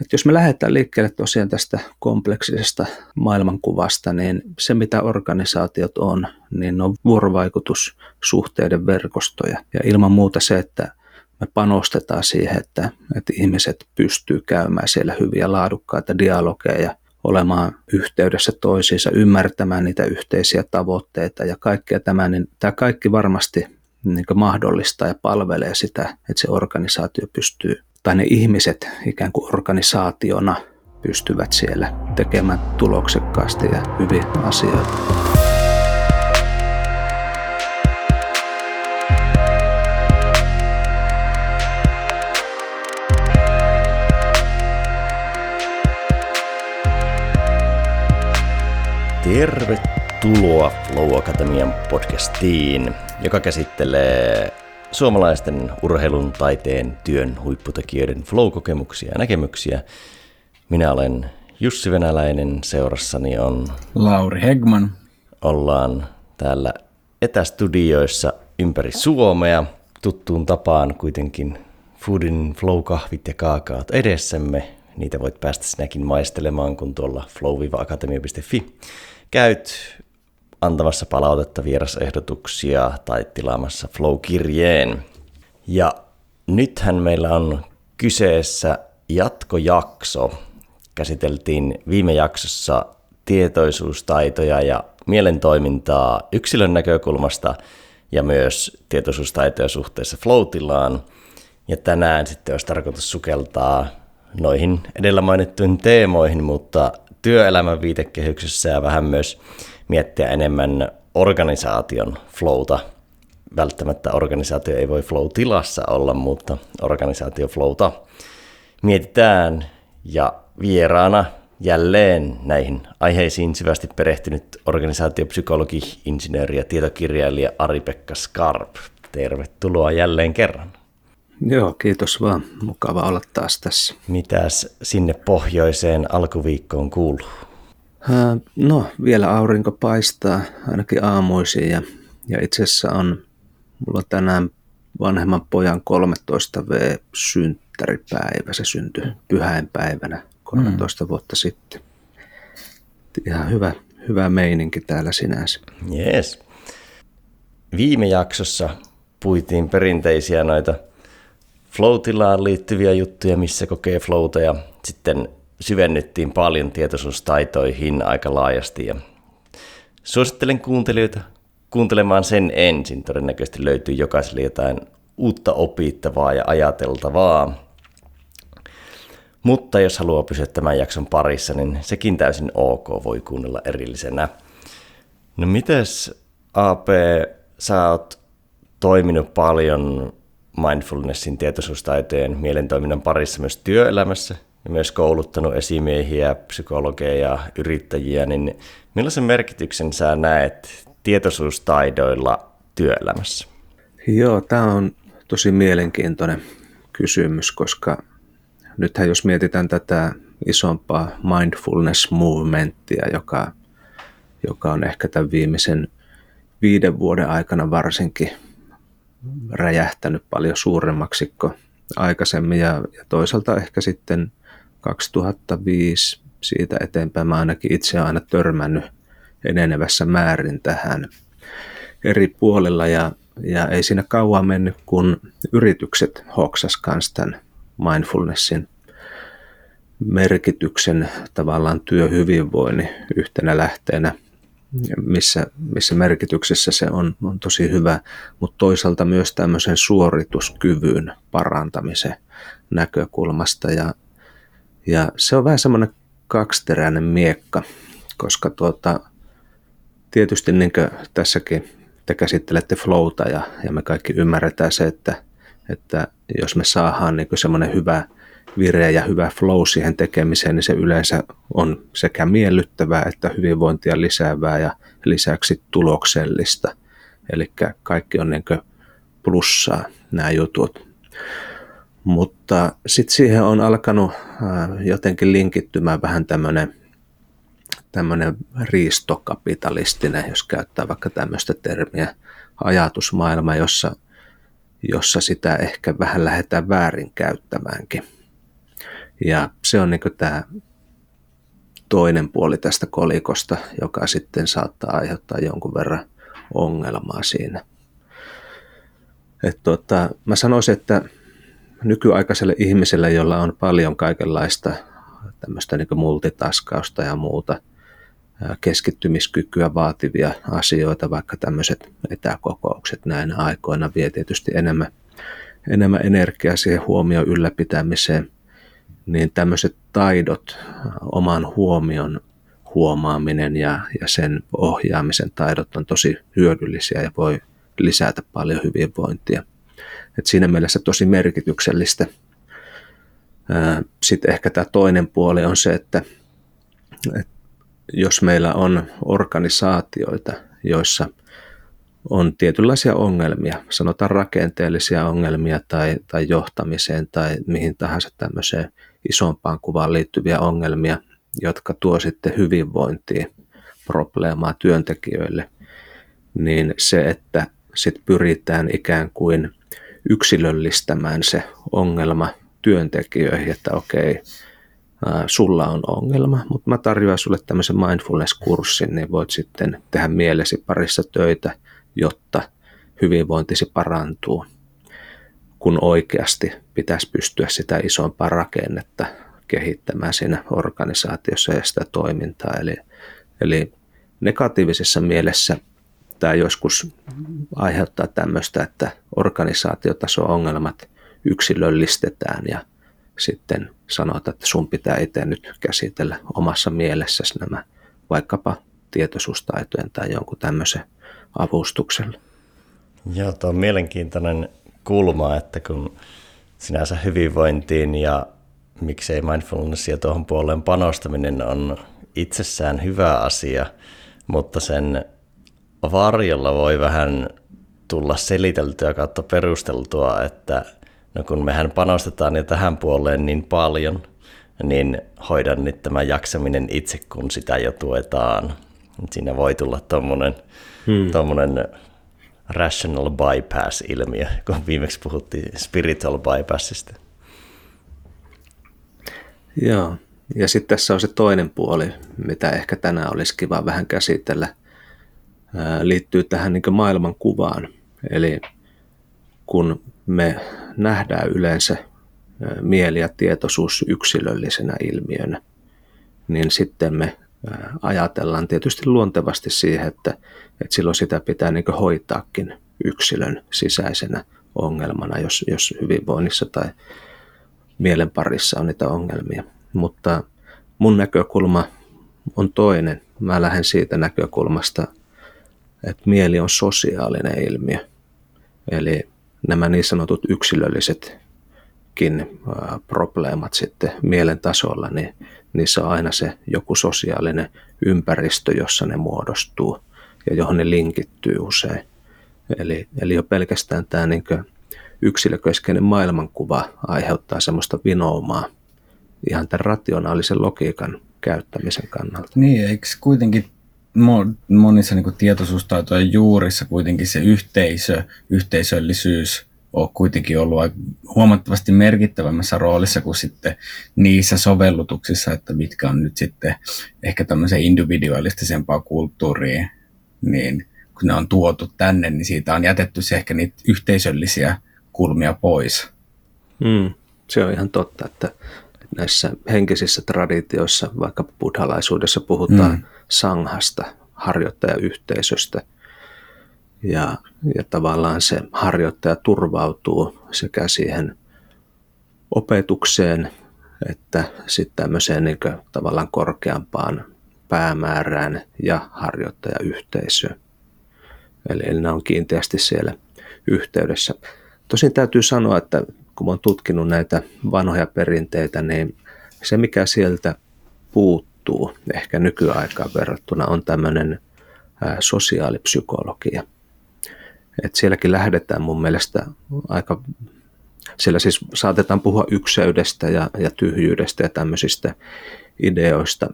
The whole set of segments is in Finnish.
että jos me lähdetään liikkeelle tosiaan tästä kompleksisesta maailmankuvasta, niin se mitä organisaatiot on, niin on vuorovaikutussuhteiden verkostoja. Ja ilman muuta se, että me panostetaan siihen, että, että ihmiset pystyy käymään siellä hyviä laadukkaita dialogeja, olemaan yhteydessä toisiinsa, ymmärtämään niitä yhteisiä tavoitteita ja kaikkea tämä, niin tämä kaikki varmasti niin mahdollistaa ja palvelee sitä, että se organisaatio pystyy, tai ne ihmiset ikään kuin organisaationa pystyvät siellä tekemään tuloksekkaasti ja hyviä asioita. Tervetuloa Flow Akatemian podcastiin, joka käsittelee suomalaisten urheilun, taiteen, työn huipputekijöiden flow-kokemuksia ja näkemyksiä. Minä olen Jussi Venäläinen, seurassani on Lauri Hegman. Ollaan täällä etästudioissa ympäri Suomea. Tuttuun tapaan kuitenkin Foodin Flow-kahvit ja kaakaat edessämme. Niitä voit päästä sinäkin maistelemaan, kun tuolla flow-akatemia.fi käyt antamassa palautetta, vierasehdotuksia tai tilaamassa Flow-kirjeen. Ja nythän meillä on kyseessä jatkojakso. Käsiteltiin viime jaksossa tietoisuustaitoja ja mielentoimintaa yksilön näkökulmasta ja myös tietoisuustaitoja suhteessa floatilaan. Ja tänään sitten olisi tarkoitus sukeltaa noihin edellä mainittuihin teemoihin, mutta työelämän viitekehyksessä ja vähän myös miettiä enemmän organisaation flowta. Välttämättä organisaatio ei voi flow-tilassa olla, mutta organisaatio flowta mietitään ja vieraana jälleen näihin aiheisiin syvästi perehtynyt organisaatiopsykologi, insinööri ja tietokirjailija Ari-Pekka Skarp. Tervetuloa jälleen kerran. Joo, kiitos vaan. Mukava olla taas tässä. Mitäs sinne pohjoiseen alkuviikkoon kuuluu? No, vielä aurinko paistaa ainakin aamuisin ja, ja itse asiassa on, mulla tänään vanhemman pojan 13V synttäripäivä. Se syntyi pyhäinpäivänä 13 mm. vuotta sitten. Ihan hyvä, hyvä meininki täällä sinänsä. Yes. Viime jaksossa puitiin perinteisiä noita flow liittyviä juttuja, missä kokee flowta ja sitten syvennyttiin paljon tietoisuustaitoihin aika laajasti ja suosittelen kuuntelijoita kuuntelemaan sen ensin. Todennäköisesti löytyy jokaiselle jotain uutta opittavaa ja ajateltavaa. Mutta jos haluaa pysyä tämän jakson parissa, niin sekin täysin ok, voi kuunnella erillisenä. No mites AP, sä oot toiminut paljon mindfulnessin, tietoisuustaitojen, mielentoiminnan parissa myös työelämässä ja myös kouluttanut esimiehiä, psykologeja ja yrittäjiä, niin millaisen merkityksen sä näet tietoisuustaidoilla työelämässä? Joo, tämä on tosi mielenkiintoinen kysymys, koska nythän jos mietitään tätä isompaa mindfulness movementtia, joka, joka on ehkä tämän viimeisen viiden vuoden aikana varsinkin räjähtänyt paljon suuremmaksi kuin aikaisemmin ja, ja toisaalta ehkä sitten 2005 siitä eteenpäin mä ainakin itse aina törmännyt enenevässä määrin tähän eri puolilla ja, ja ei siinä kauan mennyt, kun yritykset hoksas kanssa tämän mindfulnessin merkityksen tavallaan työhyvinvoinnin yhtenä lähteenä – missä, missä merkityksessä se on, on tosi hyvä, mutta toisaalta myös tämmöisen suorituskyvyn parantamisen näkökulmasta. Ja, ja se on vähän semmoinen kaksiteräinen miekka, koska tuota, tietysti niin tässäkin te käsittelette flowta ja, ja me kaikki ymmärretään se, että, että jos me saadaan niin semmoinen hyvä vireä ja hyvä flow siihen tekemiseen, niin se yleensä on sekä miellyttävää että hyvinvointia lisäävää ja lisäksi tuloksellista. Eli kaikki on niin plussaa nämä jutut. Mutta sitten siihen on alkanut jotenkin linkittymään vähän tämmöinen tämmöinen riistokapitalistinen, jos käyttää vaikka tämmöistä termiä, ajatusmaailma, jossa, jossa sitä ehkä vähän lähdetään väärin käyttämäänkin. Ja se on niin tämä toinen puoli tästä kolikosta, joka sitten saattaa aiheuttaa jonkun verran ongelmaa siinä. Et tota, mä sanoisin, että nykyaikaiselle ihmiselle, jolla on paljon kaikenlaista tämmöistä niin multitaskausta ja muuta keskittymiskykyä vaativia asioita, vaikka tämmöiset etäkokoukset näinä aikoina vie tietysti enemmän, enemmän energiaa siihen huomioon ylläpitämiseen, niin tämmöiset taidot, oman huomion huomaaminen ja, ja sen ohjaamisen taidot on tosi hyödyllisiä ja voi lisätä paljon hyvinvointia. Et siinä mielessä tosi merkityksellistä. Sitten ehkä tämä toinen puoli on se, että, että jos meillä on organisaatioita, joissa on tietynlaisia ongelmia, sanotaan rakenteellisia ongelmia tai, tai johtamiseen tai mihin tahansa tämmöiseen isompaan kuvaan liittyviä ongelmia, jotka tuo sitten hyvinvointia probleemaa työntekijöille, niin se, että sitten pyritään ikään kuin yksilöllistämään se ongelma työntekijöihin, että okei, sulla on ongelma, mutta mä tarjoan sulle tämmöisen mindfulness-kurssin, niin voit sitten tehdä mielesi parissa töitä, jotta hyvinvointisi parantuu, kun oikeasti pitäisi pystyä sitä isompaa rakennetta kehittämään siinä organisaatiossa ja sitä toimintaa. Eli, eli negatiivisessa mielessä tämä joskus aiheuttaa tämmöistä, että organisaatiotaso ongelmat yksilöllistetään ja sitten sanotaan, että sun pitää itse nyt käsitellä omassa mielessäsi nämä vaikkapa tietoisuustaitojen tai jonkun tämmöisen avustuksella. Joo, tuo on mielenkiintoinen kulma, että kun sinänsä hyvinvointiin ja miksei mindfulnessia tuohon puoleen panostaminen on itsessään hyvä asia, mutta sen varjolla voi vähän tulla seliteltyä kautta perusteltua, että no kun mehän panostetaan jo tähän puoleen niin paljon, niin hoidan nyt tämä jaksaminen itse, kun sitä jo tuetaan. Siinä voi tulla tuommoinen hmm. rational bypass-ilmiö, kun viimeksi puhuttiin spiritual bypassista. Joo, ja sitten tässä on se toinen puoli, mitä ehkä tänään olisi kiva vähän käsitellä, liittyy tähän niin maailmankuvaan. Eli kun me nähdään yleensä mieli ja tietoisuus yksilöllisenä ilmiönä, niin sitten me ajatellaan tietysti luontevasti siihen, että, että silloin sitä pitää niin hoitaakin yksilön sisäisenä ongelmana, jos, jos hyvinvoinnissa tai mielen parissa on niitä ongelmia. Mutta mun näkökulma on toinen. Mä lähden siitä näkökulmasta, että mieli on sosiaalinen ilmiö. Eli nämä niin sanotut yksilöllisetkin probleemat sitten mielen tasolla, niin niissä on aina se joku sosiaalinen ympäristö, jossa ne muodostuu ja johon ne linkittyy usein. Eli, eli jo pelkästään tämä niin yksilökeskeinen maailmankuva aiheuttaa semmoista vinoumaa ihan tämän rationaalisen logiikan käyttämisen kannalta. Niin, eikö kuitenkin monissa niin tietoisuustaitojen juurissa kuitenkin se yhteisö, yhteisöllisyys on kuitenkin ollut huomattavasti merkittävämmässä roolissa kuin sitten niissä sovellutuksissa, että mitkä on nyt sitten ehkä tämmöisen individualistisempaa kulttuuriin, niin kun ne on tuotu tänne, niin siitä on jätetty se ehkä niitä yhteisöllisiä kulmia pois. Mm, se on ihan totta, että näissä henkisissä traditioissa, vaikka buddhalaisuudessa puhutaan mm. Sanghasta, harjoittajayhteisöstä, ja, ja tavallaan se harjoittaja turvautuu sekä siihen opetukseen että sitten tämmöiseen niin tavallaan korkeampaan päämäärään ja harjoittajayhteisöön. Eli, eli ne on kiinteästi siellä yhteydessä. Tosin täytyy sanoa, että kun olen tutkinut näitä vanhoja perinteitä, niin se mikä sieltä puuttuu ehkä nykyaikaan verrattuna on tämmöinen sosiaalipsykologia. Et sielläkin lähdetään mun mielestä aika, siellä siis saatetaan puhua ykseydestä ja, ja tyhjyydestä ja tämmöisistä ideoista,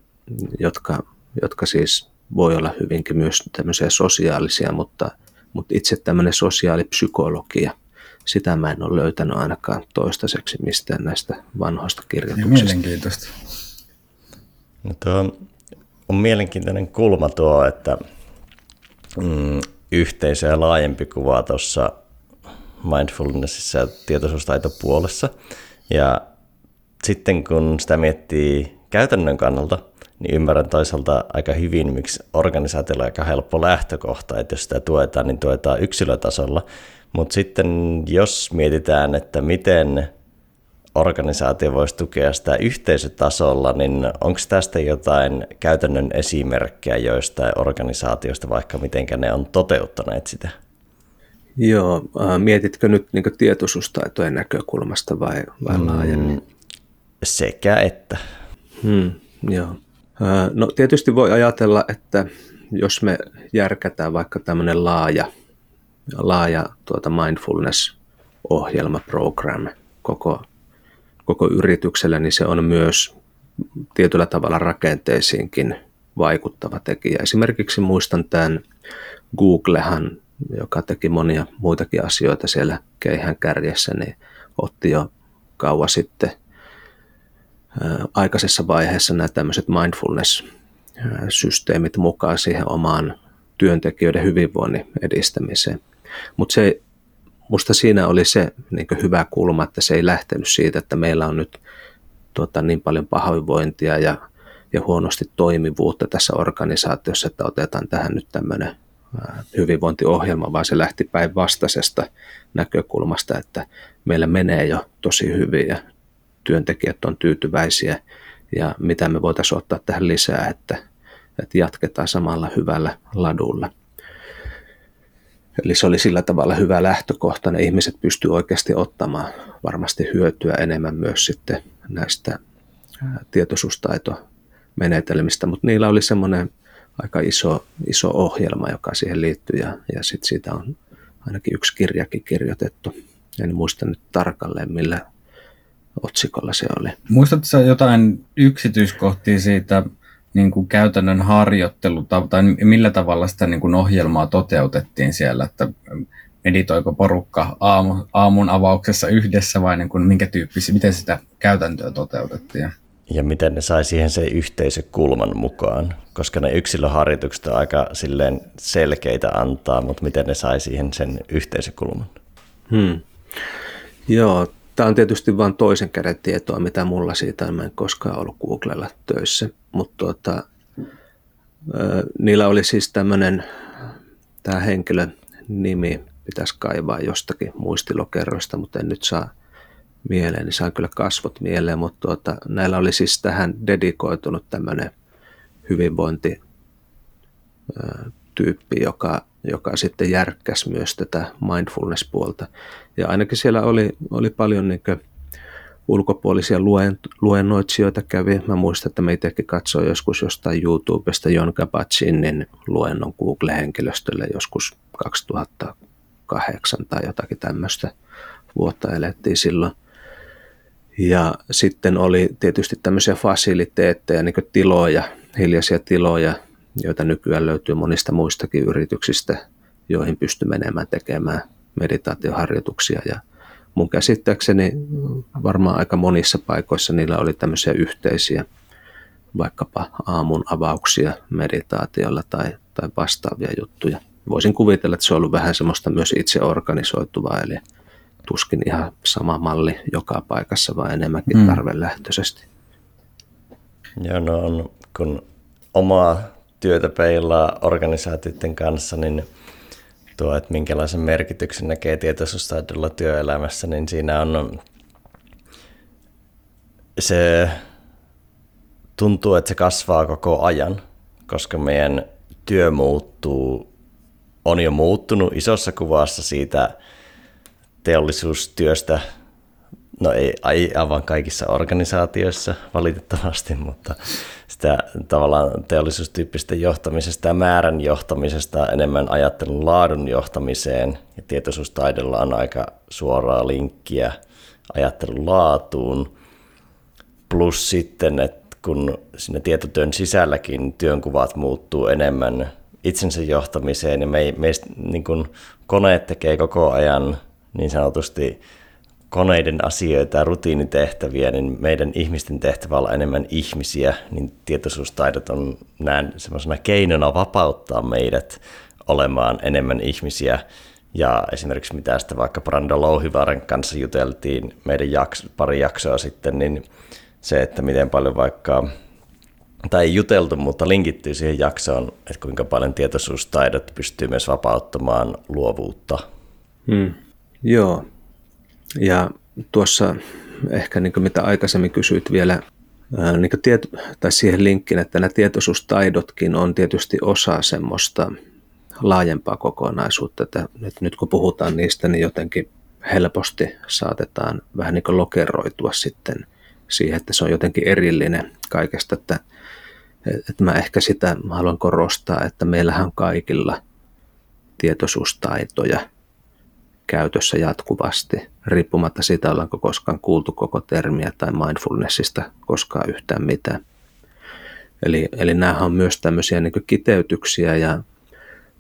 jotka, jotka siis voi olla hyvinkin myös tämmöisiä sosiaalisia, mutta, mutta itse tämmöinen sosiaalipsykologia – sitä mä en ole löytänyt ainakaan toistaiseksi mistään näistä vanhoista kirjoituksista. Mielenkiintoista. No tuo on mielenkiintoinen kulma tuo, että mm, yhteisö ja laajempi kuva tuossa mindfulnessissa ja tietoisuustaitopuolessa. Ja sitten kun sitä miettii käytännön kannalta, niin ymmärrän toisaalta aika hyvin, miksi organisaatiolla on aika helppo lähtökohta, että jos sitä tuetaan, niin tuetaan yksilötasolla. Mutta sitten jos mietitään, että miten organisaatio voisi tukea sitä yhteisötasolla, niin onko tästä jotain käytännön esimerkkejä joista organisaatioista, vaikka miten ne on toteuttaneet sitä? Joo, mietitkö nyt niin tietoisuustaitojen näkökulmasta vai, vai mm, laajemmin? Sekä että. Hmm, joo. No tietysti voi ajatella, että jos me järkätään vaikka tämmöinen laaja, laaja tuota mindfulness-ohjelma, program koko, koko yritykselle, niin se on myös tietyllä tavalla rakenteisiinkin vaikuttava tekijä. Esimerkiksi muistan tämän Googlehan, joka teki monia muitakin asioita siellä keihän kärjessä, niin otti jo kauan sitten – aikaisessa vaiheessa nämä tämmöiset mindfulness-systeemit mukaan siihen omaan työntekijöiden hyvinvoinnin edistämiseen. Mutta se, musta siinä oli se niin hyvä kulma, että se ei lähtenyt siitä, että meillä on nyt tuota, niin paljon pahoinvointia ja, ja huonosti toimivuutta tässä organisaatiossa, että otetaan tähän nyt tämmöinen hyvinvointiohjelma, vaan se lähti päinvastaisesta näkökulmasta, että meillä menee jo tosi hyvin ja työntekijät on tyytyväisiä ja mitä me voitaisiin ottaa tähän lisää, että, että jatketaan samalla hyvällä ladulla. Eli se oli sillä tavalla hyvä lähtökohta, ne ihmiset pystyy oikeasti ottamaan varmasti hyötyä enemmän myös sitten näistä tietoisuustaitomenetelmistä, mutta niillä oli semmoinen aika iso, iso ohjelma, joka siihen liittyy ja, ja sitten siitä on ainakin yksi kirjakin kirjoitettu. En muista nyt tarkalleen millä otsikolla se oli. Muistatko jotain yksityiskohtia siitä niin kuin käytännön harjoitteluta, tai millä tavalla sitä niin kuin ohjelmaa toteutettiin siellä, että meditoiko porukka aamu, aamun avauksessa yhdessä vai niin kuin minkä tyyppisiä, miten sitä käytäntöä toteutettiin? Ja miten ne sai siihen se yhteisökulman mukaan, koska ne yksilöharjoitukset on aika silleen selkeitä antaa, mutta miten ne sai siihen sen yhteisökulman? Hmm. Joo, Tämä on tietysti vain toisen käden tietoa, mitä mulla siitä on. Mä en koskaan ollut Googlella töissä, mutta tuota, niillä oli siis tämmöinen, tämä henkilön nimi pitäisi kaivaa jostakin muistilokerrosta, mutta en nyt saa mieleen, niin saan kyllä kasvot mieleen, mutta tuota, näillä oli siis tähän dedikoitunut tämmöinen hyvinvointi tyyppi, joka, joka sitten järkkäsi myös tätä mindfulness-puolta. Ja ainakin siellä oli, oli paljon niin ulkopuolisia luennoitsijoita kävi. Mä muistan, että me itsekin katsoin joskus jostain YouTubesta Jon Kabat-Zinnin luennon Google-henkilöstölle joskus 2008 tai jotakin tämmöistä vuotta elettiin silloin. Ja sitten oli tietysti tämmöisiä fasiliteetteja, niin tiloja, hiljaisia tiloja, joita nykyään löytyy monista muistakin yrityksistä, joihin pystyy menemään tekemään meditaatioharjoituksia. Ja mun käsittääkseni varmaan aika monissa paikoissa niillä oli tämmöisiä yhteisiä, vaikkapa aamun avauksia meditaatiolla tai, tai vastaavia juttuja. Voisin kuvitella, että se on ollut vähän semmoista myös itse organisoituvaa, eli tuskin ihan sama malli joka paikassa, vaan enemmänkin mm. tarvelähtöisesti. Joo, no on, kun omaa työtä peilaa organisaatioiden kanssa, niin tuo, että minkälaisen merkityksen näkee tietoisuustaidolla työelämässä, niin siinä on se tuntuu, että se kasvaa koko ajan, koska meidän työ muuttuu, on jo muuttunut isossa kuvassa siitä teollisuustyöstä. No ei, aivan kaikissa organisaatioissa valitettavasti, mutta sitä tavallaan teollisuustyyppistä johtamisesta ja määrän johtamisesta enemmän ajattelun laadun johtamiseen ja tietoisuustaidolla on aika suoraa linkkiä ajattelun laatuun. Plus sitten, että kun sinne tietotyön sisälläkin työnkuvat muuttuu enemmän itsensä johtamiseen ja me, meistä niin kun koneet tekee koko ajan niin sanotusti koneiden asioita ja rutiinitehtäviä, niin meidän ihmisten tehtävä olla enemmän ihmisiä, niin tietoisuustaidot on näin semmoisena keinona vapauttaa meidät olemaan enemmän ihmisiä. Ja esimerkiksi mitä sitä vaikka Brando Louhivaaran kanssa juteltiin meidän jaks, pari jaksoa sitten, niin se, että miten paljon vaikka, tai ei juteltu, mutta linkittyy siihen jaksoon, että kuinka paljon tietoisuustaidot pystyy myös vapauttamaan luovuutta. Hmm. Joo, ja tuossa ehkä niin mitä aikaisemmin kysyit vielä niin tiet, tai siihen linkkin, että nämä tietoisuustaidotkin on tietysti osa semmoista laajempaa kokonaisuutta, että nyt, kun puhutaan niistä, niin jotenkin helposti saatetaan vähän niin kuin lokeroitua sitten siihen, että se on jotenkin erillinen kaikesta, että, että mä ehkä sitä haluan korostaa, että meillähän kaikilla tietoisuustaitoja käytössä jatkuvasti, riippumatta siitä, ollaanko koskaan kuultu koko termiä tai mindfulnessista koskaan yhtään mitään. Eli, eli nämä on myös tämmöisiä niin kiteytyksiä ja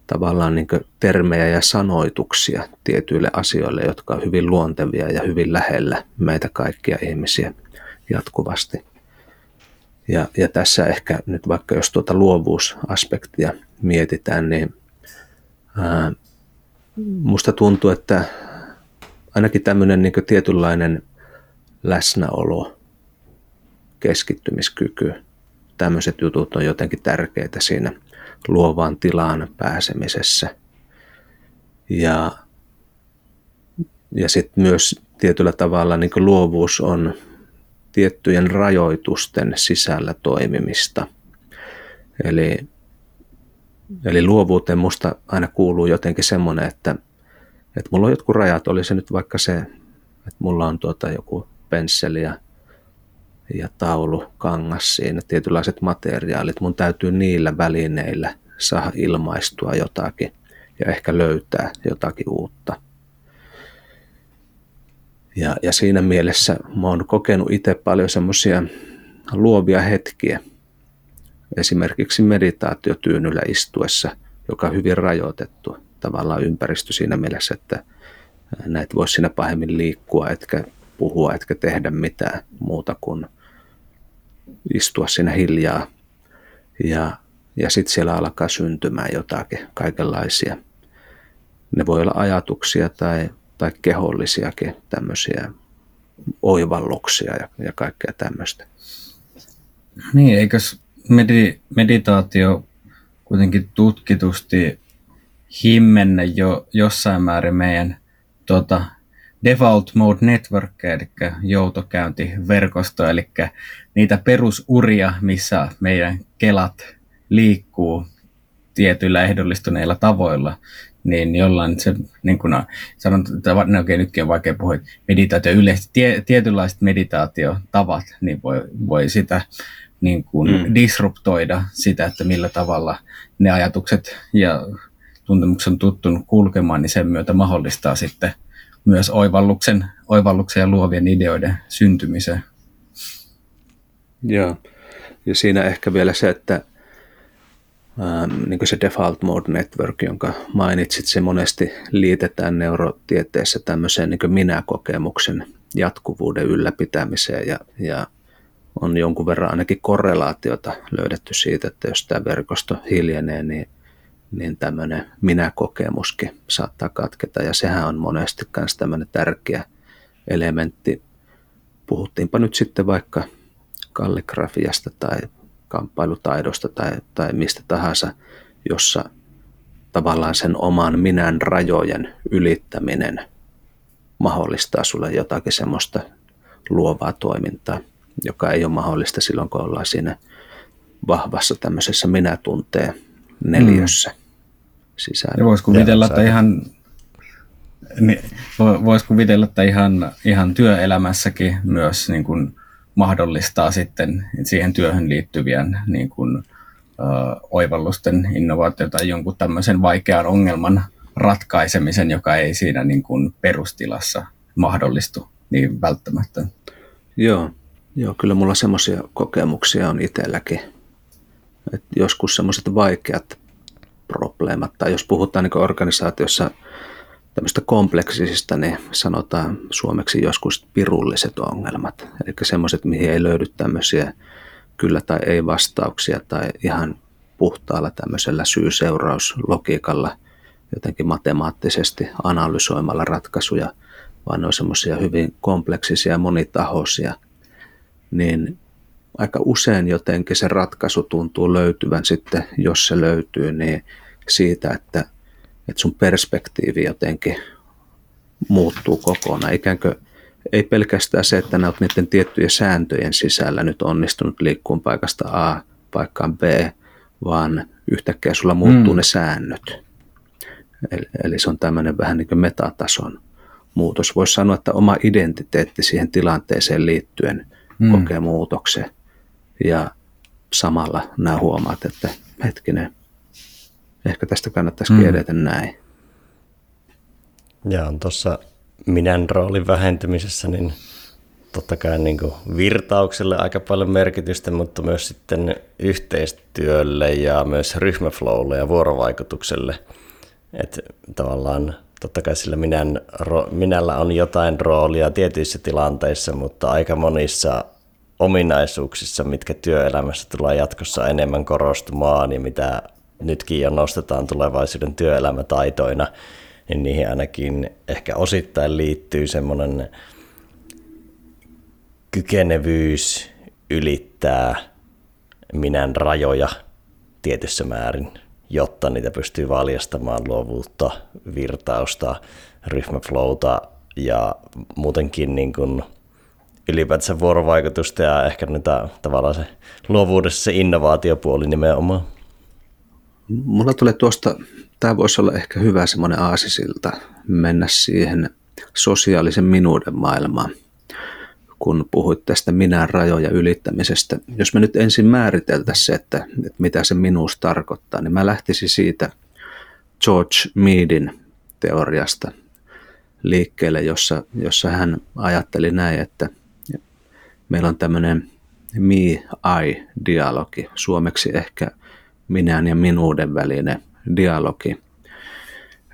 tavallaan niin termejä ja sanoituksia tietyille asioille, jotka on hyvin luontevia ja hyvin lähellä meitä kaikkia ihmisiä jatkuvasti. Ja, ja tässä ehkä nyt vaikka jos tuota luovuusaspektia mietitään, niin ää, musta tuntuu, että ainakin tämmöinen niin tietynlainen läsnäolo, keskittymiskyky, tämmöiset jutut on jotenkin tärkeitä siinä luovaan tilaan pääsemisessä. Ja, ja sitten myös tietyllä tavalla niin luovuus on tiettyjen rajoitusten sisällä toimimista. Eli Eli luovuuteen musta aina kuuluu jotenkin semmoinen, että, että mulla on jotkut rajat, oli se nyt vaikka se, että mulla on tuota joku pensseli ja, ja taulu, kangas siinä, tietynlaiset materiaalit. Mun täytyy niillä välineillä saada ilmaistua jotakin ja ehkä löytää jotakin uutta. Ja, ja siinä mielessä mä oon kokenut itse paljon semmoisia luovia hetkiä, esimerkiksi meditaatiotyynyllä istuessa, joka on hyvin rajoitettu tavallaan ympäristö siinä mielessä, että näitä voisi siinä pahemmin liikkua, etkä puhua, etkä tehdä mitään muuta kuin istua siinä hiljaa. Ja, ja sitten siellä alkaa syntymään jotakin, kaikenlaisia. Ne voi olla ajatuksia tai, tai kehollisiakin tämmöisiä oivalluksia ja, ja kaikkea tämmöistä. Niin, eikös medi- meditaatio kuitenkin tutkitusti himmenne jo jossain määrin meidän tota, default mode network, eli joutokäyntiverkosto, eli niitä perusuria, missä meidän kelat liikkuu tietyillä ehdollistuneilla tavoilla, niin jollain se, niin kuin sanon, että no, okei, nytkin on vaikea puhua, meditaatio yleisesti, tie, tietynlaiset meditaatiotavat, niin voi, voi sitä niin kuin mm. disruptoida sitä, että millä tavalla ne ajatukset ja tuntemuksen tuttunut kulkemaan, niin sen myötä mahdollistaa sitten myös oivalluksen, oivalluksen ja luovien ideoiden syntymisen. Joo, ja siinä ehkä vielä se, että ähm, niin kuin se default mode network, jonka mainitsit, se monesti liitetään neurotieteessä tämmöiseen niin minä-kokemuksen jatkuvuuden ylläpitämiseen ja, ja on jonkun verran ainakin korrelaatiota löydetty siitä, että jos tämä verkosto hiljenee, niin, niin tämmöinen minä-kokemuskin saattaa katketa. Ja sehän on monesti myös tämmöinen tärkeä elementti. Puhuttiinpa nyt sitten vaikka kalligrafiasta tai kamppailutaidosta tai, tai mistä tahansa, jossa tavallaan sen oman minän rajojen ylittäminen mahdollistaa sulle jotakin semmoista luovaa toimintaa joka ei ole mahdollista silloin, kun ollaan siinä vahvassa tämmöisessä minä-tunteen neljössä mm. Sisällä. Ja voisi kuvitella, että ihan, niin, voisi kuvitella, että ihan, ihan työelämässäkin myös niin kuin mahdollistaa sitten siihen työhön liittyvien niin kuin, ö, oivallusten innovaatio tai jonkun tämmöisen vaikean ongelman ratkaisemisen, joka ei siinä niin kuin perustilassa mahdollistu niin välttämättä. Joo, Joo, kyllä mulla semmoisia kokemuksia on itselläkin. Et joskus semmoiset vaikeat probleemat, tai jos puhutaan niin organisaatiossa tämmöistä kompleksisista, niin sanotaan suomeksi joskus pirulliset ongelmat. Eli semmoiset, mihin ei löydy tämmöisiä kyllä tai ei vastauksia tai ihan puhtaalla tämmöisellä syy-seurauslogiikalla jotenkin matemaattisesti analysoimalla ratkaisuja, vaan ne on semmoisia hyvin kompleksisia ja monitahoisia, niin aika usein jotenkin se ratkaisu tuntuu löytyvän sitten, jos se löytyy, niin siitä, että, että sun perspektiivi jotenkin muuttuu kokonaan. Ikään kuin ei pelkästään se, että ne olet niiden tiettyjen sääntöjen sisällä nyt onnistunut liikkuun paikasta A paikkaan B, vaan yhtäkkiä sulla muuttuu mm. ne säännöt. Eli, eli se on tämmöinen vähän niin kuin metatason muutos. Voisi sanoa, että oma identiteetti siihen tilanteeseen liittyen mm. kokee muutoksen. Ja samalla nämä huomaat, että hetkinen, ehkä tästä kannattaisi mm. edetä näin. Ja on tuossa minän roolin vähentymisessä, niin totta kai niin kuin virtaukselle aika paljon merkitystä, mutta myös sitten yhteistyölle ja myös ryhmäflowlle ja vuorovaikutukselle. Että tavallaan totta kai sillä minän, minällä on jotain roolia tietyissä tilanteissa, mutta aika monissa ominaisuuksissa, mitkä työelämässä tulee jatkossa enemmän korostumaan ja mitä nytkin jo nostetaan tulevaisuuden työelämätaitoina, niin niihin ainakin ehkä osittain liittyy semmoinen kykenevyys ylittää minän rajoja tietyssä määrin, jotta niitä pystyy valjastamaan luovuutta, virtausta, ryhmäflowta ja muutenkin niin kuin ylipäätänsä vuorovaikutusta ja ehkä niitä, tavallaan se luovuudessa se innovaatiopuoli nimenomaan. Mulla tulee tuosta, tämä voisi olla ehkä hyvä semmoinen aasisilta mennä siihen sosiaalisen minuuden maailmaan, kun puhuit tästä minä rajoja ylittämisestä. Jos me nyt ensin määriteltäisiin se, että, että mitä se minuus tarkoittaa, niin mä lähtisin siitä George Meadin teoriasta liikkeelle, jossa, jossa hän ajatteli näin, että meillä on tämmöinen me-I-dialogi, suomeksi ehkä minän ja minuuden välinen dialogi.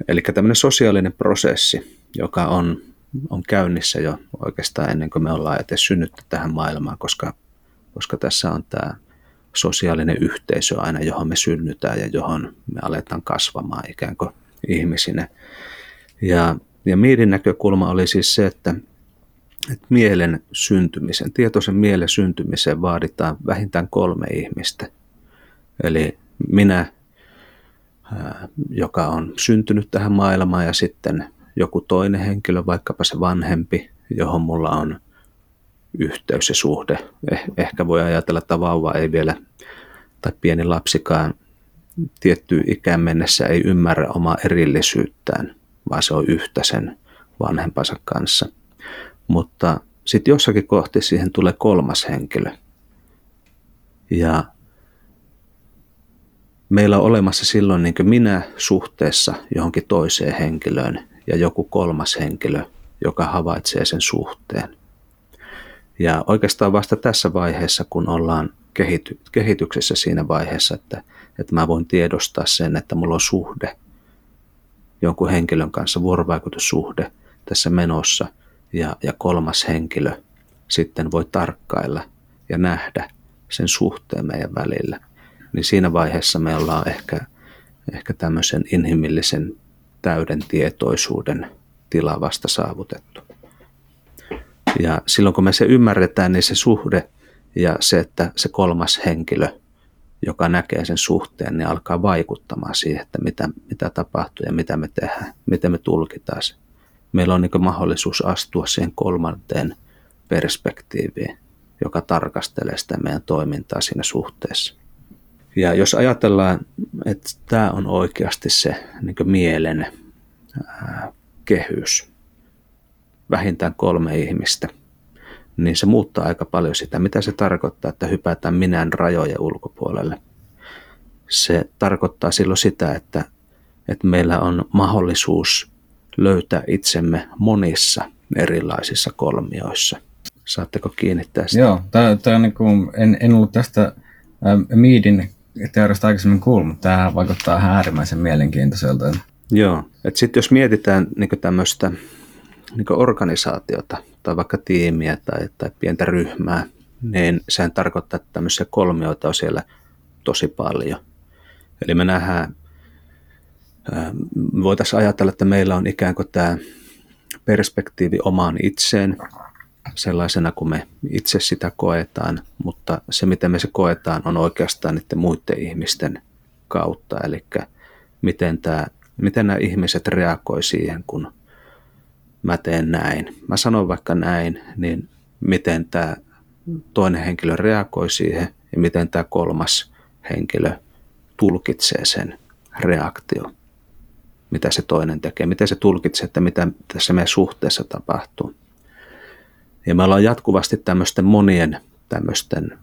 Eli tämmöinen sosiaalinen prosessi, joka on, on käynnissä jo oikeastaan ennen kuin me ollaan edes synnytty tähän maailmaan, koska, koska tässä on tämä sosiaalinen yhteisö aina, johon me synnytään ja johon me aletaan kasvamaan ikään kuin ihmisinä. Ja, ja Miidin näkökulma oli siis se, että, että mielen syntymisen, tietoisen mielen syntymiseen vaaditaan vähintään kolme ihmistä. Eli minä, joka on syntynyt tähän maailmaan ja sitten joku toinen henkilö, vaikkapa se vanhempi, johon mulla on yhteys ja suhde. Eh, ehkä voi ajatella, että vauva ei vielä, tai pieni lapsikaan tiettyyn ikään mennessä ei ymmärrä omaa erillisyyttään, vaan se on yhtä sen vanhempansa kanssa. Mutta sitten jossakin kohti siihen tulee kolmas henkilö. Ja meillä on olemassa silloin niin minä suhteessa johonkin toiseen henkilöön ja joku kolmas henkilö, joka havaitsee sen suhteen. Ja oikeastaan vasta tässä vaiheessa, kun ollaan kehity- kehityksessä siinä vaiheessa, että, että mä voin tiedostaa sen, että mulla on suhde jonkun henkilön kanssa, vuorovaikutussuhde tässä menossa, ja, ja kolmas henkilö sitten voi tarkkailla ja nähdä sen suhteen meidän välillä niin siinä vaiheessa me ollaan ehkä, ehkä tämmöisen inhimillisen täyden tietoisuuden tila vasta saavutettu. Ja silloin kun me se ymmärretään, niin se suhde ja se, että se kolmas henkilö, joka näkee sen suhteen, niin alkaa vaikuttamaan siihen, että mitä, mitä tapahtuu ja mitä me tehdään, miten me tulkitaan se. Meillä on niin mahdollisuus astua siihen kolmanteen perspektiiviin, joka tarkastelee sitä meidän toimintaa siinä suhteessa. Ja jos ajatellaan, että tämä on oikeasti se niin mielen kehys, vähintään kolme ihmistä, niin se muuttaa aika paljon sitä, mitä se tarkoittaa, että hypätään minän rajojen ulkopuolelle. Se tarkoittaa silloin sitä, että, että meillä on mahdollisuus löytää itsemme monissa erilaisissa kolmioissa. Saatteko kiinnittää sitä? Joo, tää, tää on niin kuin, en, en ollut tästä äh, Miidin teoriasta aikaisemmin kuullut, mutta tämä vaikuttaa ihan äärimmäisen mielenkiintoiselta. Joo, Sitten jos mietitään niin tämmöistä niin organisaatiota tai vaikka tiimiä tai, tai pientä ryhmää, niin sehän tarkoittaa, että tämmöisiä kolmioita on siellä tosi paljon. Eli me nähdään, voitaisiin ajatella, että meillä on ikään kuin tämä perspektiivi omaan itseen, sellaisena kuin me itse sitä koetaan, mutta se miten me se koetaan on oikeastaan niiden muiden ihmisten kautta, eli miten, tämä, miten nämä ihmiset reagoi siihen, kun mä teen näin. Mä sanon vaikka näin, niin miten tämä toinen henkilö reagoi siihen ja miten tämä kolmas henkilö tulkitsee sen reaktio, mitä se toinen tekee, miten se tulkitsee, että mitä tässä meidän suhteessa tapahtuu. Ja me ollaan jatkuvasti tämmöisten monien tämmöisten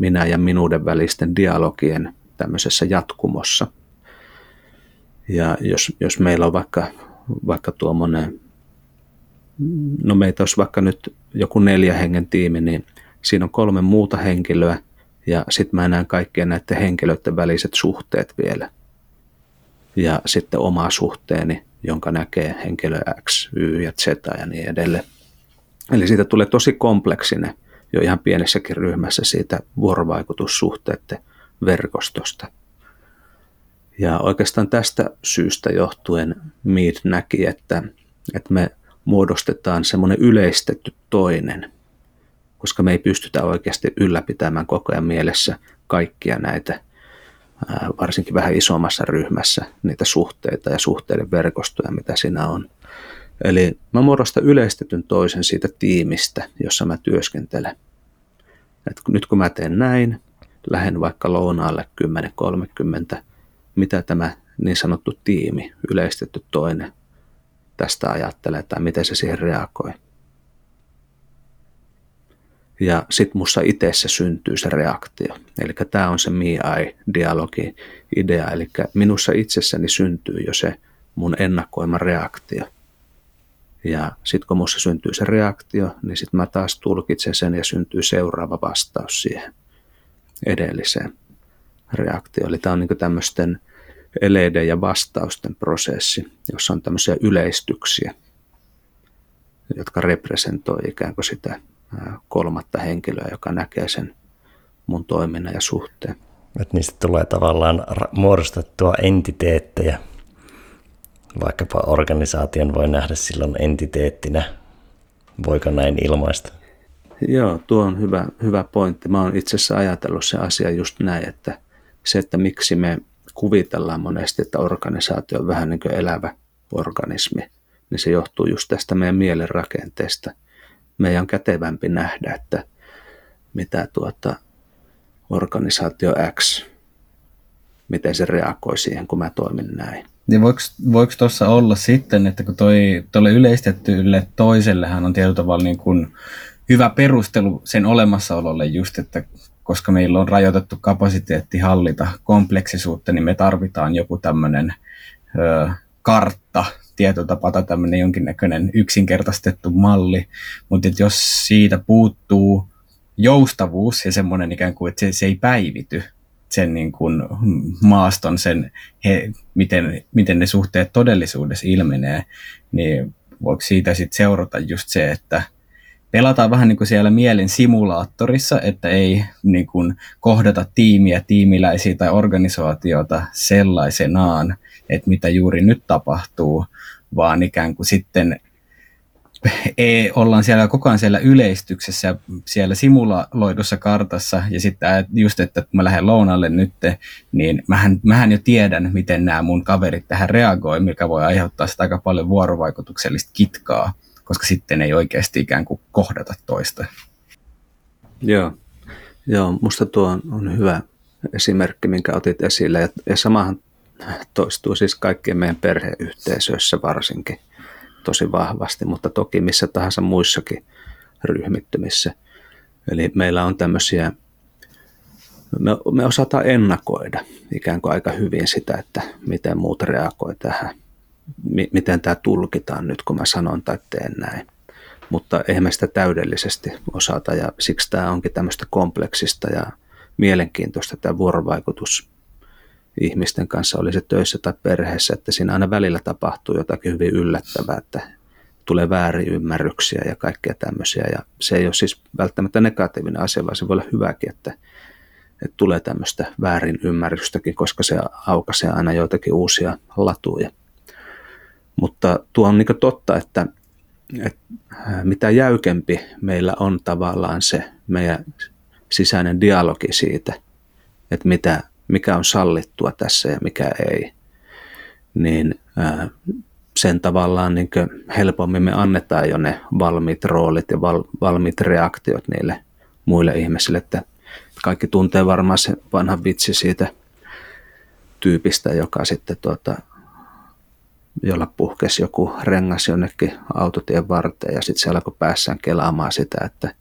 minä ja minuuden välisten dialogien tämmöisessä jatkumossa. Ja jos, jos meillä on vaikka, vaikka tuommoinen, no meitä olisi vaikka nyt joku neljä hengen tiimi, niin siinä on kolme muuta henkilöä ja sitten mä näen kaikkien näiden henkilöiden väliset suhteet vielä. Ja sitten oma suhteeni, jonka näkee henkilö X, Y ja Z ja niin edelleen. Eli siitä tulee tosi kompleksinen jo ihan pienessäkin ryhmässä siitä vuorovaikutussuhteiden verkostosta. Ja oikeastaan tästä syystä johtuen Mead näki, että, että me muodostetaan semmoinen yleistetty toinen, koska me ei pystytä oikeasti ylläpitämään koko ajan mielessä kaikkia näitä, varsinkin vähän isommassa ryhmässä, niitä suhteita ja suhteiden verkostoja, mitä siinä on. Eli mä muodostan yleistetyn toisen siitä tiimistä, jossa mä työskentelen. Et nyt kun mä teen näin, lähden vaikka lounaalle 10.30, mitä tämä niin sanottu tiimi, yleistetty toinen, tästä ajattelee tai miten se siihen reagoi. Ja sitten mussa itse syntyy se reaktio. Eli tämä on se me-I-dialogi idea. Eli minussa itsessäni syntyy jo se mun ennakoima reaktio. Ja sitten kun minussa syntyy se reaktio, niin sitten mä taas tulkitsen sen ja syntyy seuraava vastaus siihen edelliseen reaktioon. Eli tämä on niin tämmöisten eleiden ja vastausten prosessi, jossa on tämmöisiä yleistyksiä, jotka representoi ikään kuin sitä kolmatta henkilöä, joka näkee sen mun toiminnan ja suhteen. Että niistä tulee tavallaan muodostettua entiteettejä. Vaikkapa organisaation voi nähdä silloin entiteettinä. Voiko näin ilmaista? Joo, tuo on hyvä, hyvä pointti. Mä oon itse asiassa ajatellut se asia just näin, että se, että miksi me kuvitellaan monesti, että organisaatio on vähän niin kuin elävä organismi, niin se johtuu just tästä meidän mielen rakenteesta. Meidän on kätevämpi nähdä, että mitä tuota organisaatio X, miten se reagoi siihen, kun mä toimin näin. Niin voiko tuossa olla sitten, että kun toi, tuolle yleistettyille toisellehan on tietyllä tavalla niin kuin hyvä perustelu sen olemassaololle just, että koska meillä on rajoitettu kapasiteetti hallita kompleksisuutta, niin me tarvitaan joku tämmöinen kartta, tietotapa tai tämmöinen jonkinnäköinen yksinkertaistettu malli, mutta jos siitä puuttuu joustavuus ja semmoinen ikään kuin, että se, se ei päivity, sen niin kuin maaston, sen, he, miten, miten ne suhteet todellisuudessa ilmenee, niin voiko siitä sitten seurata just se, että pelataan vähän niin kuin siellä mielen simulaattorissa, että ei niin kuin kohdata tiimiä, tiimiläisiä tai organisaatiota sellaisenaan, että mitä juuri nyt tapahtuu, vaan ikään kuin sitten ei, ollaan siellä koko ajan siellä yleistyksessä, siellä simuloidussa kartassa, ja sitten just, että kun mä lähden lounalle nyt, niin mähän, mähän jo tiedän, miten nämä mun kaverit tähän reagoi, mikä voi aiheuttaa sitä aika paljon vuorovaikutuksellista kitkaa koska sitten ei oikeasti ikään kuin kohdata toista. Joo, Joo musta tuo on, hyvä esimerkki, minkä otit esille. Ja, ja samahan toistuu siis kaikkien meidän perheyhteisöissä varsinkin tosi vahvasti, mutta toki missä tahansa muissakin ryhmittymissä. Eli meillä on tämmöisiä, me, me osataan ennakoida ikään kuin aika hyvin sitä, että miten muut reagoi tähän miten tämä tulkitaan nyt, kun mä sanon tai teen näin. Mutta eihän me sitä täydellisesti osata ja siksi tämä onkin tämmöistä kompleksista ja mielenkiintoista tämä vuorovaikutus ihmisten kanssa, oli se töissä tai perheessä, että siinä aina välillä tapahtuu jotakin hyvin yllättävää, että tulee väärinymmärryksiä ja kaikkea tämmöisiä. Ja se ei ole siis välttämättä negatiivinen asia, vaan se voi olla hyväkin, että, että tulee tämmöistä väärinymmärrystäkin, koska se aukaisee aina joitakin uusia latuja. Mutta tuo on niin totta, että, että mitä jäykempi meillä on tavallaan se meidän sisäinen dialogi siitä, että mitä, mikä on sallittua tässä ja mikä ei, niin sen tavallaan niin helpommin me annetaan jo ne valmiit roolit ja val, valmiit reaktiot niille muille ihmisille, että kaikki tuntee varmaan se vanha vitsi siitä tyypistä, joka sitten tuota, jolla puhkesi joku rengas jonnekin autotien varteen ja sitten se alkoi päässään kelaamaan sitä, että,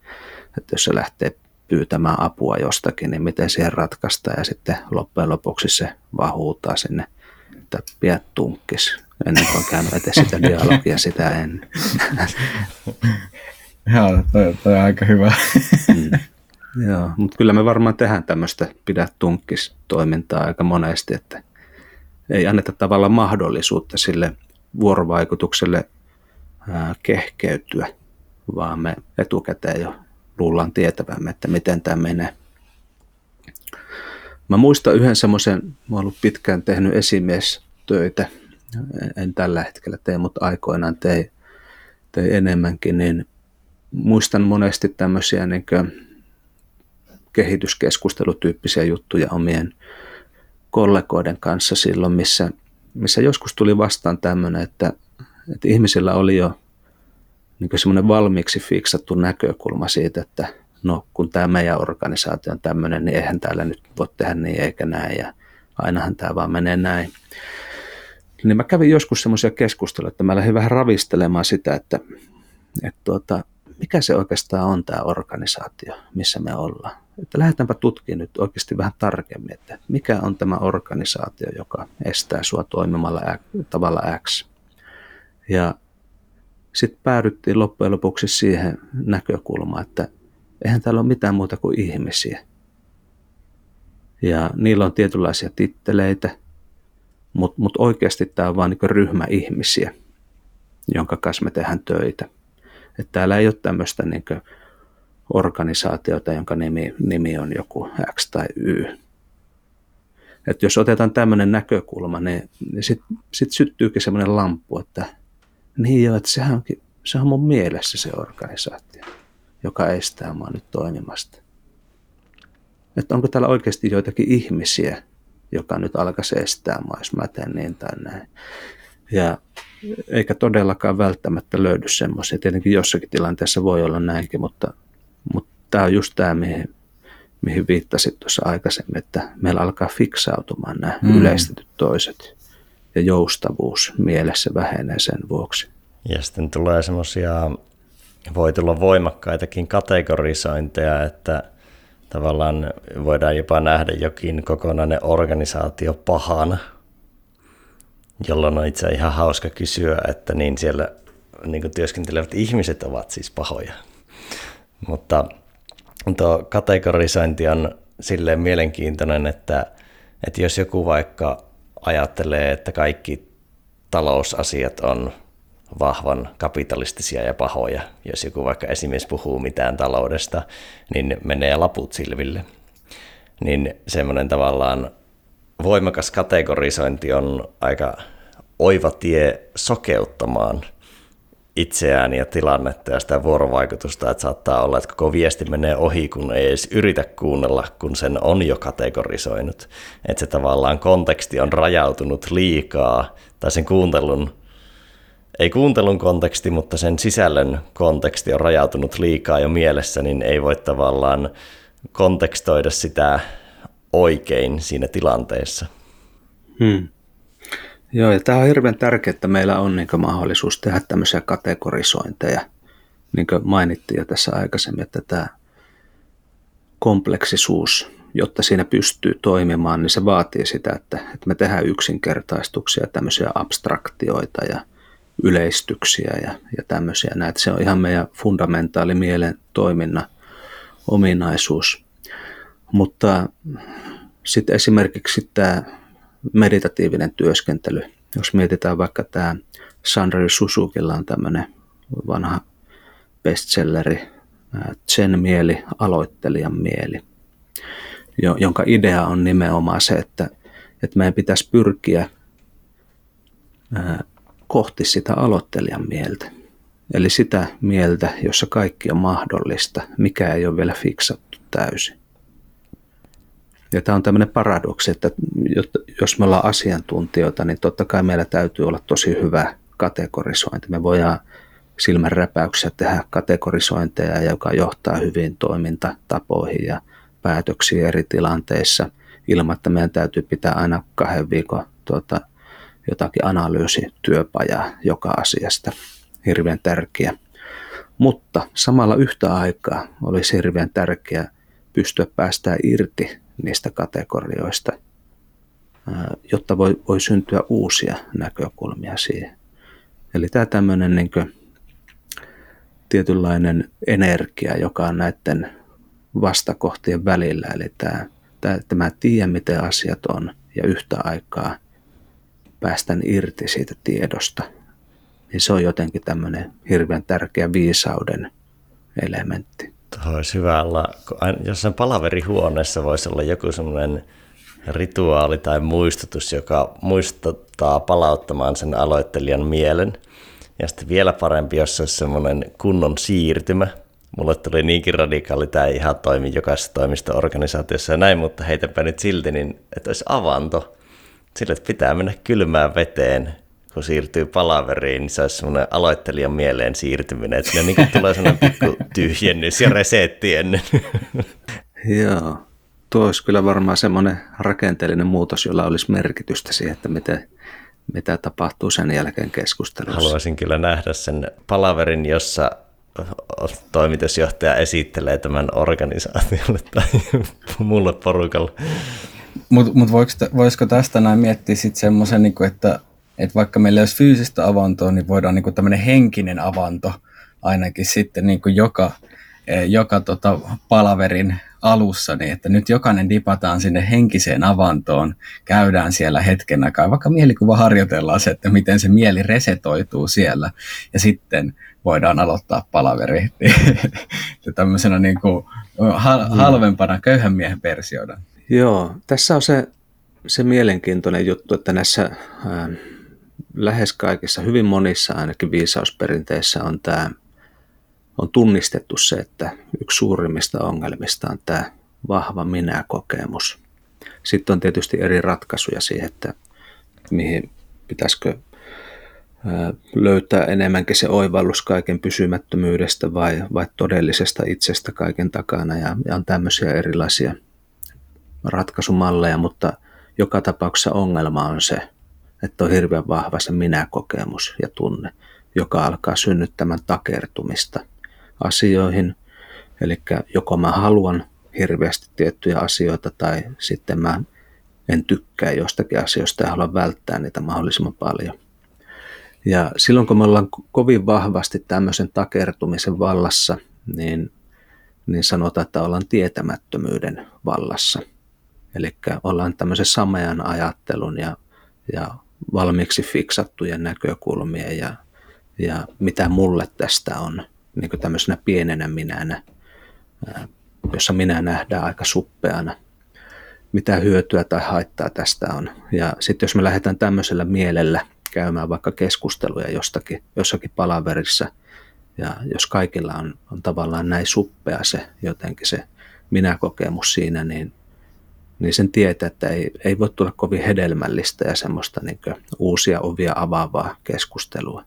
että jos se lähtee pyytämään apua jostakin, niin miten siihen ratkaistaan ja sitten loppujen lopuksi se vaan huutaa sinne, että piät tunkkis ennen kuin käynyt edes sitä dialogia sitä ennen. Joo, toi, toi on aika hyvä. mm. Joo, mutta kyllä me varmaan tehdään tämmöistä pidä tunkkis toimintaa aika monesti, että ei anneta tavallaan mahdollisuutta sille vuorovaikutukselle ää, kehkeytyä, vaan me etukäteen jo luullaan tietävämme, että miten tämä menee. Mä muistan yhden semmoisen, mä ollut pitkään tehnyt esimiestöitä, en tällä hetkellä tee, mutta aikoinaan tein, tein enemmänkin, niin muistan monesti tämmöisiä niin kehityskeskustelutyyppisiä juttuja omien kollegoiden kanssa silloin, missä, missä joskus tuli vastaan tämmöinen, että, että ihmisillä oli jo niin semmoinen valmiiksi fiksattu näkökulma siitä, että no kun tämä meidän organisaatio on tämmöinen, niin eihän täällä nyt voi tehdä niin eikä näin ja ainahan tämä vaan menee näin. Niin mä kävin joskus semmoisia keskusteluja, että mä lähdin vähän ravistelemaan sitä, että, että tuota, mikä se oikeastaan on tämä organisaatio, missä me ollaan. Että lähdetäänpä tutkimaan nyt oikeasti vähän tarkemmin, että mikä on tämä organisaatio, joka estää sua toimimalla tavalla X. Ja sitten päädyttiin loppujen lopuksi siihen näkökulmaan, että eihän täällä ole mitään muuta kuin ihmisiä. Ja niillä on tietynlaisia titteleitä, mutta mut oikeasti tämä on vain niin ryhmä ihmisiä, jonka kanssa me tehdään töitä. Että täällä ei ole tämmöistä niin organisaatiota, jonka nimi, nimi on joku X tai Y. Että jos otetaan tämmöinen näkökulma, niin, niin sitten sit syttyykin semmoinen lamppu, että niin joo, että sehän, onkin, se on mun mielessä se organisaatio, joka estää mua nyt toimimasta. Että onko täällä oikeasti joitakin ihmisiä, joka nyt alkaisi estää mua, jos mä teen niin tai näin. Ja eikä todellakaan välttämättä löydy semmoisia. Tietenkin jossakin tilanteessa voi olla näinkin, mutta tämä on just tämä, mihin, mihin viittasit tuossa aikaisemmin, että meillä alkaa fiksautumaan nämä mm. yleistetyt toiset ja joustavuus mielessä vähenee sen vuoksi. Ja sitten tulee semmoisia, voi tulla voimakkaitakin kategorisointeja, että tavallaan voidaan jopa nähdä jokin kokonainen organisaatio pahana, jolloin on itse ihan hauska kysyä, että niin siellä niin työskentelevät ihmiset ovat siis pahoja. Mutta tuo kategorisointi on silleen mielenkiintoinen, että, että jos joku vaikka ajattelee, että kaikki talousasiat on vahvan kapitalistisia ja pahoja. Jos joku vaikka esimies puhuu mitään taloudesta, niin menee laput silville. Niin semmoinen tavallaan voimakas kategorisointi on aika oiva tie sokeuttamaan itseään ja tilannetta ja sitä vuorovaikutusta, että saattaa olla, että koko viesti menee ohi, kun ei edes yritä kuunnella, kun sen on jo kategorisoinut. Että se tavallaan konteksti on rajautunut liikaa, tai sen kuuntelun, ei kuuntelun konteksti, mutta sen sisällön konteksti on rajautunut liikaa jo mielessä, niin ei voi tavallaan kontekstoida sitä oikein siinä tilanteessa. Hmm. Joo, ja tämä on hirveän tärkeää, että meillä on niin mahdollisuus tehdä tämmöisiä kategorisointeja. Niin kuin mainittiin jo tässä aikaisemmin, että tämä kompleksisuus, jotta siinä pystyy toimimaan, niin se vaatii sitä, että, että me tehdään yksinkertaistuksia, tämmöisiä abstraktioita ja yleistyksiä ja, ja tämmöisiä. Näitä se on ihan meidän fundamentaali mielen toiminnan ominaisuus. Mutta sitten esimerkiksi tämä meditatiivinen työskentely. Jos mietitään vaikka tämä Sandri Susukilla on tämmöinen vanha bestselleri, Zen mieli, aloittelijan mieli, jonka idea on nimenomaan se, että, että meidän pitäisi pyrkiä kohti sitä aloittelijan mieltä. Eli sitä mieltä, jossa kaikki on mahdollista, mikä ei ole vielä fiksattu täysin. Ja tämä on tämmöinen paradoksi, että jos me ollaan asiantuntijoita, niin totta kai meillä täytyy olla tosi hyvä kategorisointi. Me voidaan silmänräpäyksessä tehdä kategorisointeja, joka johtaa hyvin toimintatapoihin ja päätöksiin eri tilanteissa, ilman että meidän täytyy pitää aina kahden viikon tuota, jotakin analyysityöpajaa joka asiasta. Hirveän tärkeä. Mutta samalla yhtä aikaa olisi hirveän tärkeää pystyä päästään irti niistä kategorioista, jotta voi, voi syntyä uusia näkökulmia siihen. Eli tämä tämmöinen niin tietynlainen energia, joka on näiden vastakohtien välillä. Eli tämä, tämä, tiedän, miten asiat on ja yhtä aikaa päästän irti siitä tiedosta. Niin se on jotenkin tämmöinen hirveän tärkeä viisauden elementti. Tuo olisi hyvä olla, jossain palaverihuoneessa voisi olla joku semmoinen rituaali tai muistutus, joka muistuttaa palauttamaan sen aloittelijan mielen. Ja sitten vielä parempi, jos se olisi semmoinen kunnon siirtymä. Mulle tuli niinkin radikaali, tämä ei ihan toimi jokaisessa toimisto-organisaatiossa ja näin, mutta heitänpä nyt silti, niin että olisi avanto. Sille, että pitää mennä kylmään veteen kun siirtyy palaveriin, niin se olisi semmoinen aloittelijan mieleen siirtyminen, että niin kuin tulee semmoinen pikku tyhjennys ja resetti ennen. Joo, tuo olisi kyllä varmaan semmoinen rakenteellinen muutos, jolla olisi merkitystä siihen, että miten, mitä tapahtuu sen jälkeen keskustelussa. Haluaisin kyllä nähdä sen palaverin, jossa toimitusjohtaja esittelee tämän organisaatiolle tai mulle porukalle. Mutta mut voisiko tästä näin miettiä sitten semmoisen, niinku, että et vaikka meillä olisi fyysistä avantoa, niin voidaan niin tämmöinen henkinen avanto ainakin sitten niin kuin joka, eh, joka tota palaverin alussa, niin että nyt jokainen dipataan sinne henkiseen avantoon, käydään siellä hetken aikaa, vaikka mielikuva harjoitellaan se, että miten se mieli resetoituu siellä, ja sitten voidaan aloittaa palaveri. Tämmöisenä niin. kuin halvempana köyhän miehen versiona. Joo, tässä on se, se mielenkiintoinen juttu, että näissä lähes kaikissa, hyvin monissa ainakin viisausperinteissä on tämä on tunnistettu se, että yksi suurimmista ongelmista on tämä vahva minä-kokemus. Sitten on tietysti eri ratkaisuja siihen, että mihin pitäisikö löytää enemmänkin se oivallus kaiken pysymättömyydestä vai, vai todellisesta itsestä kaiken takana. Ja, ja on tämmöisiä erilaisia ratkaisumalleja, mutta joka tapauksessa ongelma on se, että on hirveän vahva se minä-kokemus ja tunne, joka alkaa synnyttämään takertumista asioihin. Eli joko mä haluan hirveästi tiettyjä asioita tai sitten mä en tykkää jostakin asioista ja haluan välttää niitä mahdollisimman paljon. Ja silloin kun me ollaan kovin vahvasti tämmöisen takertumisen vallassa, niin, niin sanotaan, että ollaan tietämättömyyden vallassa. Eli ollaan tämmöisen samean ajattelun ja, ja valmiiksi fiksattujen näkökulmien ja, ja mitä mulle tästä on niin kuin tämmöisenä pienenä minänä, jossa minä nähdään aika suppeana, mitä hyötyä tai haittaa tästä on. Ja sitten jos me lähdetään tämmöisellä mielellä käymään vaikka keskusteluja jostakin, jossakin palaverissa, ja jos kaikilla on, on tavallaan näin suppea se jotenkin se minäkokemus siinä, niin niin sen tietää, että ei, ei voi tulla kovin hedelmällistä ja semmoista niin uusia ovia avaavaa keskustelua.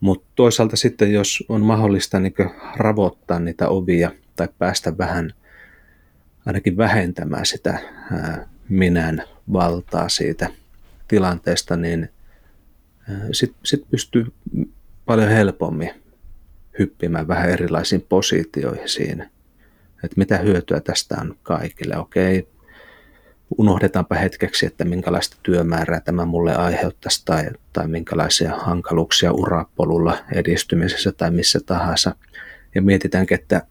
Mutta toisaalta sitten, jos on mahdollista niin ravottaa niitä ovia tai päästä vähän ainakin vähentämään sitä ää, minän valtaa siitä tilanteesta, niin sitten sit pystyy paljon helpommin hyppimään vähän erilaisiin positioihin siinä että mitä hyötyä tästä on kaikille. Okei, unohdetaanpa hetkeksi, että minkälaista työmäärää tämä mulle aiheuttaisi tai, tai minkälaisia hankaluuksia urapolulla edistymisessä tai missä tahansa. Ja mietitäänkin, että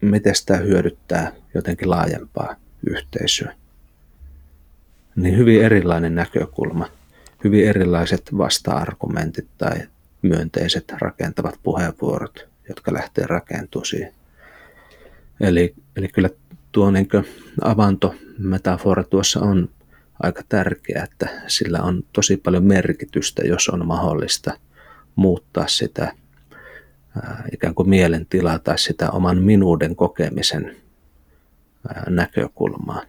miten tämä hyödyttää jotenkin laajempaa yhteisöä. niin hyvin erilainen näkökulma, hyvin erilaiset vasta-argumentit tai myönteiset rakentavat puheenvuorot, jotka lähtee rakentumaan siihen. Eli, eli kyllä tuo niin avantometafora tuossa on aika tärkeä, että sillä on tosi paljon merkitystä, jos on mahdollista muuttaa sitä ikään kuin mielentilaa tai sitä oman minuuden kokemisen näkökulmaa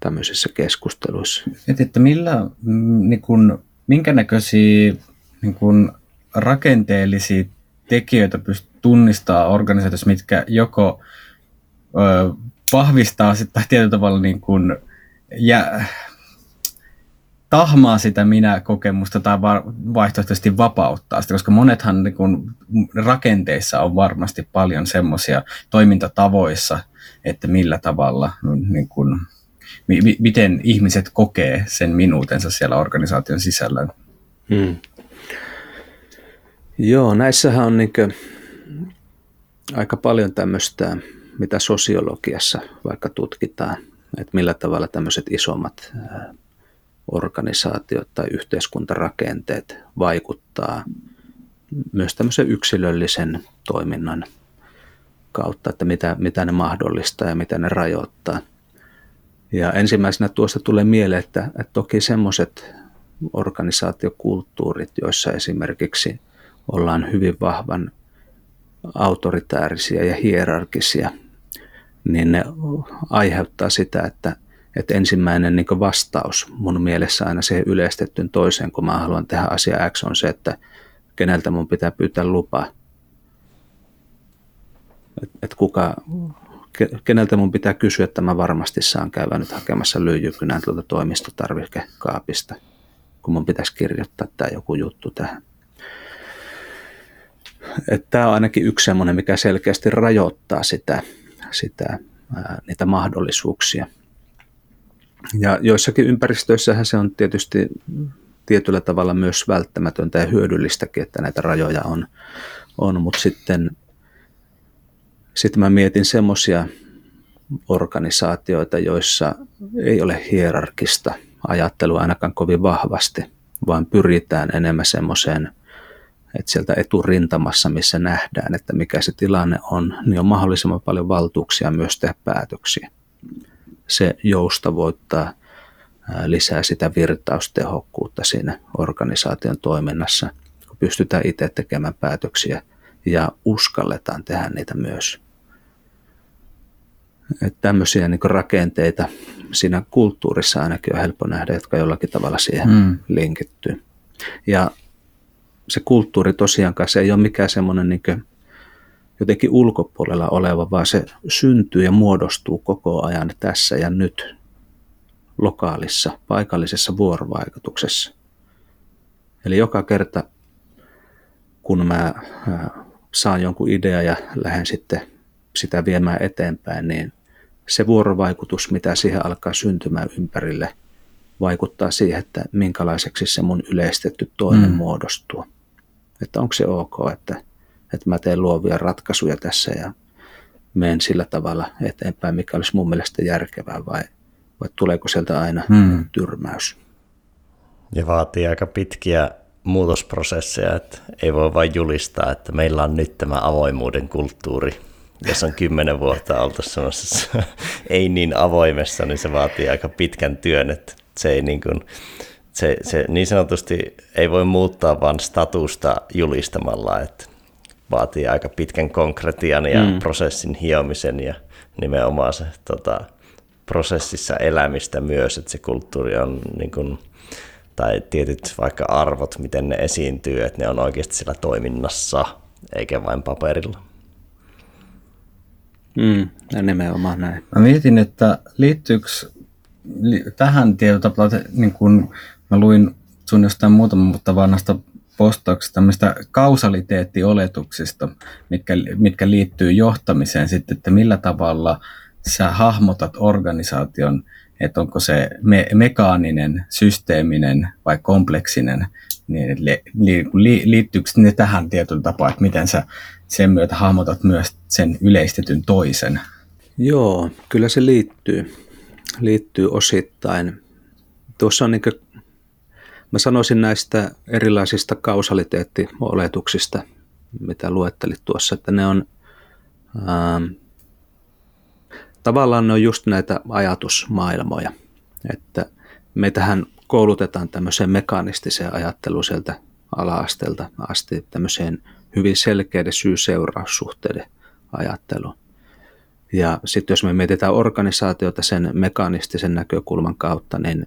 tämmöisissä keskusteluissa. Et, että millä, mm, niin kun, minkä näköisiä niin kun, rakenteellisia tekijöitä pystyy tunnistaa organisaatiossa, mitkä joko vahvistaa sitä tietyllä tavalla niin kun, jä, tahmaa sitä minä-kokemusta tai vaihtoehtoisesti vapauttaa sitä, koska monethan niin kun, rakenteissa on varmasti paljon semmoisia toimintatavoissa, että millä tavalla niin kun, mi- miten ihmiset kokee sen minuutensa siellä organisaation sisällä. Hmm. Joo, näissähän on niin aika paljon tämmöistä, mitä sosiologiassa vaikka tutkitaan, että millä tavalla tämmöiset isommat organisaatiot tai yhteiskuntarakenteet vaikuttaa myös tämmöisen yksilöllisen toiminnan kautta, että mitä, mitä ne mahdollistaa ja mitä ne rajoittaa. Ja ensimmäisenä tuosta tulee mieleen, että, että toki semmoiset organisaatiokulttuurit, joissa esimerkiksi ollaan hyvin vahvan autoritäärisiä ja hierarkisia, niin ne aiheuttaa sitä, että, että ensimmäinen niin vastaus mun mielessä aina siihen yleistettyyn toiseen, kun mä haluan tehdä asia X, on se, että keneltä mun pitää pyytää lupa. Että et kuka, keneltä mun pitää kysyä, että mä varmasti saan käydä nyt hakemassa lyijykynän tuolta toimistotarvikekaapista, kun mun pitäisi kirjoittaa tämä joku juttu tähän. Tämä on ainakin yksi sellainen, mikä selkeästi rajoittaa sitä, sitä niitä mahdollisuuksia. Ja joissakin ympäristöissähän se on tietysti tietyllä tavalla myös välttämätöntä ja hyödyllistäkin, että näitä rajoja on, on mutta sitten sitten mä mietin semmoisia organisaatioita, joissa ei ole hierarkista ajattelua ainakaan kovin vahvasti, vaan pyritään enemmän semmoiseen, että sieltä eturintamassa, missä nähdään, että mikä se tilanne on, niin on mahdollisimman paljon valtuuksia myös tehdä päätöksiä. Se joustavoittaa lisää sitä virtaustehokkuutta siinä organisaation toiminnassa, kun pystytään itse tekemään päätöksiä ja uskalletaan tehdä niitä myös. Että tämmöisiä niin rakenteita siinä kulttuurissa ainakin on helppo nähdä, jotka jollakin tavalla siihen mm. linkittyy. Ja se kulttuuri tosiaankaan se ei ole mikään semmoinen niin jotenkin ulkopuolella oleva, vaan se syntyy ja muodostuu koko ajan tässä ja nyt lokaalissa, paikallisessa vuorovaikutuksessa. Eli joka kerta, kun mä saan jonkun idea ja lähden sitten sitä viemään eteenpäin, niin se vuorovaikutus, mitä siihen alkaa syntymään ympärille, vaikuttaa siihen, että minkälaiseksi se mun yleistetty toinen mm. muodostuu. Että onko se ok, että, että mä teen luovia ratkaisuja tässä ja menen sillä tavalla eteenpäin, mikä olisi mun mielestä järkevää vai, vai tuleeko sieltä aina mm. tyrmäys. Ja vaatii aika pitkiä muutosprosesseja, että ei voi vain julistaa, että meillä on nyt tämä avoimuuden kulttuuri, jos on kymmenen vuotta oltu semmoisessa ei niin avoimessa, niin se vaatii aika pitkän työn, että se ei niin kuin, se, se niin sanotusti ei voi muuttaa vaan statusta julistamalla, että vaatii aika pitkän konkretian ja mm. prosessin hiomisen ja nimenomaan se tota, prosessissa elämistä myös, että se kulttuuri on niin kuin, tai tietyt vaikka arvot, miten ne esiintyy, että ne on oikeasti sillä toiminnassa, eikä vain paperilla. Mm, ja nimenomaan näin. Mä mietin, että liittyykö tähän tietyllä niin kun mä luin sun jostain muutama vuotta vanhasta postauksesta tämmöistä kausaliteettioletuksista, mitkä, mitkä liittyy johtamiseen sitten, että millä tavalla sä hahmotat organisaation, että onko se me, mekaaninen, systeeminen vai kompleksinen, niin li, li, li, liittyykö ne tähän tietyllä tapaa, että miten sä sen myötä hahmotat myös sen yleistetyn toisen? Joo, kyllä se liittyy, liittyy osittain. tuossa on niin mä sanoisin näistä erilaisista kausaliteettioletuksista, mitä luettelit tuossa, että ne on ähm, tavallaan ne on just näitä ajatusmaailmoja, että meitähän koulutetaan tämmöiseen mekanistiseen ajatteluun sieltä ala-asteelta asti tämmöiseen hyvin selkeiden syy-seuraussuhteiden ajatteluun. Ja sitten jos me mietitään organisaatiota sen mekanistisen näkökulman kautta, niin,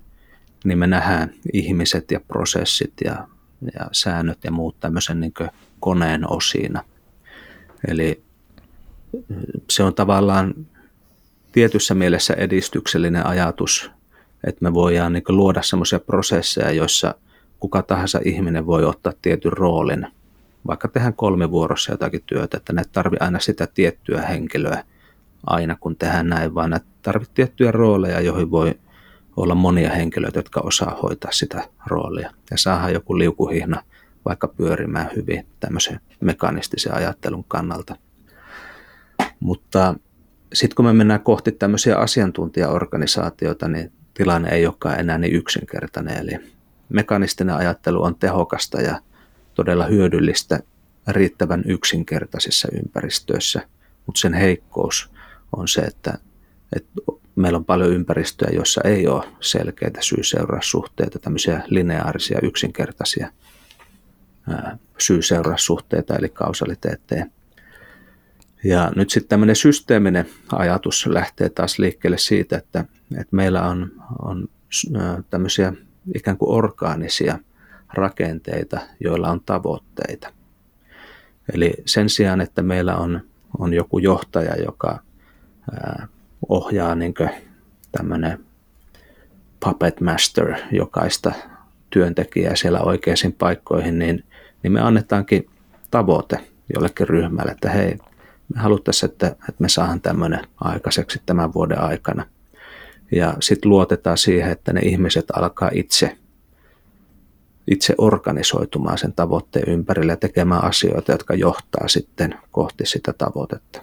niin me nähdään ihmiset ja prosessit ja, ja säännöt ja muut tämmöisen niin koneen osina. Eli se on tavallaan tietyssä mielessä edistyksellinen ajatus, että me voidaan niin luoda semmoisia prosesseja, joissa kuka tahansa ihminen voi ottaa tietyn roolin, vaikka tehdään kolme vuorossa jotakin työtä, että ne tarvii aina sitä tiettyä henkilöä aina kun tehdään näin, vaan että tarvitsee tiettyjä rooleja, joihin voi olla monia henkilöitä, jotka osaa hoitaa sitä roolia ja saadaan joku liukuhihna vaikka pyörimään hyvin tämmöisen mekanistisen ajattelun kannalta. Mutta sitten kun me mennään kohti tämmöisiä asiantuntijaorganisaatioita, niin tilanne ei olekaan enää niin yksinkertainen. Eli mekanistinen ajattelu on tehokasta ja todella hyödyllistä riittävän yksinkertaisissa ympäristöissä, mutta sen heikkous on se, että, että meillä on paljon ympäristöjä, joissa ei ole selkeitä syy-seuraussuhteita, tämmöisiä lineaarisia, yksinkertaisia syy-seuraussuhteita, eli kausaliteetteja. Ja nyt sitten tämmöinen systeeminen ajatus lähtee taas liikkeelle siitä, että, että meillä on, on tämmöisiä ikään kuin orgaanisia rakenteita, joilla on tavoitteita. Eli sen sijaan, että meillä on, on joku johtaja, joka ää, ohjaa niin tämmöinen puppet master jokaista työntekijää siellä oikeisiin paikkoihin, niin, niin me annetaankin tavoite jollekin ryhmälle, että hei, me haluttaisiin, että, että me saadaan tämmöinen aikaiseksi tämän vuoden aikana. Ja sitten luotetaan siihen, että ne ihmiset alkaa itse, itse organisoitumaan sen tavoitteen ympärille ja tekemään asioita, jotka johtaa sitten kohti sitä tavoitetta.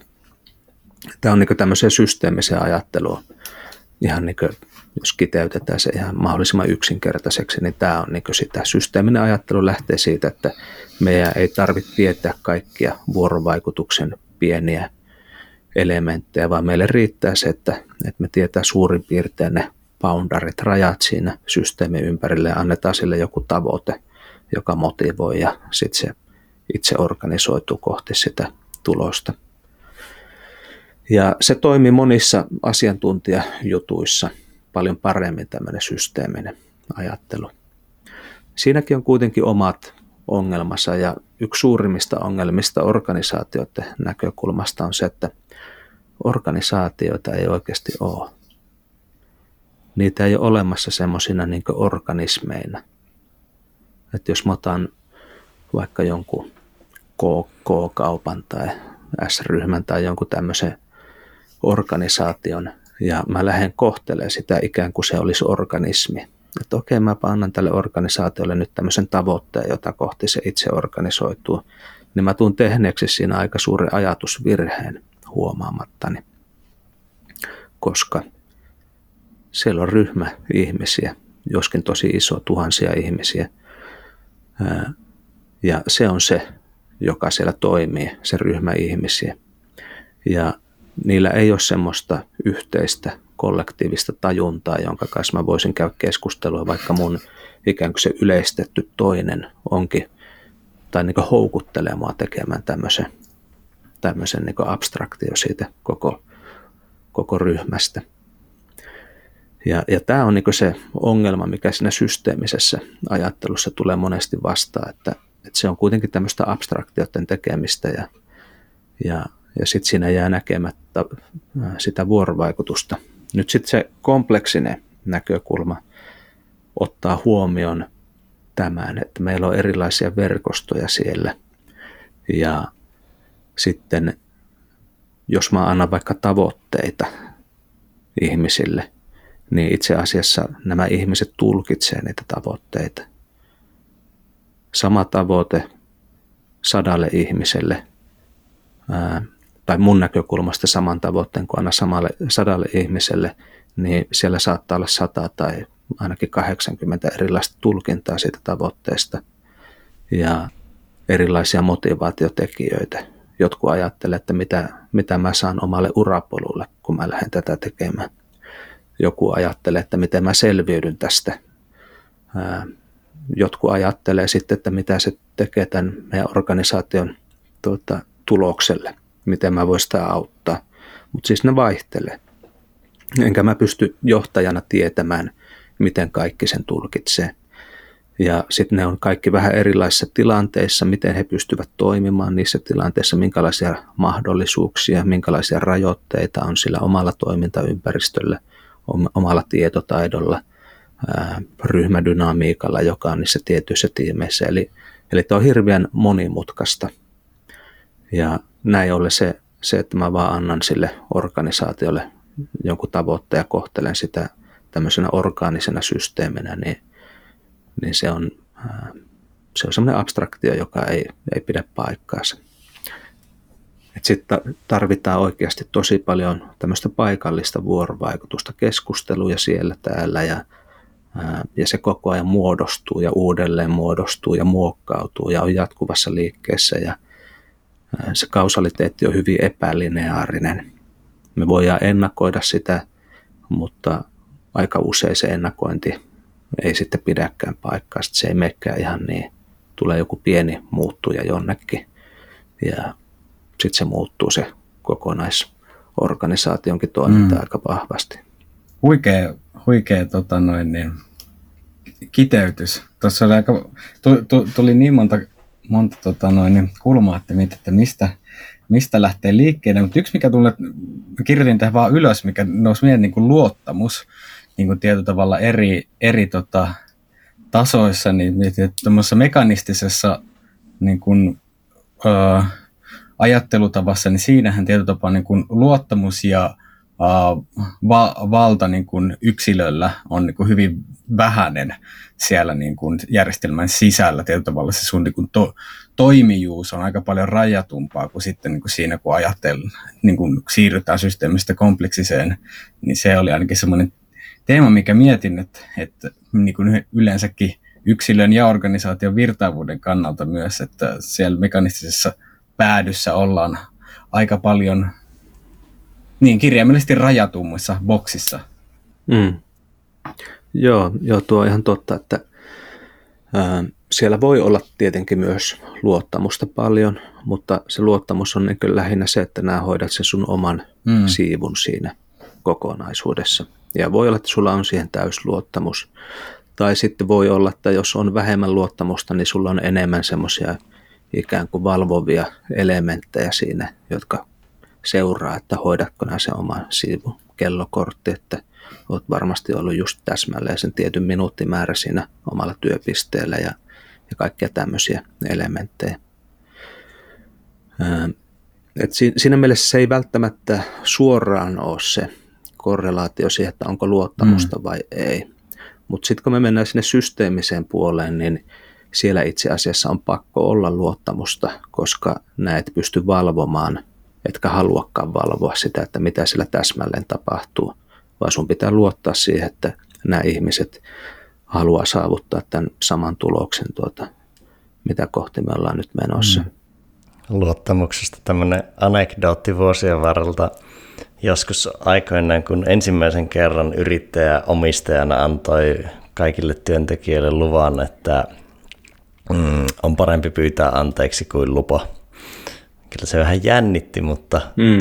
Tämä on niin tämmöiseen systeemiseen ajatteluun, ihan niin kuin, jos kiteytetään se ihan mahdollisimman yksinkertaiseksi, niin tämä on niin sitä. Systeeminen ajattelu lähtee siitä, että meidän ei tarvitse tietää kaikkia vuorovaikutuksen pieniä elementtejä, vaan meille riittää se, että, että me tietää suurin piirtein ne boundarit, rajat siinä systeemin ympärille ja annetaan sille joku tavoite, joka motivoi ja sitten se itse organisoituu kohti sitä tulosta. Ja se toimi monissa asiantuntijajutuissa paljon paremmin tämmöinen systeeminen ajattelu. Siinäkin on kuitenkin omat ongelmansa ja yksi suurimmista ongelmista organisaatioiden näkökulmasta on se, että organisaatioita ei oikeasti ole. Niitä ei ole olemassa semmoisina niin organismeina. Että jos mä otan vaikka jonkun KK-kaupan tai S-ryhmän tai jonkun tämmöisen organisaation ja mä lähden kohtelemaan sitä ikään kuin se olisi organismi. Että okei, mä annan tälle organisaatiolle nyt tämmöisen tavoitteen, jota kohti se itse organisoituu, niin mä tuun tehneeksi siinä aika suuri ajatusvirheen huomaamattani, koska siellä on ryhmä ihmisiä, joskin tosi iso, tuhansia ihmisiä, ja se on se, joka siellä toimii, se ryhmä ihmisiä. Ja niillä ei ole semmoista yhteistä kollektiivista tajuntaa, jonka kanssa mä voisin käydä keskustelua, vaikka mun ikään kuin se yleistetty toinen onkin, tai niin houkuttelee mua tekemään tämmöisen, tämmöisen niin abstraktio siitä koko, koko ryhmästä. Ja, ja tämä on niin se ongelma, mikä siinä systeemisessä ajattelussa tulee monesti vastaan, että, että se on kuitenkin tämmöistä abstraktioiden tekemistä ja, ja ja sitten siinä jää näkemättä sitä vuorovaikutusta. Nyt sitten se kompleksinen näkökulma ottaa huomioon tämän, että meillä on erilaisia verkostoja siellä. Ja sitten jos mä annan vaikka tavoitteita ihmisille, niin itse asiassa nämä ihmiset tulkitsee niitä tavoitteita. Sama tavoite sadalle ihmiselle tai mun näkökulmasta saman tavoitteen kuin aina samalle sadalle ihmiselle, niin siellä saattaa olla sata tai ainakin 80 erilaista tulkintaa siitä tavoitteesta ja erilaisia motivaatiotekijöitä. Jotkut ajattelee, että mitä, mitä mä saan omalle urapolulle, kun mä lähden tätä tekemään. Joku ajattelee, että miten mä selviydyn tästä. Jotkut ajattelee sitten, että mitä se tekee tämän meidän organisaation tuota, tulokselle, miten mä voin sitä auttaa. Mutta siis ne vaihtelee. Enkä mä pysty johtajana tietämään, miten kaikki sen tulkitsee. Ja sitten ne on kaikki vähän erilaisissa tilanteissa, miten he pystyvät toimimaan niissä tilanteissa, minkälaisia mahdollisuuksia, minkälaisia rajoitteita on sillä omalla toimintaympäristöllä, omalla tietotaidolla, ryhmädynamiikalla, joka on niissä tietyissä tiimeissä. Eli, eli tämä on hirveän monimutkaista. Ja näin ollen se, se, että mä vaan annan sille organisaatiolle jonkun tavoitteen ja kohtelen sitä tämmöisenä orgaanisena systeeminä, niin, niin se on, se on semmoinen abstraktio, joka ei, ei pidä paikkaansa. Sitten tarvitaan oikeasti tosi paljon tämmöistä paikallista vuorovaikutusta, keskusteluja siellä täällä ja, ja se koko ajan muodostuu ja uudelleen muodostuu ja muokkautuu ja on jatkuvassa liikkeessä ja se kausaliteetti on hyvin epälineaarinen. Me voidaan ennakoida sitä, mutta aika usein se ennakointi ei sitten pidäkään paikkaa. Sitten se ei menekään ihan niin. Tulee joku pieni muuttuja jonnekin ja sitten se muuttuu se kokonaisorganisaationkin toiminta mm. aika vahvasti. Huikea, huikea tota noin, niin, kiteytys. Tuossa oli aika, tuli niin monta, monta tota noin, niin kulmaa, että, mit, että mistä, mistä lähtee liikkeelle. Mutta yksi, mikä tulee, kirjoitin tähän vaan ylös, mikä nousi mieleen niin kuin luottamus niin kuin tietyllä tavalla eri, eri tota, tasoissa, niin tuommoisessa mekanistisessa niin kuin, ö, ajattelutavassa, niin siinähän tietyllä tapaa niin kuin luottamus ja va- valta niin kuin yksilöllä on niin kuin hyvin vähäinen siellä niin kuin järjestelmän sisällä. Tietyllä tavalla se sun niin kuin to- toimijuus on aika paljon rajatumpaa kuin sitten niin kuin siinä, kun ajattelin, niin kuin siirrytään systeemistä kompleksiseen, niin se oli ainakin semmoinen teema, mikä mietin, että, että niin kuin yleensäkin yksilön ja organisaation virtaavuuden kannalta myös, että siellä mekanistisessa päädyssä ollaan aika paljon niin kirjaimellisesti rajatummissa boksissa. Mm. Joo, joo, tuo on ihan totta, että ää, siellä voi olla tietenkin myös luottamusta paljon, mutta se luottamus on niin lähinnä se, että nämä hoidat sen sun oman mm. siivun siinä kokonaisuudessa. Ja voi olla, että sulla on siihen täysluottamus. Tai sitten voi olla, että jos on vähemmän luottamusta, niin sulla on enemmän semmoisia ikään kuin valvovia elementtejä siinä, jotka seuraa, että hoidatko nämä se oma siivu kellokortti, että olet varmasti ollut just täsmälleen sen tietyn minuuttimäärä siinä omalla työpisteellä ja, ja kaikkia tämmöisiä elementtejä. Et siinä mielessä se ei välttämättä suoraan ole se korrelaatio siihen, että onko luottamusta mm. vai ei. Mutta sitten kun me mennään sinne systeemiseen puoleen, niin siellä itse asiassa on pakko olla luottamusta, koska näet pysty valvomaan, etkä haluakaan valvoa sitä, että mitä sillä täsmälleen tapahtuu, vaan sun pitää luottaa siihen, että nämä ihmiset haluaa saavuttaa tämän saman tuloksen, tuota, mitä kohti me ollaan nyt menossa. Mm. Luottamuksesta tämmöinen anekdootti vuosien varrelta joskus aikoinaan, kun ensimmäisen kerran yrittäjä omistajana antoi kaikille työntekijöille luvan, että mm, on parempi pyytää anteeksi kuin lupa. Kyllä se vähän jännitti, mutta mm.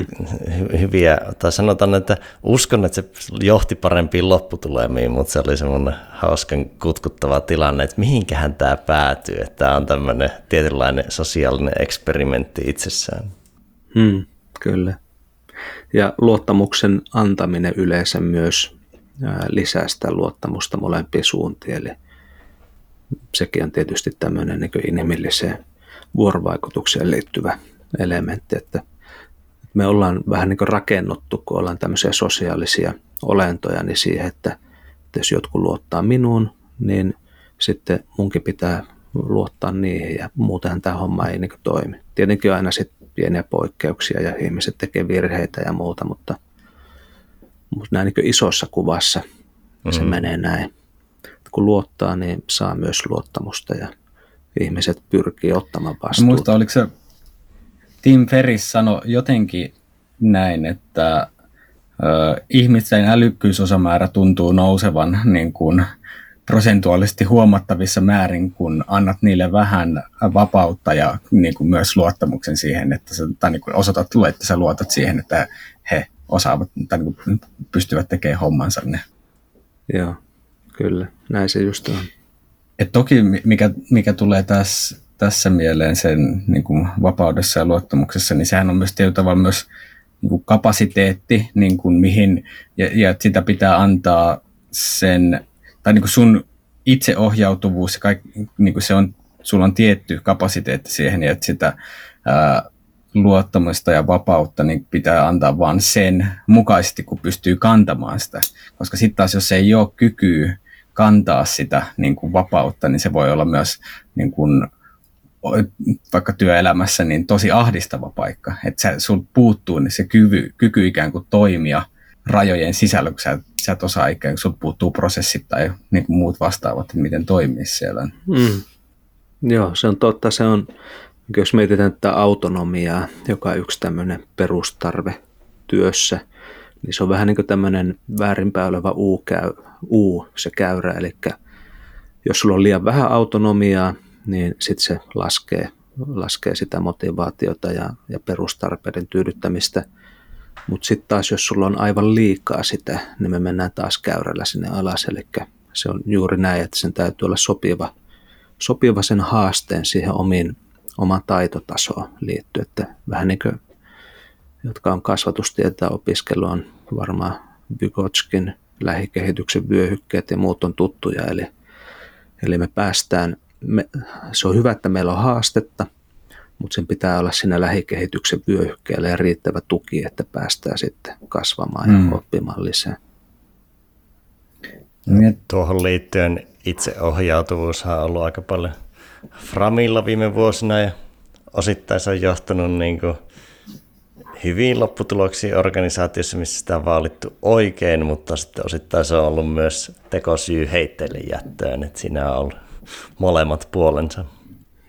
hy- hyviä, tai sanotaan, että uskon, että se johti parempiin lopputulemiin, mutta se oli semmoinen hauskan kutkuttava tilanne, että mihinkähän tämä päätyy, että tämä on tämmöinen tietynlainen sosiaalinen eksperimentti itsessään. Mm, kyllä. Ja luottamuksen antaminen yleensä myös lisää sitä luottamusta molempiin suuntiin. Eli sekin on tietysti tämmöinen niin inhimilliseen vuorovaikutukseen liittyvä elementti, että me ollaan vähän niin rakennuttu, kun ollaan tämmöisiä sosiaalisia olentoja, niin siihen, että, että jos jotkut luottaa minuun, niin sitten munkin pitää luottaa niihin ja muutenhan tämä homma ei niin toimi. Tietenkin on aina sitten pieniä poikkeuksia ja ihmiset tekee virheitä ja muuta, mutta, mutta näin niin isossa kuvassa mm. se menee näin. kun luottaa, niin saa myös luottamusta ja ihmiset pyrkii ottamaan vastuuta. Muista, oliko se Tim Ferris sanoi jotenkin näin, että ö, ihmisten älykkyysosamäärä tuntuu nousevan niin kuin prosentuaalisesti huomattavissa määrin, kun annat niille vähän vapautta ja niin kuin myös luottamuksen siihen, että sä, tai niin kuin osoitat, että sä luotat siihen, että he osaavat tai niin kuin pystyvät tekemään hommansa. Ne. Joo, kyllä. Näin se just on. Et toki mikä, mikä tulee tässä, tässä mieleen sen niin kuin vapaudessa ja luottamuksessa, niin sehän on myös tietyllä tavalla myös niin kuin kapasiteetti, niin kuin mihin, ja, ja sitä pitää antaa sen, tai niin kuin sun itseohjautuvuus, kaikki, niin kuin se on, sulla on tietty kapasiteetti siihen, ja että sitä ää, luottamusta ja vapautta niin pitää antaa vain sen mukaisesti, kun pystyy kantamaan sitä. Koska sitten taas, jos ei ole kykyä kantaa sitä niin kuin vapautta, niin se voi olla myös niin kuin, vaikka työelämässä niin tosi ahdistava paikka. Että sul puuttuu niin se kyvy, kyky ikään kuin toimia rajojen sisällä, kun sä, sä et osaa ikään kuin sul puuttuu prosessit tai niin kuin muut vastaavat, että miten toimii siellä. Mm. Joo, se on totta. Se on, jos mietitään tätä autonomiaa, joka on yksi tämmöinen perustarve työssä, niin se on vähän niin kuin tämmöinen väärinpäin oleva U-käy, U, se käyrä, eli jos sulla on liian vähän autonomiaa, niin sitten se laskee, laskee sitä motivaatiota ja, ja perustarpeiden tyydyttämistä. Mutta sitten taas, jos sulla on aivan liikaa sitä, niin me mennään taas käyrällä sinne alas. Eli se on juuri näin, että sen täytyy olla sopiva, sopiva sen haasteen siihen omiin, omaan taitotasoon liittyen. Että vähän niin kuin, jotka on kasvatustietä opiskelu, on varmaan Vygotskin lähikehityksen vyöhykkeet ja muut on tuttuja. Eli, eli me päästään me, se on hyvä, että meillä on haastetta, mutta sen pitää olla siinä lähikehityksen vyöhykkeellä ja riittävä tuki, että päästään sitten kasvamaan mm. ja oppimaan lisää. Ja tuohon liittyen itseohjautuvuushan on ollut aika paljon Framilla viime vuosina ja osittain se on johtanut niin kuin hyviin lopputuloksiin organisaatiossa, missä sitä on vaalittu oikein, mutta sitten osittain se on ollut myös tekosyy heitteille jättöön, että siinä on ollut molemmat puolensa.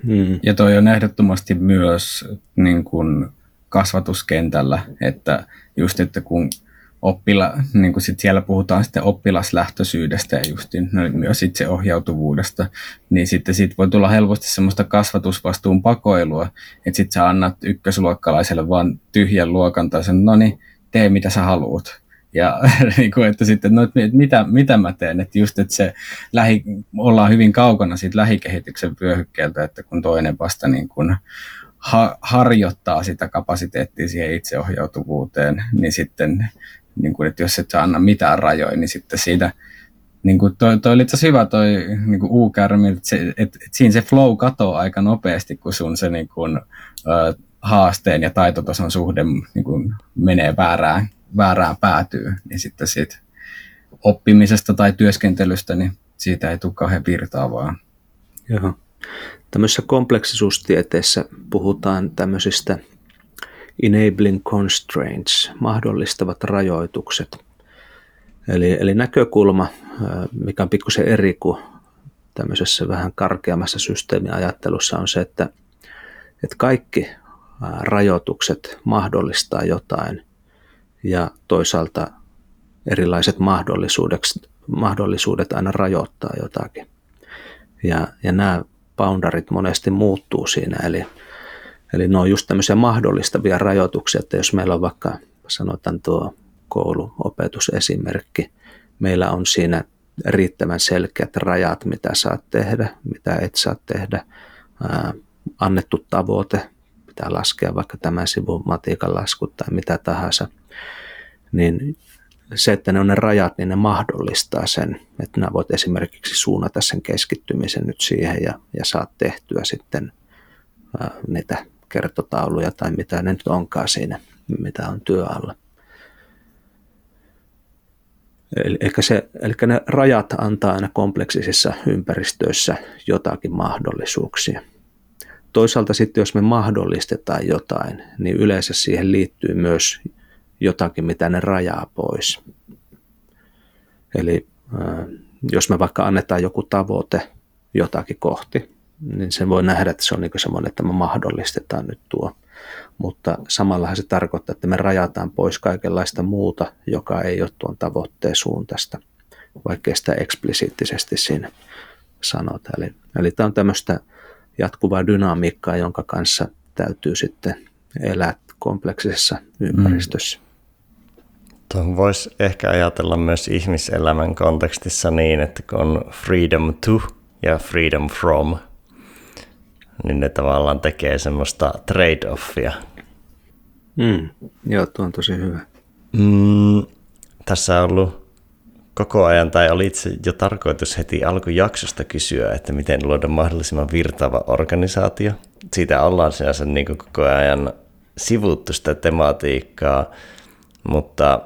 Hmm. Ja toi on ehdottomasti myös niin kuin kasvatuskentällä, että just, että kun oppila, niin kuin sit siellä puhutaan sitten oppilaslähtöisyydestä ja just no, myös itseohjautuvuudesta, niin sitten sit voi tulla helposti semmoista kasvatusvastuun pakoilua, että sitten sä annat ykkösluokkalaiselle vaan tyhjän luokan tai sen, no niin, tee mitä sä haluat. Ja niin kuin, että sitten, no, että mitä, mitä mä teen, että just, että se lähi, ollaan hyvin kaukana siitä lähikehityksen vyöhykkeeltä, että kun toinen vasta niin kuin ha, harjoittaa sitä kapasiteettia siihen itseohjautuvuuteen, niin sitten, niin kuin, että jos et saa anna mitään rajoja, niin sitten siitä, niin kuin toi, toi oli hyvä toi niin kuin U-kärmi, että, se, että, että siinä se flow katoaa aika nopeasti, kun sun se niin kuin, ö, haasteen ja taitotason suhde niin kuin menee väärään väärään päätyy, niin sitten siitä oppimisesta tai työskentelystä, niin siitä ei tule kauhean virtaavaa. Joo. Tämmöisessä kompleksisuustieteessä puhutaan tämmöisistä enabling constraints, mahdollistavat rajoitukset. Eli, eli näkökulma, mikä on pikkusen eri kuin tämmöisessä vähän karkeammassa systeemiajattelussa on se, että, että kaikki rajoitukset mahdollistaa jotain – ja toisaalta erilaiset mahdollisuudet, mahdollisuudet aina rajoittaa jotakin. Ja, ja nämä boundarit monesti muuttuu siinä, eli, eli ne on just tämmöisiä mahdollistavia rajoituksia, että jos meillä on vaikka, sanotaan tuo kouluopetusesimerkki, meillä on siinä riittävän selkeät rajat, mitä saat tehdä, mitä et saa tehdä, ää, annettu tavoite, pitää laskea vaikka tämän sivun matiikan laskut tai mitä tahansa – niin se, että ne on ne rajat, niin ne mahdollistaa sen, että nämä voit esimerkiksi suunnata sen keskittymisen nyt siihen ja, ja saat tehtyä sitten ää, niitä kertotauluja tai mitä ne nyt onkaan siinä, mitä on työ alla. Eli, se, eli ne rajat antaa aina kompleksisissa ympäristöissä jotakin mahdollisuuksia. Toisaalta sitten, jos me mahdollistetaan jotain, niin yleensä siihen liittyy myös jotakin, mitä ne rajaa pois. Eli jos me vaikka annetaan joku tavoite jotakin kohti, niin sen voi nähdä, että se on niin semmoinen, että me mahdollistetaan nyt tuo. Mutta samallahan se tarkoittaa, että me rajataan pois kaikenlaista muuta, joka ei ole tuon tavoitteen suuntaista, vaikkei sitä eksplisiittisesti siinä sanota. Eli, eli tämä on tämmöistä jatkuvaa dynamiikkaa, jonka kanssa täytyy sitten elää kompleksisessa ympäristössä. Mm. Tuohon voisi ehkä ajatella myös ihmiselämän kontekstissa niin, että kun on freedom to ja freedom from, niin ne tavallaan tekee semmoista trade-offia. Mm, joo, tuo on tosi hyvä. Mm, tässä on ollut koko ajan, tai oli itse jo tarkoitus heti alkujaksosta kysyä, että miten luoda mahdollisimman virtaava organisaatio. Siitä ollaan sinänsä niin koko ajan sivuttu sitä tematiikkaa, mutta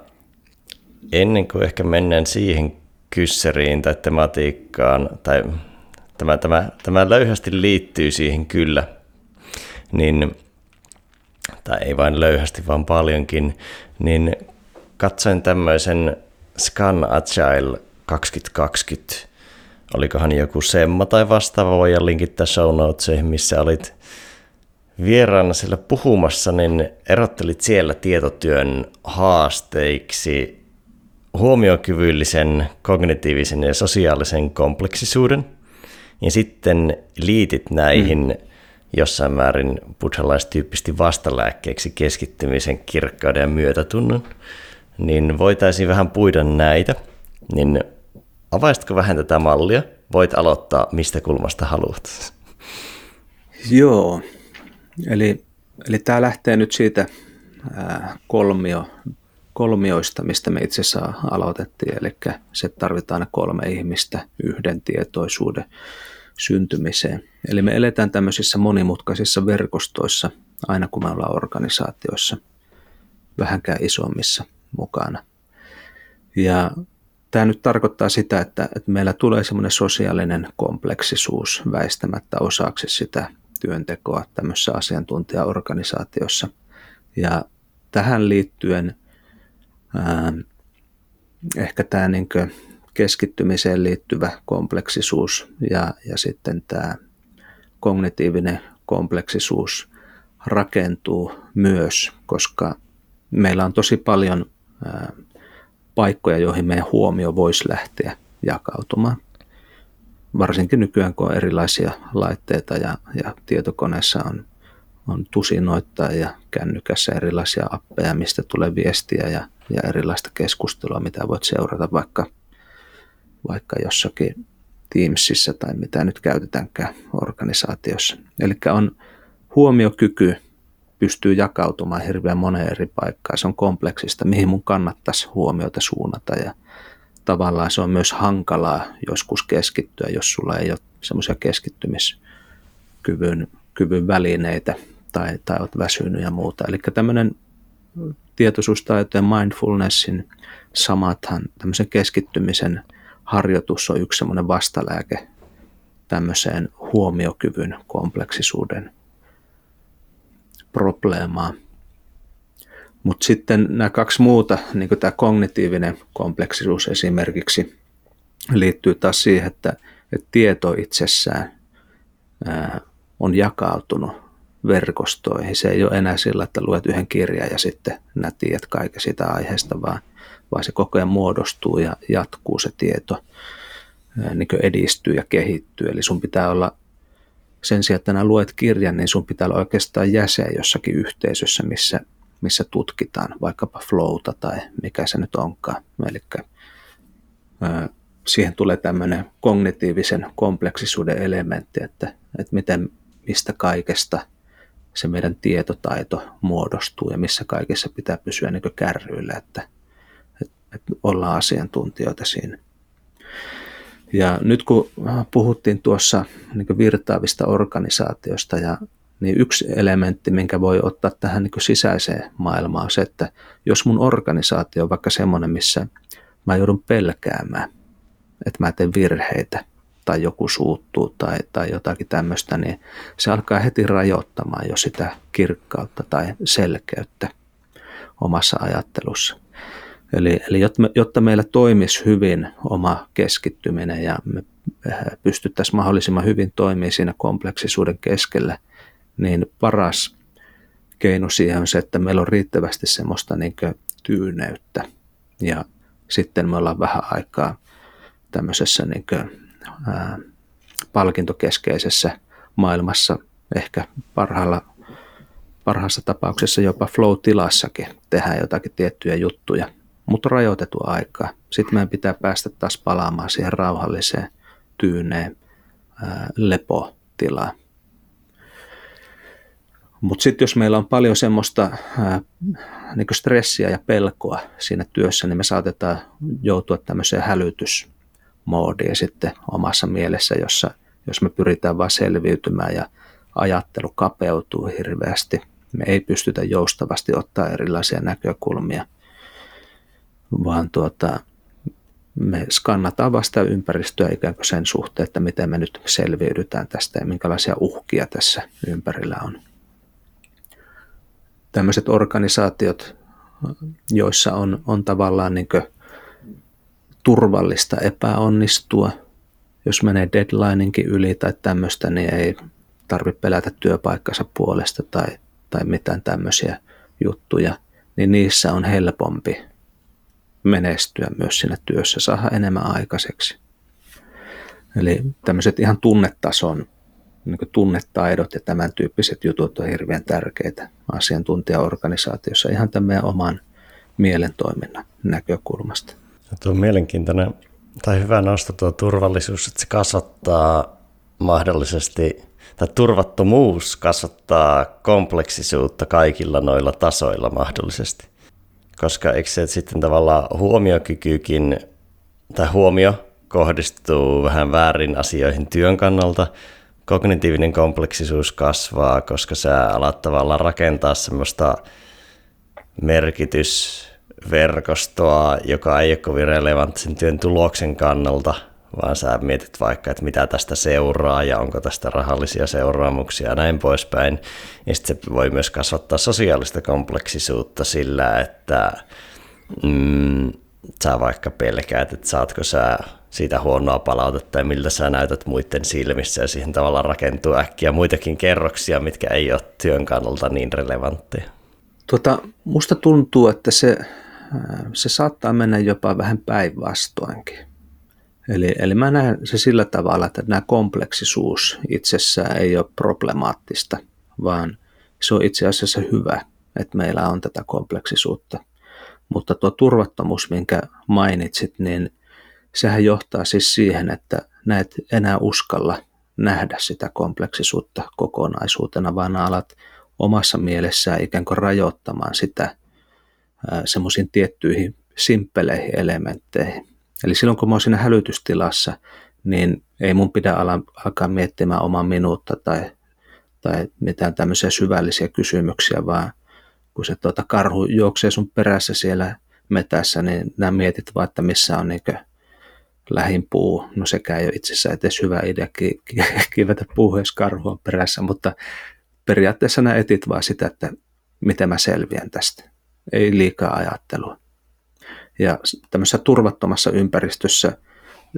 ennen kuin ehkä mennään siihen kysseriin tai tematiikkaan, tai tämä, tämä, tämä löyhästi liittyy siihen kyllä, niin, tai ei vain löyhästi, vaan paljonkin, niin katsoin tämmöisen Scan Agile 2020, olikohan joku semma tai vastaava, voi linkittää show notesiin, missä olit vieraana siellä puhumassa, niin erottelit siellä tietotyön haasteiksi huomiokyvyllisen, kognitiivisen ja sosiaalisen kompleksisuuden. Ja sitten liitit näihin mm. jossain määrin buddhalaistyyppisesti vastalääkkeeksi keskittymisen, kirkkauden ja myötätunnon. Niin voitaisiin vähän puida näitä. Niin avaisitko vähän tätä mallia? Voit aloittaa mistä kulmasta haluat. Joo, eli, eli tämä lähtee nyt siitä ää, kolmio kolmioista, mistä me itse asiassa aloitettiin. Eli se tarvitaan kolme ihmistä yhden tietoisuuden syntymiseen. Eli me eletään tämmöisissä monimutkaisissa verkostoissa aina kun me ollaan organisaatioissa vähänkään isommissa mukana. Ja tämä nyt tarkoittaa sitä, että, että meillä tulee semmoinen sosiaalinen kompleksisuus väistämättä osaksi sitä työntekoa tämmöisessä asiantuntijaorganisaatiossa. Ja tähän liittyen – ää, ehkä tämä niin keskittymiseen liittyvä kompleksisuus ja, ja sitten tämä kognitiivinen kompleksisuus rakentuu myös, koska meillä on tosi paljon paikkoja, joihin meidän huomio voisi lähteä jakautumaan. Varsinkin nykyään, kun on erilaisia laitteita ja, ja tietokoneessa on on tusinoittaa ja kännykässä erilaisia appeja, mistä tulee viestiä ja, ja erilaista keskustelua, mitä voit seurata vaikka, vaikka jossakin Teamsissa tai mitä nyt käytetäänkään organisaatiossa. Eli on huomiokyky pystyy jakautumaan hirveän moneen eri paikkaan. Se on kompleksista, mihin mun kannattaisi huomiota suunnata ja tavallaan se on myös hankalaa joskus keskittyä, jos sulla ei ole semmoisia keskittymiskyvyn kyvyn välineitä tai, tai olet väsynyt ja muuta. Eli tämmöinen tietoisuustaito ja mindfulnessin samathan, tämmöisen keskittymisen harjoitus on yksi semmoinen vastalääke tämmöiseen huomiokyvyn kompleksisuuden probleemaan. Mutta sitten nämä kaksi muuta, niin kuin tämä kognitiivinen kompleksisuus esimerkiksi, liittyy taas siihen, että, että tieto itsessään ää, on jakautunut verkostoihin. Se ei ole enää sillä, että luet yhden kirjan ja sitten nää tiedät kaiken sitä aiheesta, vaan, vaan se koko ajan muodostuu ja jatkuu se tieto, niin edistyy ja kehittyy. Eli sun pitää olla sen sijaan, että luet kirjan, niin sun pitää olla oikeastaan jäsen jossakin yhteisössä, missä, missä tutkitaan vaikkapa flowta tai mikä se nyt onkaan. Eli siihen tulee tämmöinen kognitiivisen kompleksisuuden elementti, että, että miten, mistä kaikesta – se meidän tietotaito muodostuu ja missä kaikessa pitää pysyä niin kärryillä, että, että, että ollaan asiantuntijoita siinä. Ja nyt kun puhuttiin tuossa niin virtaavista organisaatioista, ja, niin yksi elementti, minkä voi ottaa tähän niin sisäiseen maailmaan, on se, että jos mun organisaatio on vaikka semmoinen, missä mä joudun pelkäämään, että mä teen virheitä – tai joku suuttuu tai, tai jotakin tämmöistä, niin se alkaa heti rajoittamaan jo sitä kirkkautta tai selkeyttä omassa ajattelussa. Eli, eli jotta, me, jotta meillä toimisi hyvin oma keskittyminen ja me äh, pystyttäisiin mahdollisimman hyvin toimimaan siinä kompleksisuuden keskellä, niin paras keino siihen on se, että meillä on riittävästi semmoista niin tyyneyttä. Ja sitten me ollaan vähän aikaa tämmöisessä niin kuin, ää, palkintokeskeisessä maailmassa, ehkä parhaalla, parhaassa tapauksessa jopa flow-tilassakin tehdään jotakin tiettyjä juttuja, mutta rajoitettua aikaa. Sitten meidän pitää päästä taas palaamaan siihen rauhalliseen, tyyneen lepotilaan. Mutta sitten jos meillä on paljon semmoista ää, niin stressiä ja pelkoa siinä työssä, niin me saatetaan joutua tämmöiseen hälytysmoodiin sitten omassa mielessä, jossa jos me pyritään vain selviytymään ja ajattelu kapeutuu hirveästi, me ei pystytä joustavasti ottaa erilaisia näkökulmia, vaan tuota, me skannataan vasta ympäristöä ikään kuin sen suhteen, että miten me nyt selviydytään tästä ja minkälaisia uhkia tässä ympärillä on tämmöiset organisaatiot, joissa on, on tavallaan niin turvallista epäonnistua. Jos menee deadlineinkin yli tai tämmöistä, niin ei tarvitse pelätä työpaikkansa puolesta tai, tai mitään tämmöisiä juttuja, niin niissä on helpompi menestyä myös siinä työssä, saada enemmän aikaiseksi. Eli tämmöiset ihan tunnetason niin tunnetaidot ja tämän tyyppiset jutut on hirveän tärkeitä asiantuntijaorganisaatiossa ihan tämän meidän oman mielentoiminnan näkökulmasta. Tuo on mielenkiintoinen tai hyvä nosto tuo turvallisuus, että se kasvattaa mahdollisesti, tai turvattomuus kasvattaa kompleksisuutta kaikilla noilla tasoilla mahdollisesti. Koska eikö se sitten tavallaan huomiokykykin, tai huomio kohdistuu vähän väärin asioihin työn kannalta, kognitiivinen kompleksisuus kasvaa, koska sä alat tavallaan rakentaa semmoista merkitysverkostoa, joka ei ole kovin relevantti sen työn tuloksen kannalta, vaan sä mietit vaikka, että mitä tästä seuraa ja onko tästä rahallisia seuraamuksia ja näin poispäin. Ja sitten se voi myös kasvattaa sosiaalista kompleksisuutta sillä, että mm, sä vaikka pelkäät, että saatko sä siitä huonoa palautetta ja miltä sä näytät muiden silmissä ja siihen tavallaan rakentuu äkkiä muitakin kerroksia, mitkä ei ole työn kannalta niin relevantteja. Tuota, musta tuntuu, että se, se saattaa mennä jopa vähän päinvastoinkin. Eli, eli mä näen se sillä tavalla, että nämä kompleksisuus itsessään ei ole problemaattista, vaan se on itse asiassa hyvä, että meillä on tätä kompleksisuutta. Mutta tuo turvattomuus, minkä mainitsit, niin sehän johtaa siis siihen, että näet enää uskalla nähdä sitä kompleksisuutta kokonaisuutena, vaan alat omassa mielessään ikään kuin rajoittamaan sitä semmoisiin tiettyihin simppeleihin elementteihin. Eli silloin kun mä oon siinä hälytystilassa, niin ei mun pidä ala, alkaa miettimään omaa minuutta tai, tai mitään tämmöisiä syvällisiä kysymyksiä, vaan kun se tuota karhu juoksee sun perässä siellä metässä, niin nämä mietit vaan, että missä on niin lähin puu. No sekä ei ole itsessään edes hyvä idea kivetä puuhun, jos karhu on perässä, mutta periaatteessa nämä etit vaan sitä, että miten mä selviän tästä. Ei liikaa ajattelua. Ja tämmöisessä turvattomassa ympäristössä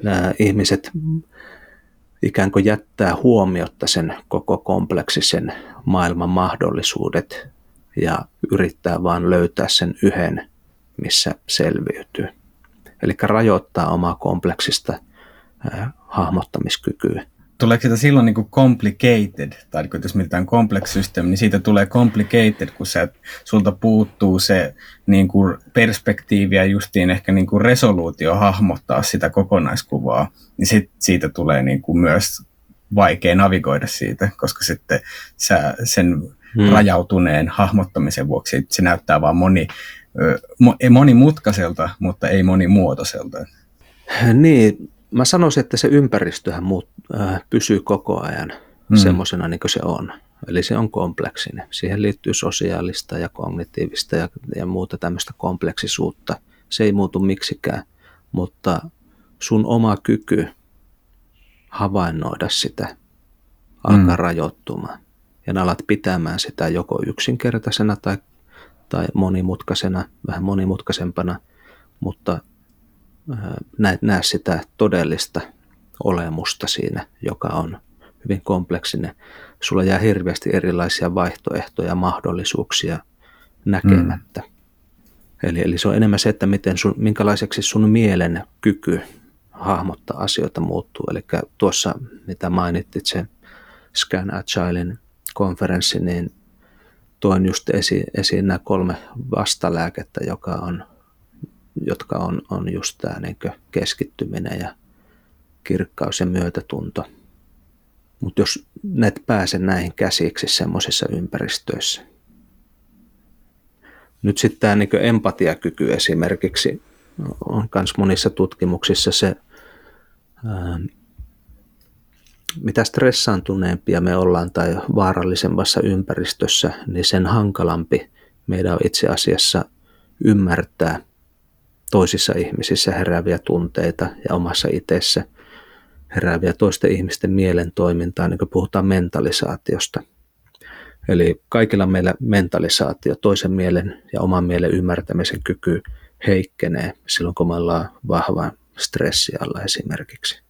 nämä ihmiset ikään kuin jättää huomiotta sen koko kompleksisen maailman mahdollisuudet ja yrittää vaan löytää sen yhden, missä selviytyy. Eli rajoittaa omaa kompleksista hahmottamiskykyä. Tuleeko sitä silloin niin kuin complicated, tai kun jos mietitään complex system, niin siitä tulee complicated, kun se, sulta puuttuu se niin kuin perspektiivi ja justiin ehkä niin kuin resoluutio hahmottaa sitä kokonaiskuvaa, niin sit, siitä tulee niin kuin myös vaikea navigoida siitä, koska sitten sä sen hmm. rajautuneen hahmottamisen vuoksi se näyttää vaan moni, monimutkaiselta, mutta ei monimuotoiselta. Niin, mä sanoisin, että se ympäristöhän muut, äh, pysyy koko ajan hmm. semmoisena niin kuin se on. Eli se on kompleksinen. Siihen liittyy sosiaalista ja kognitiivista ja, ja muuta tämmöistä kompleksisuutta. Se ei muutu miksikään, mutta sun oma kyky havainnoida sitä alkaa hmm. rajoittumaan. Ja alat pitämään sitä joko yksinkertaisena tai, tai monimutkaisena, vähän monimutkaisempana, mutta näet näe sitä todellista olemusta siinä, joka on hyvin kompleksinen. Sulla jää hirveästi erilaisia vaihtoehtoja, mahdollisuuksia näkemättä. Mm. Eli, eli se on enemmän se, että miten sun, minkälaiseksi sun mielen kyky hahmottaa asioita muuttuu. Eli tuossa, mitä mainittit, se Scan Agilein konferenssi, niin toin just esiin, esiin nämä kolme vastalääkettä, joka on, jotka on, on just tämä niin keskittyminen ja kirkkaus ja myötätunto. Mutta jos et pääse näihin käsiksi semmoisissa ympäristöissä. Nyt sitten tämä niin empatiakyky esimerkiksi on myös monissa tutkimuksissa se, ää, mitä stressaantuneempia me ollaan tai vaarallisemmassa ympäristössä, niin sen hankalampi meidän on itse asiassa ymmärtää toisissa ihmisissä herääviä tunteita ja omassa itsessä herääviä toisten ihmisten mielen toimintaa, niin kuin puhutaan mentalisaatiosta. Eli kaikilla meillä mentalisaatio, toisen mielen ja oman mielen ymmärtämisen kyky heikkenee silloin, kun me ollaan vahvan stressi alla esimerkiksi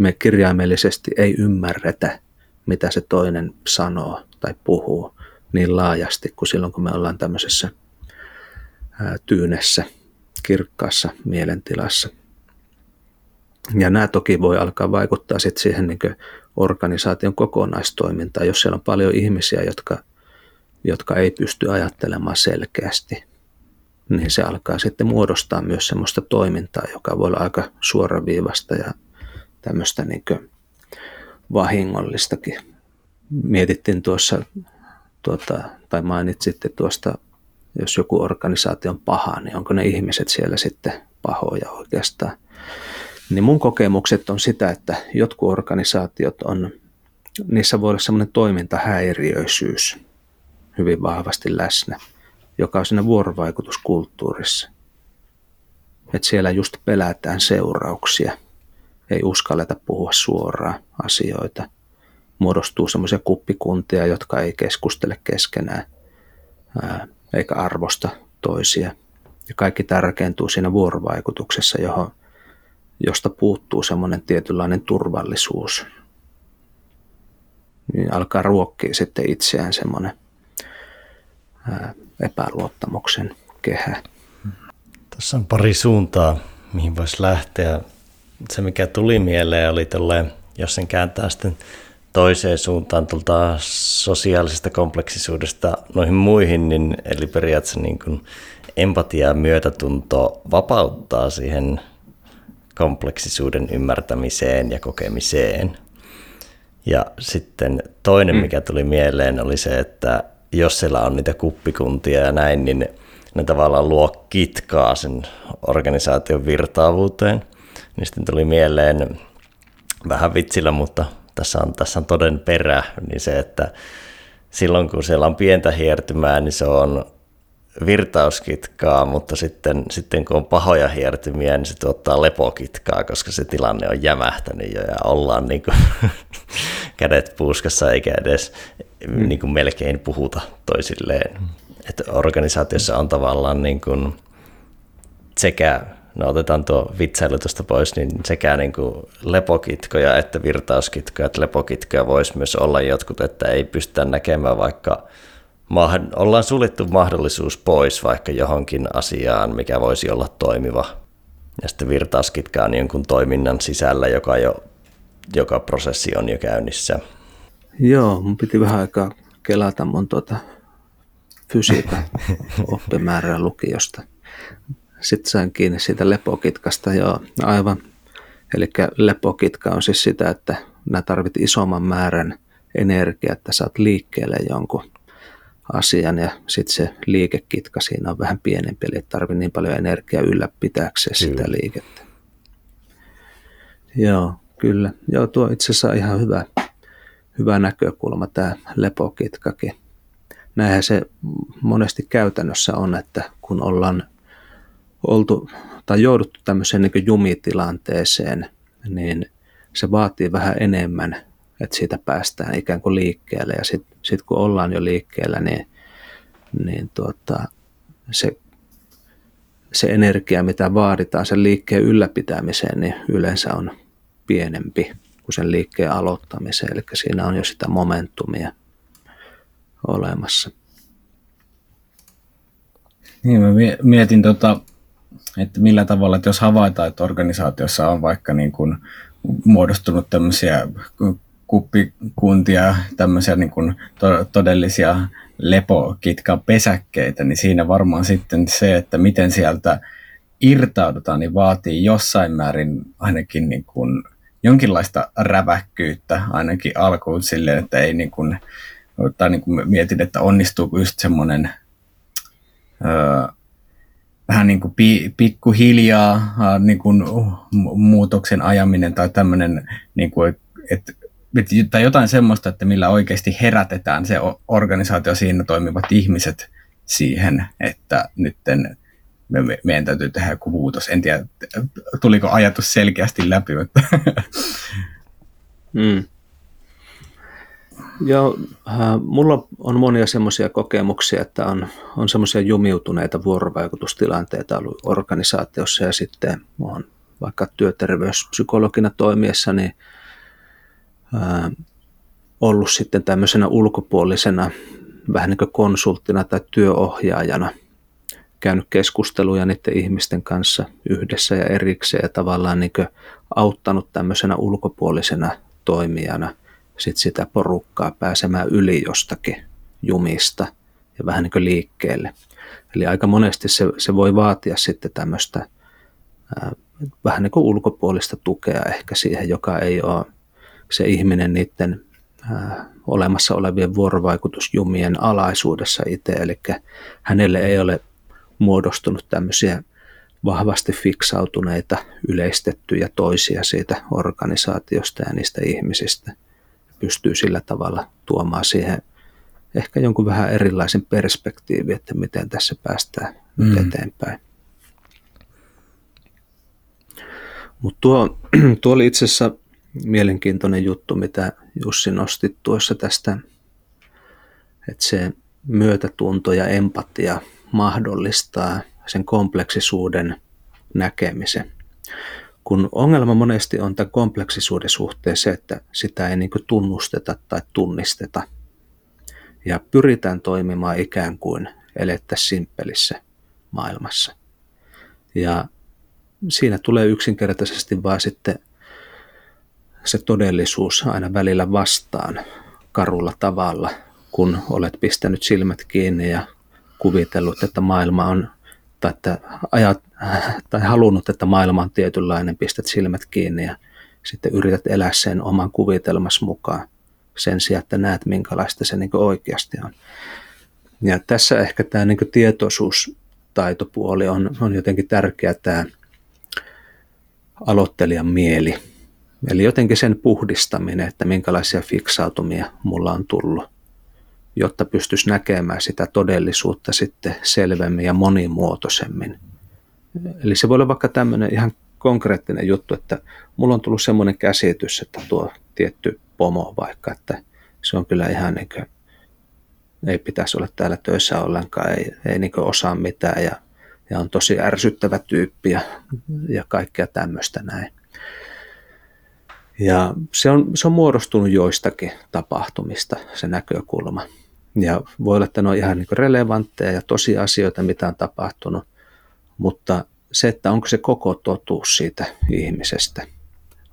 me kirjaimellisesti ei ymmärretä, mitä se toinen sanoo tai puhuu niin laajasti kuin silloin, kun me ollaan tämmöisessä tyynessä, kirkkaassa mielentilassa. Ja nämä toki voi alkaa vaikuttaa sitten siihen niin organisaation kokonaistoimintaan, jos siellä on paljon ihmisiä, jotka, jotka ei pysty ajattelemaan selkeästi, niin se alkaa sitten muodostaa myös semmoista toimintaa, joka voi olla aika suoraviivasta ja tämmöistä niin vahingollistakin. Mietittiin tuossa, tuota, tai mainitsitte tuosta, jos joku organisaatio on paha, niin onko ne ihmiset siellä sitten pahoja oikeastaan. Niin mun kokemukset on sitä, että jotkut organisaatiot on, niissä voi olla semmoinen toimintahäiriöisyys hyvin vahvasti läsnä, joka on siinä vuorovaikutuskulttuurissa. Että siellä just pelätään seurauksia – ei uskalleta puhua suoraan asioita. Muodostuu semmoisia kuppikuntia, jotka ei keskustele keskenään ää, eikä arvosta toisia. Ja kaikki tämä rakentuu siinä vuorovaikutuksessa, johon, josta puuttuu semmoinen tietynlainen turvallisuus. Niin alkaa ruokkia sitten itseään semmoinen ää, epäluottamuksen kehä. Tässä on pari suuntaa, mihin voisi lähteä se, mikä tuli mieleen, oli tolleen, jos sen kääntää sitten toiseen suuntaan tuolta sosiaalisesta kompleksisuudesta noihin muihin, niin eli periaatteessa niin kuin empatia ja myötätunto vapauttaa siihen kompleksisuuden ymmärtämiseen ja kokemiseen. Ja sitten toinen, mm. mikä tuli mieleen, oli se, että jos siellä on niitä kuppikuntia ja näin, niin ne tavallaan luo kitkaa sen organisaation virtaavuuteen niin sitten tuli mieleen vähän vitsillä, mutta tässä on, tässä on toden perä, niin se, että silloin kun siellä on pientä hiertymää, niin se on virtauskitkaa, mutta sitten, sitten kun on pahoja hiertymiä, niin se tuottaa lepokitkaa, koska se tilanne on jämähtänyt jo ja ollaan niin kuin kädet puuskassa eikä edes mm. niin kuin melkein puhuta toisilleen. Että organisaatiossa on tavallaan niin kuin sekä no otetaan tuo vitsailu tuosta pois, niin sekä niin kuin lepokitkoja että virtauskitkoja, että lepokitkoja voisi myös olla jotkut, että ei pystytä näkemään vaikka ollaan suljettu mahdollisuus pois vaikka johonkin asiaan, mikä voisi olla toimiva. Ja sitten virtauskitka on jonkun toiminnan sisällä, joka, jo, joka prosessi on jo käynnissä. Joo, mun piti vähän aikaa kelata mun tuota fysiikan oppimäärää lukiosta sitten sain kiinni siitä lepokitkasta, joo, aivan. Eli lepokitka on siis sitä, että nämä tarvit isomman määrän energiaa, että saat liikkeelle jonkun asian ja sitten se liikekitka siinä on vähän pienempi, eli tarvii niin paljon energiaa ylläpitääkseen sitä liikettä. Joo, kyllä. Joo, tuo itse asiassa ihan hyvä, hyvä näkökulma tämä lepokitkakin. Näinhän se monesti käytännössä on, että kun ollaan oltu tai jouduttu tämmöiseen niin jumitilanteeseen, niin se vaatii vähän enemmän, että siitä päästään ikään kuin liikkeelle. Ja sitten sit kun ollaan jo liikkeellä, niin, niin tuota, se se energia, mitä vaaditaan sen liikkeen ylläpitämiseen, niin yleensä on pienempi kuin sen liikkeen aloittamiseen. Eli siinä on jo sitä momentumia olemassa. Niin, mä mietin, tota, että millä tavalla, että jos havaitaan, että organisaatiossa on vaikka niin kuin muodostunut tämmöisiä kuppikuntia, tämmöisiä niin kuin to- todellisia lepokitkan pesäkkeitä, niin siinä varmaan sitten se, että miten sieltä irtaudutaan, niin vaatii jossain määrin ainakin niin kuin jonkinlaista räväkkyyttä ainakin alkuun silleen, että ei niin kuin, tai niin kuin mietin, että onnistuuko just semmoinen öö, vähän niin kuin pi, pikkuhiljaa niin kuin muutoksen ajaminen tai tämmöinen, niin kuin, että tai jotain semmoista, että millä oikeasti herätetään se organisaatio siinä toimivat ihmiset siihen, että nytten me, me, meidän täytyy tehdä joku muutos. En tiedä, tuliko ajatus selkeästi läpi, mutta... Mm. Joo, äh, mulla on monia semmoisia kokemuksia, että on, on semmoisia jumiutuneita vuorovaikutustilanteita ollut organisaatiossa ja sitten on vaikka työterveyspsykologina toimiessa, niin ää, ollut sitten tämmöisenä ulkopuolisena vähän niin kuin konsulttina tai työohjaajana käynyt keskusteluja niiden ihmisten kanssa yhdessä ja erikseen ja tavallaan niin auttanut tämmöisenä ulkopuolisena toimijana sit sitä porukkaa pääsemään yli jostakin jumista ja vähän niin kuin liikkeelle. Eli aika monesti se, se voi vaatia sitten tämmöistä ää, vähän niin kuin ulkopuolista tukea ehkä siihen, joka ei ole se ihminen niiden ää, olemassa olevien vuorovaikutusjumien alaisuudessa itse, eli hänelle ei ole muodostunut tämmöisiä vahvasti fiksautuneita, yleistettyjä toisia siitä organisaatiosta ja niistä ihmisistä. Pystyy sillä tavalla tuomaan siihen ehkä jonkun vähän erilaisen perspektiivin, että miten tässä päästään mm. eteenpäin. Mutta tuo, tuo oli itse asiassa mielenkiintoinen juttu, mitä Jussi nosti tuossa tästä, että se myötätunto ja empatia mahdollistaa sen kompleksisuuden näkemisen. Kun ongelma monesti on tämän kompleksisuuden suhteen se, että sitä ei niin tunnusteta tai tunnisteta ja pyritään toimimaan ikään kuin elettäisiin simppelissä maailmassa. Ja siinä tulee yksinkertaisesti vaan sitten se todellisuus aina välillä vastaan karulla tavalla, kun olet pistänyt silmät kiinni ja kuvitellut, että maailma on, tai, että ajat, tai halunnut, että maailma on tietynlainen, pistät silmät kiinni ja sitten yrität elää sen oman kuvitelmas mukaan sen sijaan, että näet minkälaista se niin oikeasti on. Ja tässä ehkä tämä niin tietoisuustaitopuoli on, on jotenkin tärkeä tämä aloittelijan mieli, Eli jotenkin sen puhdistaminen, että minkälaisia fiksautumia mulla on tullut, jotta pystyisi näkemään sitä todellisuutta sitten selvemmin ja monimuotoisemmin. Eli se voi olla vaikka tämmöinen ihan konkreettinen juttu, että mulla on tullut semmoinen käsitys, että tuo tietty pomo vaikka, että se on kyllä ihan niin kuin, ei pitäisi olla täällä töissä ollenkaan, ei, ei niin osaa mitään ja, ja on tosi ärsyttävä tyyppi ja, ja kaikkea tämmöistä näin. Ja se on, se on muodostunut joistakin tapahtumista, se näkökulma. Ja voi olla, että ne on ihan niin relevantteja ja tosiasioita, mitä on tapahtunut, mutta se, että onko se koko totuus siitä ihmisestä,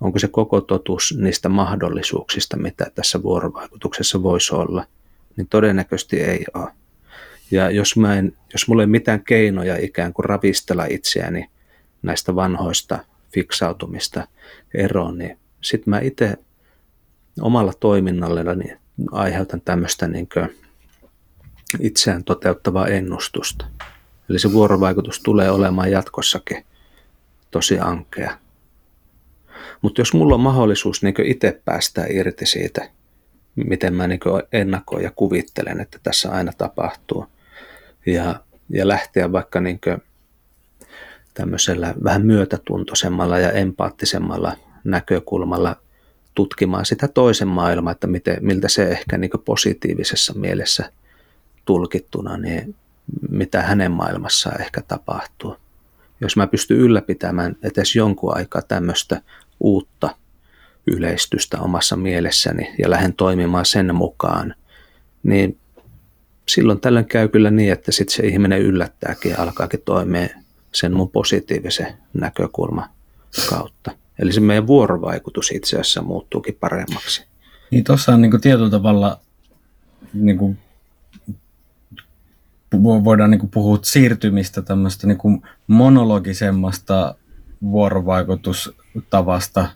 onko se koko totuus niistä mahdollisuuksista, mitä tässä vuorovaikutuksessa voisi olla, niin todennäköisesti ei ole. Ja jos, mä en, jos mulla ei mitään keinoja ikään kuin ravistella itseäni näistä vanhoista fiksautumista eroon, niin sitten mä itse omalla toiminnallani aiheutan tämmöistä niin itseään toteuttavaa ennustusta. Eli se vuorovaikutus tulee olemaan jatkossakin tosi ankea. Mutta jos mulla on mahdollisuus niin itse päästä irti siitä, miten mä niin ennakoin ja kuvittelen, että tässä aina tapahtuu, ja, ja lähteä vaikka niin tämmöisellä vähän myötätuntoisemmalla ja empaattisemmalla näkökulmalla tutkimaan sitä toisen maailmaa, että miten, miltä se ehkä niin positiivisessa mielessä tulkittuna, niin mitä hänen maailmassaan ehkä tapahtuu. jos mä pystyn ylläpitämään edes jonkun aikaa tämmöistä uutta yleistystä omassa mielessäni ja lähden toimimaan sen mukaan, niin silloin tällöin käy kyllä niin, että sitten se ihminen yllättääkin ja alkaakin toimia sen mun positiivisen näkökulman kautta. Eli se meidän vuorovaikutus itse asiassa muuttuukin paremmaksi. Niin tuossa on niin kuin tietyllä tavalla niin kuin voidaan niin kuin puhua siirtymistä tämmöistä niin kuin monologisemmasta vuorovaikutustavasta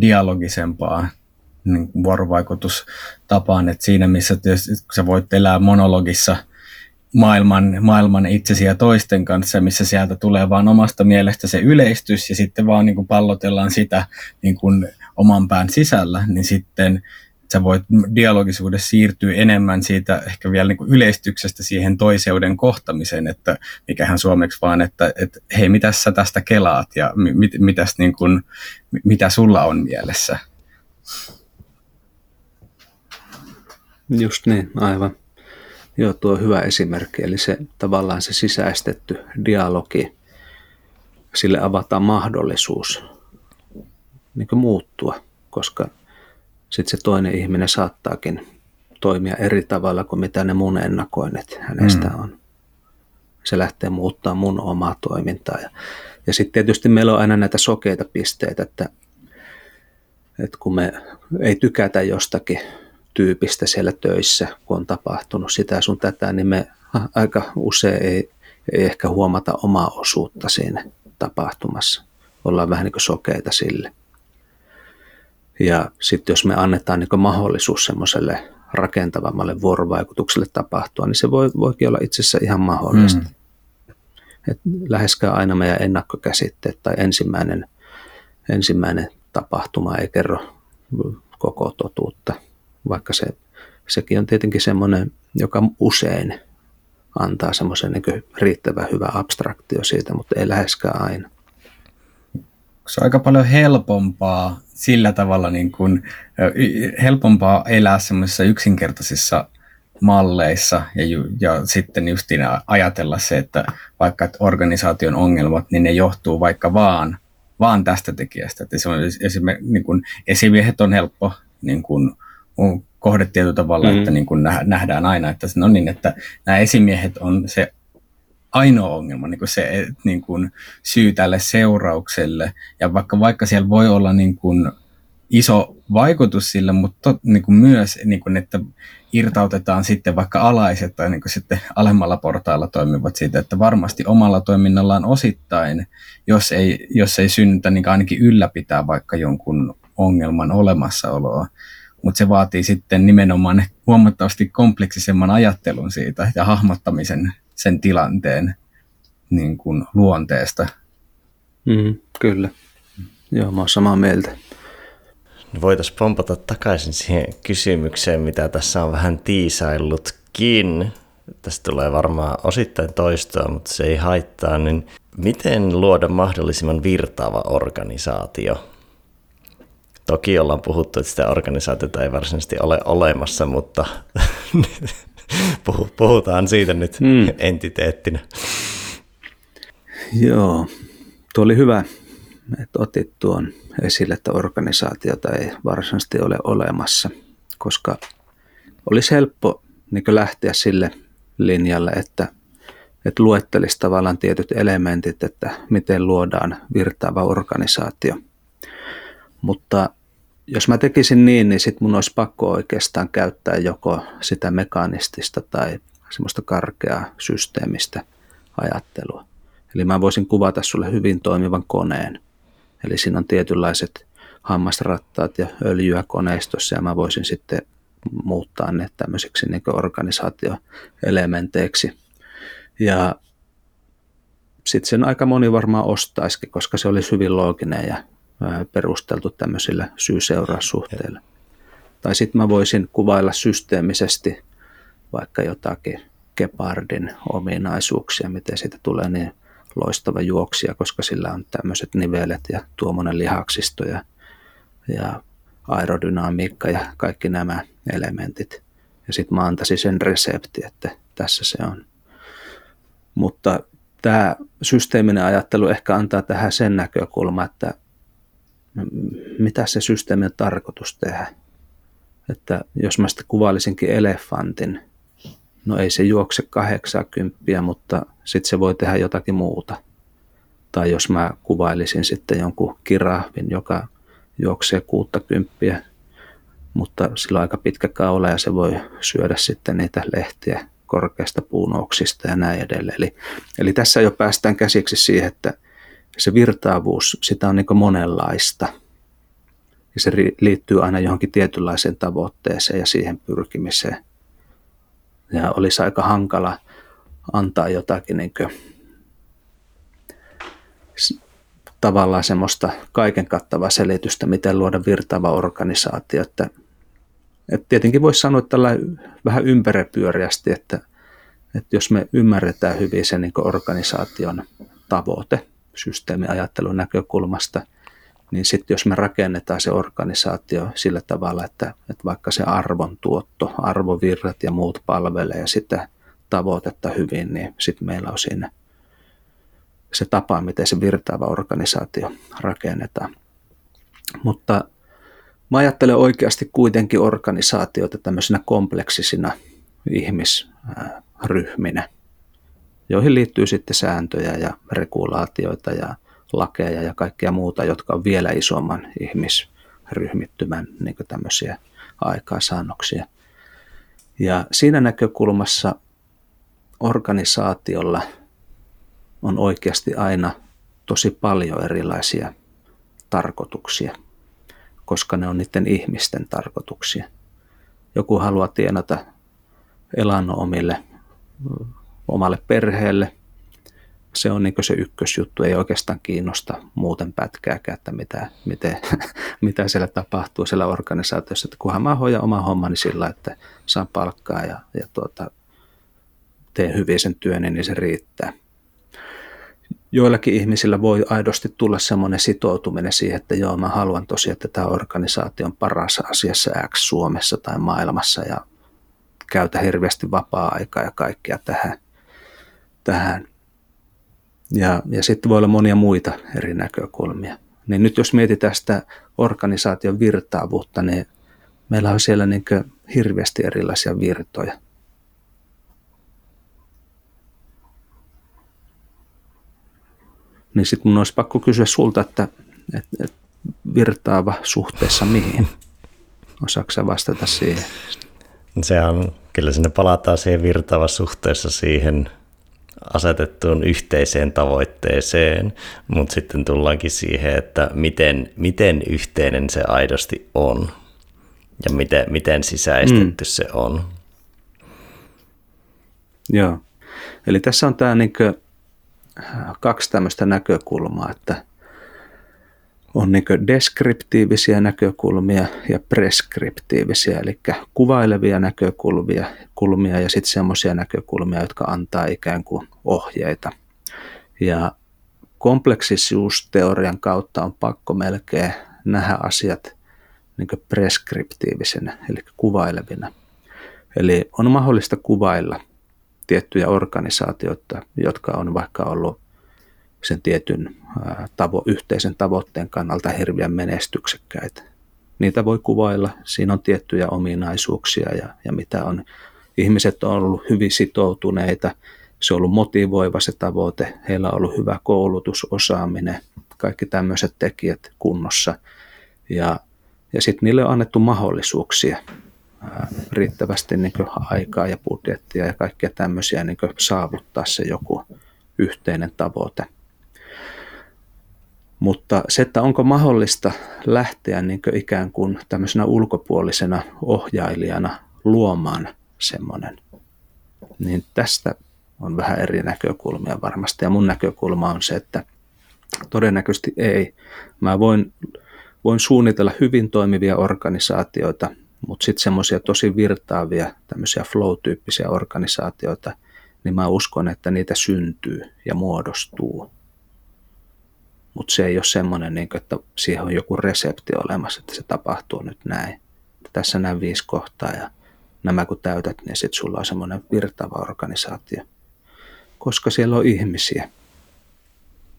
dialogisempaan niin vuorovaikutustapaan, että siinä missä sä voit elää monologissa maailman, maailman itsesi ja toisten kanssa, missä sieltä tulee vaan omasta mielestä se yleistys ja sitten vaan niin kuin pallotellaan sitä niin kuin oman pään sisällä, niin sitten sä voit dialogisuudessa siirtyä enemmän siitä ehkä vielä niin kuin yleistyksestä siihen toiseuden kohtamiseen, että mikähän suomeksi vaan, että, että hei, mitä sä tästä kelaat ja mit, mitäs niin kuin, mitä sulla on mielessä? Just niin, aivan. Joo, tuo hyvä esimerkki. Eli se tavallaan se sisäistetty dialogi, sille avataan mahdollisuus niin muuttua, koska sitten se toinen ihminen saattaakin toimia eri tavalla kuin mitä ne mun ennakoinnit hänestä mm. on. Se lähtee muuttaa mun omaa toimintaa. Ja, ja sitten tietysti meillä on aina näitä sokeita pisteitä, että, että kun me ei tykätä jostakin tyypistä siellä töissä, kun on tapahtunut sitä sun tätä, niin me aika usein ei, ei ehkä huomata omaa osuutta siinä tapahtumassa. Ollaan vähän niin kuin sokeita sille. Ja sitten jos me annetaan niin mahdollisuus semmoiselle rakentavammalle vuorovaikutukselle tapahtua, niin se voi, voikin olla itse asiassa ihan mahdollista. Mm. Et läheskään aina meidän ennakkokäsitteet tai ensimmäinen, ensimmäinen tapahtuma ei kerro koko totuutta, vaikka se, sekin on tietenkin semmoinen, joka usein antaa semmoisen niin riittävän hyvä abstraktio siitä, mutta ei läheskään aina. Se on aika paljon helpompaa sillä tavalla niin kuin, helpompaa elää semmoisissa yksinkertaisissa malleissa ja, ja sitten justiin ajatella se, että vaikka että organisaation ongelmat, niin ne johtuu vaikka vaan, vaan tästä tekijästä. Että se on niin kuin, esimiehet on helppo niin kuin, kohde tietyllä tavalla, mm. että niin kuin nähdään aina, että no niin, että nämä esimiehet on se ainoa ongelma, niin kuin se niin kuin syy tälle seuraukselle. Ja vaikka, vaikka siellä voi olla niin kuin iso vaikutus sille, mutta niin kuin myös, niin kuin, että irtautetaan sitten vaikka alaiset tai niin kuin sitten alemmalla portailla toimivat siitä, että varmasti omalla toiminnallaan osittain, jos ei, jos ei synnytä, niin ainakin ylläpitää vaikka jonkun ongelman olemassaoloa. Mutta se vaatii sitten nimenomaan huomattavasti kompleksisemman ajattelun siitä ja hahmottamisen sen tilanteen niin kuin luonteesta. Mm, kyllä. Joo, mä oon samaa mieltä. No voitaisiin pompata takaisin siihen kysymykseen, mitä tässä on vähän tiisaillutkin. Tästä tulee varmaan osittain toistoa, mutta se ei haittaa. Niin miten luoda mahdollisimman virtaava organisaatio? Toki ollaan puhuttu, että sitä organisaatiota ei varsinaisesti ole olemassa, mutta puhutaan siitä nyt mm. entiteettinä. Joo, tuo oli hyvä, että otit tuon esille, että organisaatiota ei varsinaisesti ole olemassa, koska olisi helppo niin lähteä sille linjalle, että, että luettelisi tavallaan tietyt elementit, että miten luodaan virtaava organisaatio. Mutta jos mä tekisin niin, niin sitten mun olisi pakko oikeastaan käyttää joko sitä mekanistista tai semmoista karkeaa systeemistä ajattelua. Eli mä voisin kuvata sulle hyvin toimivan koneen. Eli siinä on tietynlaiset hammasrattaat ja öljyä koneistossa ja mä voisin sitten muuttaa ne tämmöiseksi niin organisaatioelementeiksi. Ja sitten sen aika moni varmaan ostaisikin, koska se olisi hyvin looginen ja perusteltu tämmöisillä syy-seuraussuhteilla. Tai sitten mä voisin kuvailla systeemisesti vaikka jotakin Gepardin ominaisuuksia, miten siitä tulee niin loistava juoksija, koska sillä on tämmöiset nivelet ja tuommoinen lihaksisto ja, ja aerodynamiikka ja kaikki nämä elementit. Ja sitten mä antaisin sen resepti, että tässä se on. Mutta tämä systeeminen ajattelu ehkä antaa tähän sen näkökulma, että mitä se systeemi on tarkoitus tehdä. Että jos mä sitten kuvailisinkin elefantin, no ei se juokse 80, mutta sitten se voi tehdä jotakin muuta. Tai jos mä kuvailisin sitten jonkun kirahvin, joka juoksee 60, mutta sillä on aika pitkä kaula ja se voi syödä sitten niitä lehtiä korkeasta puunoksista ja näin edelleen. Eli, eli tässä jo päästään käsiksi siihen, että se virtaavuus, sitä on niin monenlaista. Ja se liittyy aina johonkin tietynlaiseen tavoitteeseen ja siihen pyrkimiseen. Ja olisi aika hankala antaa jotakin niin tavallaan semmoista kaiken kattavaa selitystä, miten luoda virtaava organisaatio. Että, että tietenkin voisi sanoa tällä vähän ympäripyöriästi, että, että jos me ymmärretään hyvin sen niin organisaation tavoite systeemiajattelun näkökulmasta, niin sitten jos me rakennetaan se organisaatio sillä tavalla, että, että vaikka se arvon tuotto, arvovirrat ja muut palvelee sitä tavoitetta hyvin, niin sitten meillä on siinä se tapa, miten se virtaava organisaatio rakennetaan. Mutta mä ajattelen oikeasti kuitenkin organisaatioita tämmöisenä kompleksisina ihmisryhminä, joihin liittyy sitten sääntöjä ja regulaatioita ja lakeja ja kaikkea muuta, jotka on vielä isomman ihmisryhmittymän niin tämmöisiä aikaansaannoksia. Ja siinä näkökulmassa organisaatiolla – on oikeasti aina tosi paljon erilaisia tarkoituksia, koska ne on niiden ihmisten tarkoituksia. Joku haluaa tienata elannon omille, omalle perheelle. Se on niin se ykkösjuttu, ei oikeastaan kiinnosta muuten pätkääkään, että mitä, miten, mitä siellä tapahtuu siellä organisaatiossa. Että kunhan mä hoidan oma hommani sillä, että saan palkkaa ja, ja tuota, teen hyvin sen työn, niin se riittää joillakin ihmisillä voi aidosti tulla semmoinen sitoutuminen siihen, että joo, mä haluan tosiaan, että tämä organisaatio on paras asiassa X Suomessa tai maailmassa ja käytä hirveästi vapaa-aikaa ja kaikkea tähän. Tähän. Ja, ja sitten voi olla monia muita eri näkökulmia. Niin nyt jos mietitään sitä organisaation virtaavuutta, niin meillä on siellä niin hirveästi erilaisia virtoja. niin sitten mun olisi pakko kysyä sulta, että, että, että virtaava suhteessa mihin? Osaatko vastata siihen? Se on, kyllä sinne palataan siihen virtaava suhteessa siihen asetettuun yhteiseen tavoitteeseen, mutta sitten tullaankin siihen, että miten, miten yhteinen se aidosti on ja miten, miten sisäistetty mm. se on. Joo. Eli tässä on tämä niin kaksi tämmöistä näkökulmaa, että on niin deskriptiivisiä näkökulmia ja preskriptiivisiä, eli kuvailevia näkökulmia kulmia ja sitten semmoisia näkökulmia, jotka antaa ikään kuin ohjeita. Ja kompleksisuusteorian kautta on pakko melkein nähdä asiat niin preskriptiivisenä, eli kuvailevina. Eli on mahdollista kuvailla tiettyjä organisaatioita, jotka on vaikka ollut sen tietyn tavo, yhteisen tavoitteen kannalta hirveän menestyksekkäitä. Niitä voi kuvailla, siinä on tiettyjä ominaisuuksia ja, ja mitä on. Ihmiset on ollut hyvin sitoutuneita, se on ollut motivoiva se tavoite, heillä on ollut hyvä koulutus, osaaminen, kaikki tämmöiset tekijät kunnossa. Ja, ja sitten niille on annettu mahdollisuuksia riittävästi niin aikaa ja budjettia ja kaikkea tämmöisiä niin saavuttaa se joku yhteinen tavoite. Mutta se, että onko mahdollista lähteä niin ikään kuin tämmöisenä ulkopuolisena ohjailijana luomaan semmoinen, niin tästä on vähän eri näkökulmia varmasti. Ja mun näkökulma on se, että todennäköisesti ei. Mä voin, voin suunnitella hyvin toimivia organisaatioita, mutta sitten semmoisia tosi virtaavia, tämmöisiä flow-tyyppisiä organisaatioita, niin mä uskon, että niitä syntyy ja muodostuu. Mutta se ei ole semmoinen, niin että siihen on joku resepti olemassa, että se tapahtuu nyt näin. Tässä nämä viisi kohtaa ja nämä kun täytät, niin sitten sulla on semmoinen virtaava organisaatio. koska siellä on ihmisiä.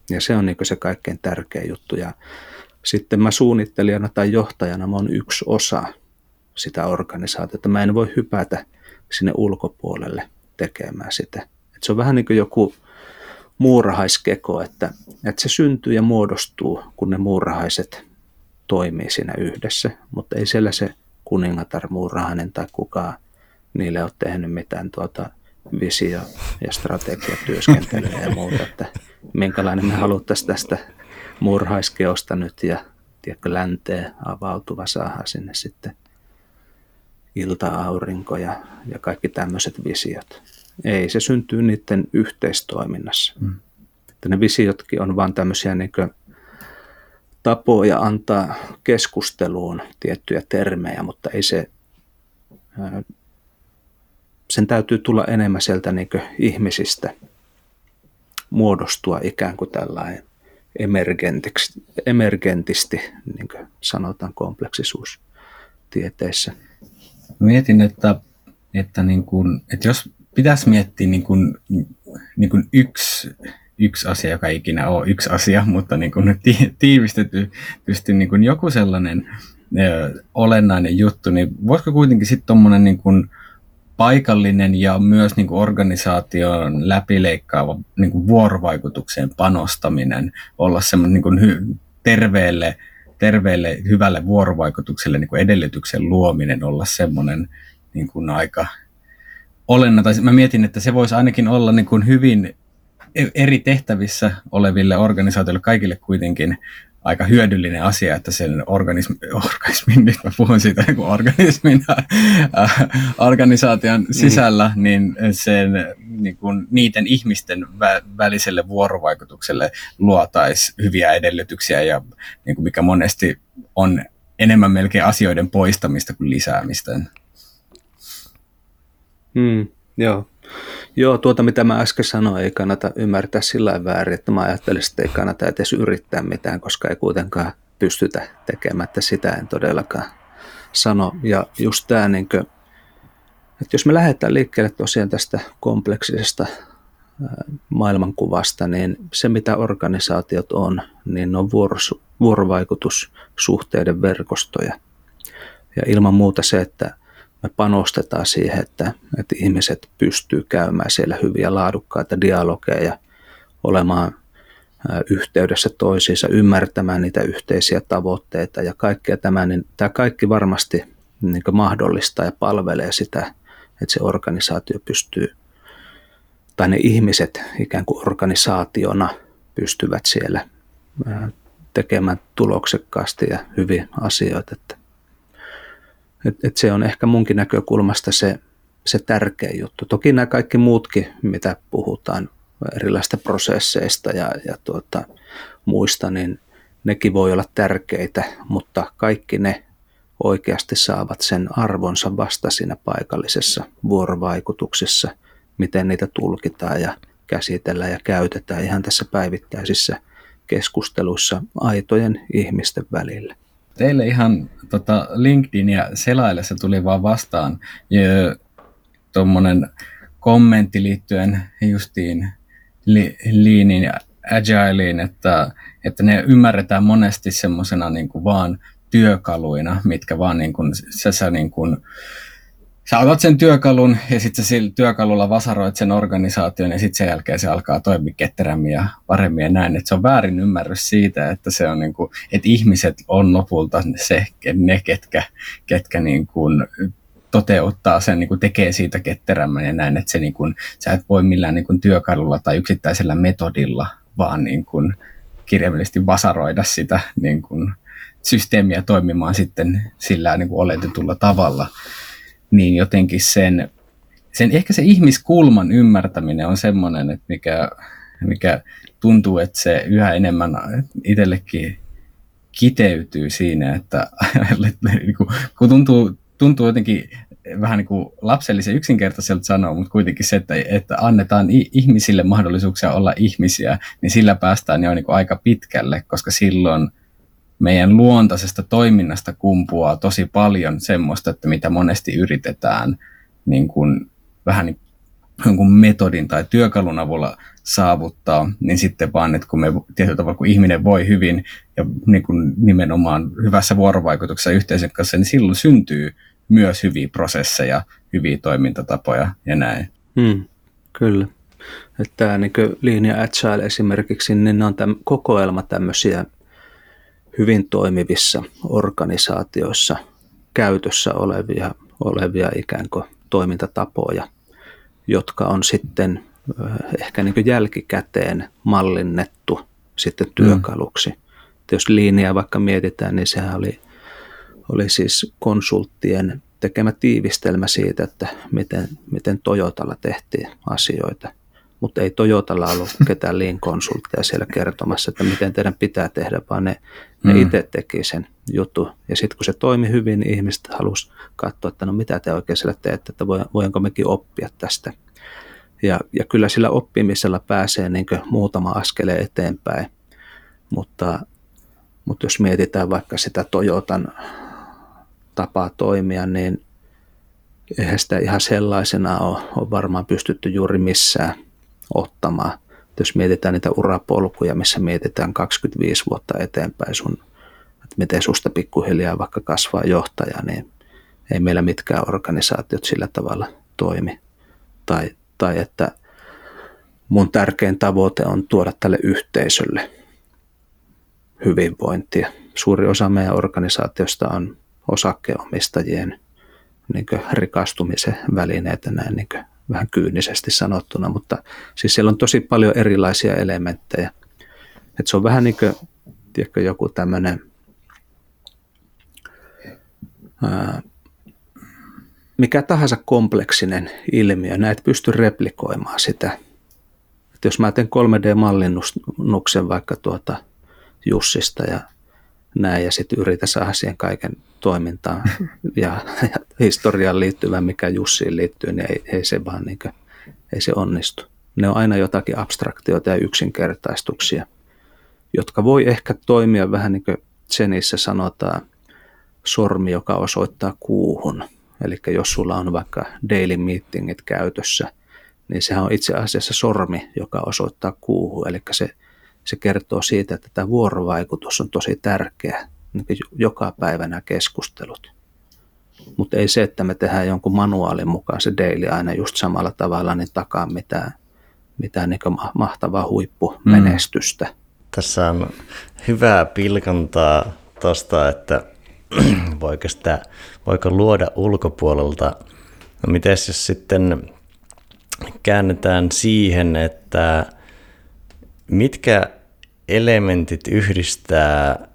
Ja se on niin se kaikkein tärkein juttu. Ja sitten mä suunnittelijana tai johtajana mä oon yksi osa sitä organisaatiota. Mä en voi hypätä sinne ulkopuolelle tekemään sitä. Et se on vähän niin kuin joku muurahaiskeko, että, että se syntyy ja muodostuu, kun ne muurahaiset toimii siinä yhdessä, mutta ei siellä se kuningatar muurahainen tai kukaan niille ole tehnyt mitään tuota visio- ja strategiatyöskentelyä ja muuta, että minkälainen me haluttaisiin tästä murhaiskeosta nyt ja tiedätkö, länteen avautuva saada sinne sitten ilta-aurinko ja, ja kaikki tämmöiset visiot. Ei, se syntyy niiden yhteistoiminnassa. Mm. Että ne visiotkin on vaan tämmöisiä niin tapoja antaa keskusteluun tiettyjä termejä, mutta ei se, sen täytyy tulla enemmän sieltä niin ihmisistä, muodostua ikään kuin tällainen emergentisti, niin kuin sanotaan kompleksisuustieteissä. Mietin, että, että, niin kuin, että jos pitäisi miettiä niin kuin, niin kuin yksi, yksi asia, joka ei ikinä ole yksi asia, mutta niin kuin tiivistetysti niin kuin joku sellainen ö, olennainen juttu, niin voisiko kuitenkin sitten tuommoinen niin kuin paikallinen ja myös niin kuin organisaation läpileikkaava niin kuin vuorovaikutukseen panostaminen olla semmoinen niin kuin hy- terveelle, terveelle, hyvälle vuorovaikutukselle niin kuin edellytyksen luominen olla semmoinen niin kuin aika olennainen. Mä mietin, että se voisi ainakin olla niin kuin hyvin e-, eri tehtävissä oleville organisaatioille kaikille kuitenkin aika hyödyllinen asia, että sen organismi, organismin, nyt mä puhun siitä niin organismin, äh, organisaation mm. sisällä, mm. niin sen niin kuin, niiden ihmisten vä, väliselle vuorovaikutukselle luotaisi hyviä edellytyksiä ja niin kuin mikä monesti on enemmän melkein asioiden poistamista kuin lisäämistä. Mm, joo. Joo, tuota mitä mä äsken sanoin, ei kannata ymmärtää sillä väärin, että mä ajattelen, että ei kannata edes yrittää mitään, koska ei kuitenkaan pystytä tekemään, että sitä en todellakaan sano. Ja just tämä, niin että jos me lähdetään liikkeelle tosiaan tästä kompleksisesta maailmankuvasta, niin se mitä organisaatiot on, niin on vuorovaikutussuhteiden verkostoja. Ja ilman muuta se, että me panostetaan siihen, että, että ihmiset pystyy käymään siellä hyviä laadukkaita dialogeja, olemaan yhteydessä toisiinsa, ymmärtämään niitä yhteisiä tavoitteita ja kaikkea tämä, niin tämä kaikki varmasti niin mahdollistaa ja palvelee sitä, että se organisaatio pystyy, tai ne ihmiset ikään kuin organisaationa pystyvät siellä tekemään tuloksekkaasti ja hyviä asioita. Että et, et se on ehkä munkin näkökulmasta se, se tärkeä juttu. Toki nämä kaikki muutkin, mitä puhutaan erilaisista prosesseista ja, ja tuota, muista, niin nekin voi olla tärkeitä, mutta kaikki ne oikeasti saavat sen arvonsa vasta siinä paikallisessa vuorovaikutuksessa, miten niitä tulkitaan ja käsitellään ja käytetään ihan tässä päivittäisissä keskusteluissa aitojen ihmisten välillä teille ihan tota, LinkedInia selaillessa tuli vaan vastaan tuommoinen kommentti liittyen justiin li, Leanin ja Agileen, että, että ne ymmärretään monesti semmoisena niin vaan työkaluina, mitkä vaan niin kuin, sä, sä niin kuin, sä otat sen työkalun ja sitten sillä työkalulla vasaroit sen organisaation ja sitten sen jälkeen se alkaa toimia ketterämmin ja paremmin ja näin. Et se on väärin ymmärrys siitä, että, se on niinku, että ihmiset on lopulta se, ne ketkä, ketkä niinku toteuttaa sen, niin tekee siitä ketterämmän ja näin, että se niin kuin, sä et voi millään niin kuin työkalulla tai yksittäisellä metodilla vaan niin kuin kirjaimellisesti vasaroida sitä niin kuin systeemiä toimimaan sitten sillä niin kuin oletetulla tavalla niin jotenkin sen, sen, ehkä se ihmiskulman ymmärtäminen on semmoinen, että mikä, mikä tuntuu, että se yhä enemmän itsellekin kiteytyy siinä, että niinku, kun tuntuu, tuntuu jotenkin vähän niin kuin lapsellisen yksinkertaiselta sanoa, mutta kuitenkin se, että, että annetaan ihmisille mahdollisuuksia olla ihmisiä, niin sillä päästään jo niin kuin aika pitkälle, koska silloin meidän luontaisesta toiminnasta kumpuaa tosi paljon semmoista, että mitä monesti yritetään niin kuin, vähän niin jonkun metodin tai työkalun avulla saavuttaa, niin sitten vaan, että kun me tietyllä tavalla, kun ihminen voi hyvin ja niin kuin nimenomaan hyvässä vuorovaikutuksessa yhteisön kanssa, niin silloin syntyy myös hyviä prosesseja, hyviä toimintatapoja ja näin. Hmm, kyllä. Että tämä niin linja Agile esimerkiksi, niin ne on täm, kokoelma tämmöisiä hyvin toimivissa organisaatioissa käytössä olevia, olevia ikään kuin toimintatapoja, jotka on sitten ehkä niin jälkikäteen mallinnettu sitten mm. työkaluksi. Mm. Jos linjaa vaikka mietitään, niin sehän oli, oli siis konsulttien tekemä tiivistelmä siitä, että miten, miten Toyotalla tehtiin asioita. Mutta ei Toyotalla ollut ketään lean konsultteja siellä kertomassa, että miten teidän pitää tehdä, vaan ne, ne mm. itse teki sen juttu. Ja sitten kun se toimi hyvin, niin ihmiset halusivat katsoa, että no mitä te oikein siellä teette, että voinko mekin oppia tästä. Ja, ja kyllä sillä oppimisella pääsee niin muutama askeleen eteenpäin, mutta, mutta jos mietitään vaikka sitä Toyotan tapaa toimia, niin eihän sitä ihan sellaisena ole, ole varmaan pystytty juuri missään ottamaan. Jos mietitään niitä urapolkuja, missä mietitään 25 vuotta eteenpäin sun, että miten susta pikkuhiljaa vaikka kasvaa johtaja, niin ei meillä mitkään organisaatiot sillä tavalla toimi. Tai, tai että mun tärkein tavoite on tuoda tälle yhteisölle hyvinvointia. Suuri osa meidän organisaatiosta on osakkeenomistajien niin rikastumisen välineitä näin niin vähän kyynisesti sanottuna, mutta siis siellä on tosi paljon erilaisia elementtejä. Et se on vähän niin kuin tiedätkö, joku tämmöinen mikä tahansa kompleksinen ilmiö, näet pysty replikoimaan sitä. Et jos mä teen 3D-mallinnuksen vaikka tuota Jussista ja näin ja sitten yritä saada siihen kaiken toimintaan ja, ja historiaan liittyvän, mikä Jussiin liittyy, niin ei, ei se vaan niin kuin, ei se onnistu. Ne on aina jotakin abstraktioita ja yksinkertaistuksia, jotka voi ehkä toimia vähän niin kuin Zenissä sanotaan sormi, joka osoittaa kuuhun. Eli jos sulla on vaikka daily meetingit käytössä, niin sehän on itse asiassa sormi, joka osoittaa kuuhun. Eli se se kertoo siitä, että tämä vuorovaikutus on tosi tärkeä, niin joka päivä nämä keskustelut. Mutta ei se, että me tehdään jonkun manuaalin mukaan se daily aina just samalla tavalla, niin takaa mitään, mitään niin mahtavaa huippumenestystä. Mm. Tässä on hyvää pilkantaa tuosta, että voiko, sitä, voiko luoda ulkopuolelta. No miten jos sitten käännetään siihen, että Mitkä elementit yhdistää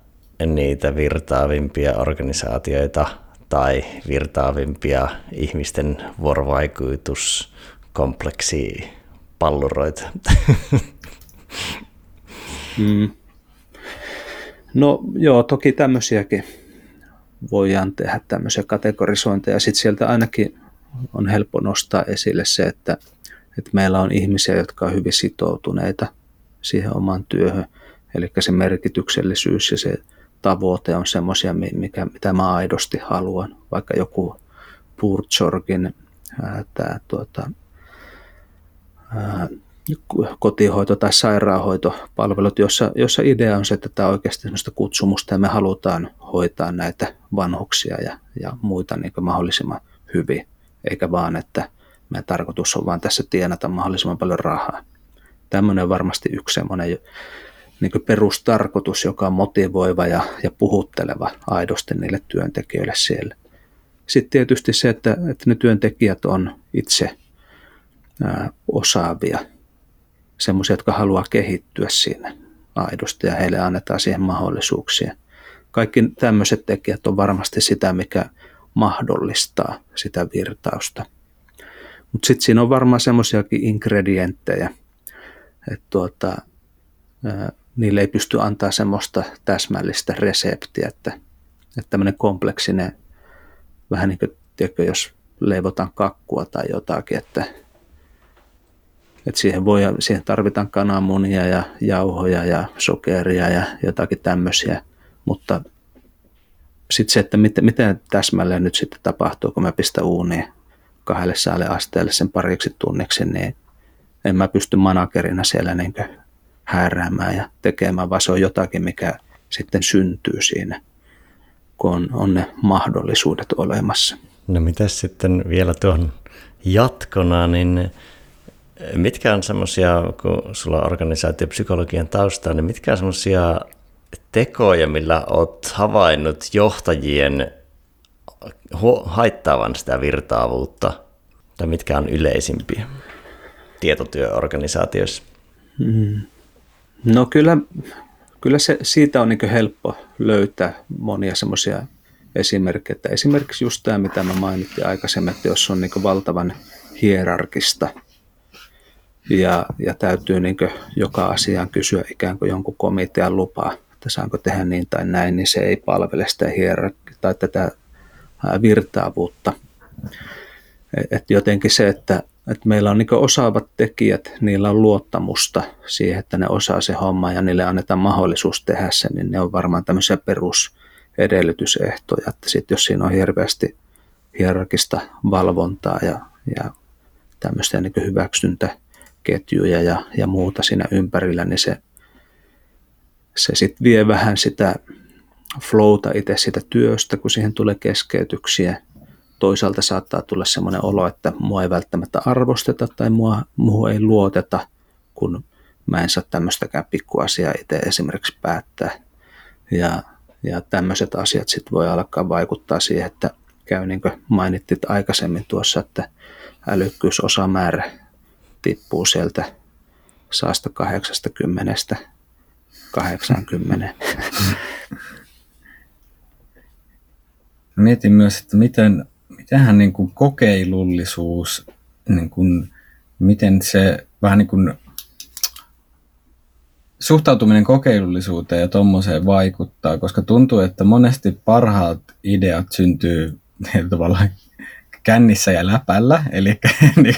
niitä virtaavimpia organisaatioita tai virtaavimpia ihmisten vuorovaikutuskompleksi palluroita? Mm. No joo, toki tämmöisiäkin voidaan tehdä tämmöisiä kategorisointeja. Sitten sieltä ainakin on helppo nostaa esille se, että, että meillä on ihmisiä, jotka on hyvin sitoutuneita – siihen omaan työhön. Eli se merkityksellisyys ja se tavoite on semmoisia, mikä, mitä mä aidosti haluan. Vaikka joku Purtsorgin tämä tuota, kotihoito- tai sairaanhoitopalvelut, jossa, jossa idea on se, että tämä on oikeasti sellaista kutsumusta ja me halutaan hoitaa näitä vanhuksia ja, ja muita niin mahdollisimman hyvin, eikä vaan, että meidän tarkoitus on vaan tässä tienata mahdollisimman paljon rahaa. Tämmöinen on varmasti yksi semmoinen niin perustarkoitus, joka on motivoiva ja, ja puhutteleva aidosti niille työntekijöille siellä. Sitten tietysti se, että, että ne työntekijät on itse ää, osaavia, semmoisia, jotka haluaa kehittyä siinä aidosti ja heille annetaan siihen mahdollisuuksia. Kaikki tämmöiset tekijät on varmasti sitä, mikä mahdollistaa sitä virtausta. Mutta sitten siinä on varmaan semmoisiakin ingredienttejä – että tuota, niille ei pysty antaa semmoista täsmällistä reseptiä, että, että tämmöinen kompleksinen, vähän niin kuin, tiedätkö, jos leivotaan kakkua tai jotakin, että, että siihen, voi, siihen tarvitaan kananmunia ja jauhoja ja sokeria ja jotakin tämmöisiä, mutta sitten se, että miten, miten täsmälleen nyt sitten tapahtuu, kun mä pistän uuniin kahdelle säälle asteelle sen pariksi tunniksi, niin en mä pysty managerina siellä niin hääräämään ja tekemään, vaan se on jotakin, mikä sitten syntyy siinä, kun on, on ne mahdollisuudet olemassa. No mitä sitten vielä tuohon jatkona, niin mitkä on semmoisia, kun sulla on organisaatiopsykologian taustaa, niin mitkä on semmoisia tekoja, millä olet havainnut johtajien haittaavan sitä virtaavuutta, tai mitkä on yleisimpiä tietotyöorganisaatioissa? Hmm. No kyllä, kyllä se, siitä on niin helppo löytää monia semmoisia esimerkkejä. Että esimerkiksi just tämä, mitä mä mainitsin aikaisemmin, että jos on niin valtavan hierarkista ja, ja täytyy niin joka asiaan kysyä ikään kuin jonkun komitean lupaa, että saanko tehdä niin tai näin, niin se ei palvele sitä hierarkia tai tätä virtaavuutta. Et jotenkin se, että, että meillä on niin osaavat tekijät, niillä on luottamusta siihen, että ne osaa se homma ja niille annetaan mahdollisuus tehdä se, niin ne on varmaan tämmöisiä perusedellytysehtoja. Että sit jos siinä on hirveästi hierarkista valvontaa ja, ja tämmöistä niin hyväksyntäketjuja ja, ja muuta siinä ympärillä, niin se, se sitten vie vähän sitä flowta itse sitä työstä, kun siihen tulee keskeytyksiä. Toisaalta saattaa tulla sellainen olo, että mua ei välttämättä arvosteta tai mua, mua ei luoteta, kun mä en saa tämmöistäkään pikkuasiaa itse esimerkiksi päättää. Ja, ja tämmöiset asiat sitten voi alkaa vaikuttaa siihen, että käy niin kuin mainittit aikaisemmin tuossa, että älykkyysosamäärä tippuu sieltä saasta 80 80. Mietin myös, että miten, mitenhän niin kuin kokeilullisuus, niin kuin, miten se vähän niin kuin suhtautuminen kokeilullisuuteen ja tuommoiseen vaikuttaa, koska tuntuu, että monesti parhaat ideat syntyy tavallaan kännissä ja läpällä, eli, niin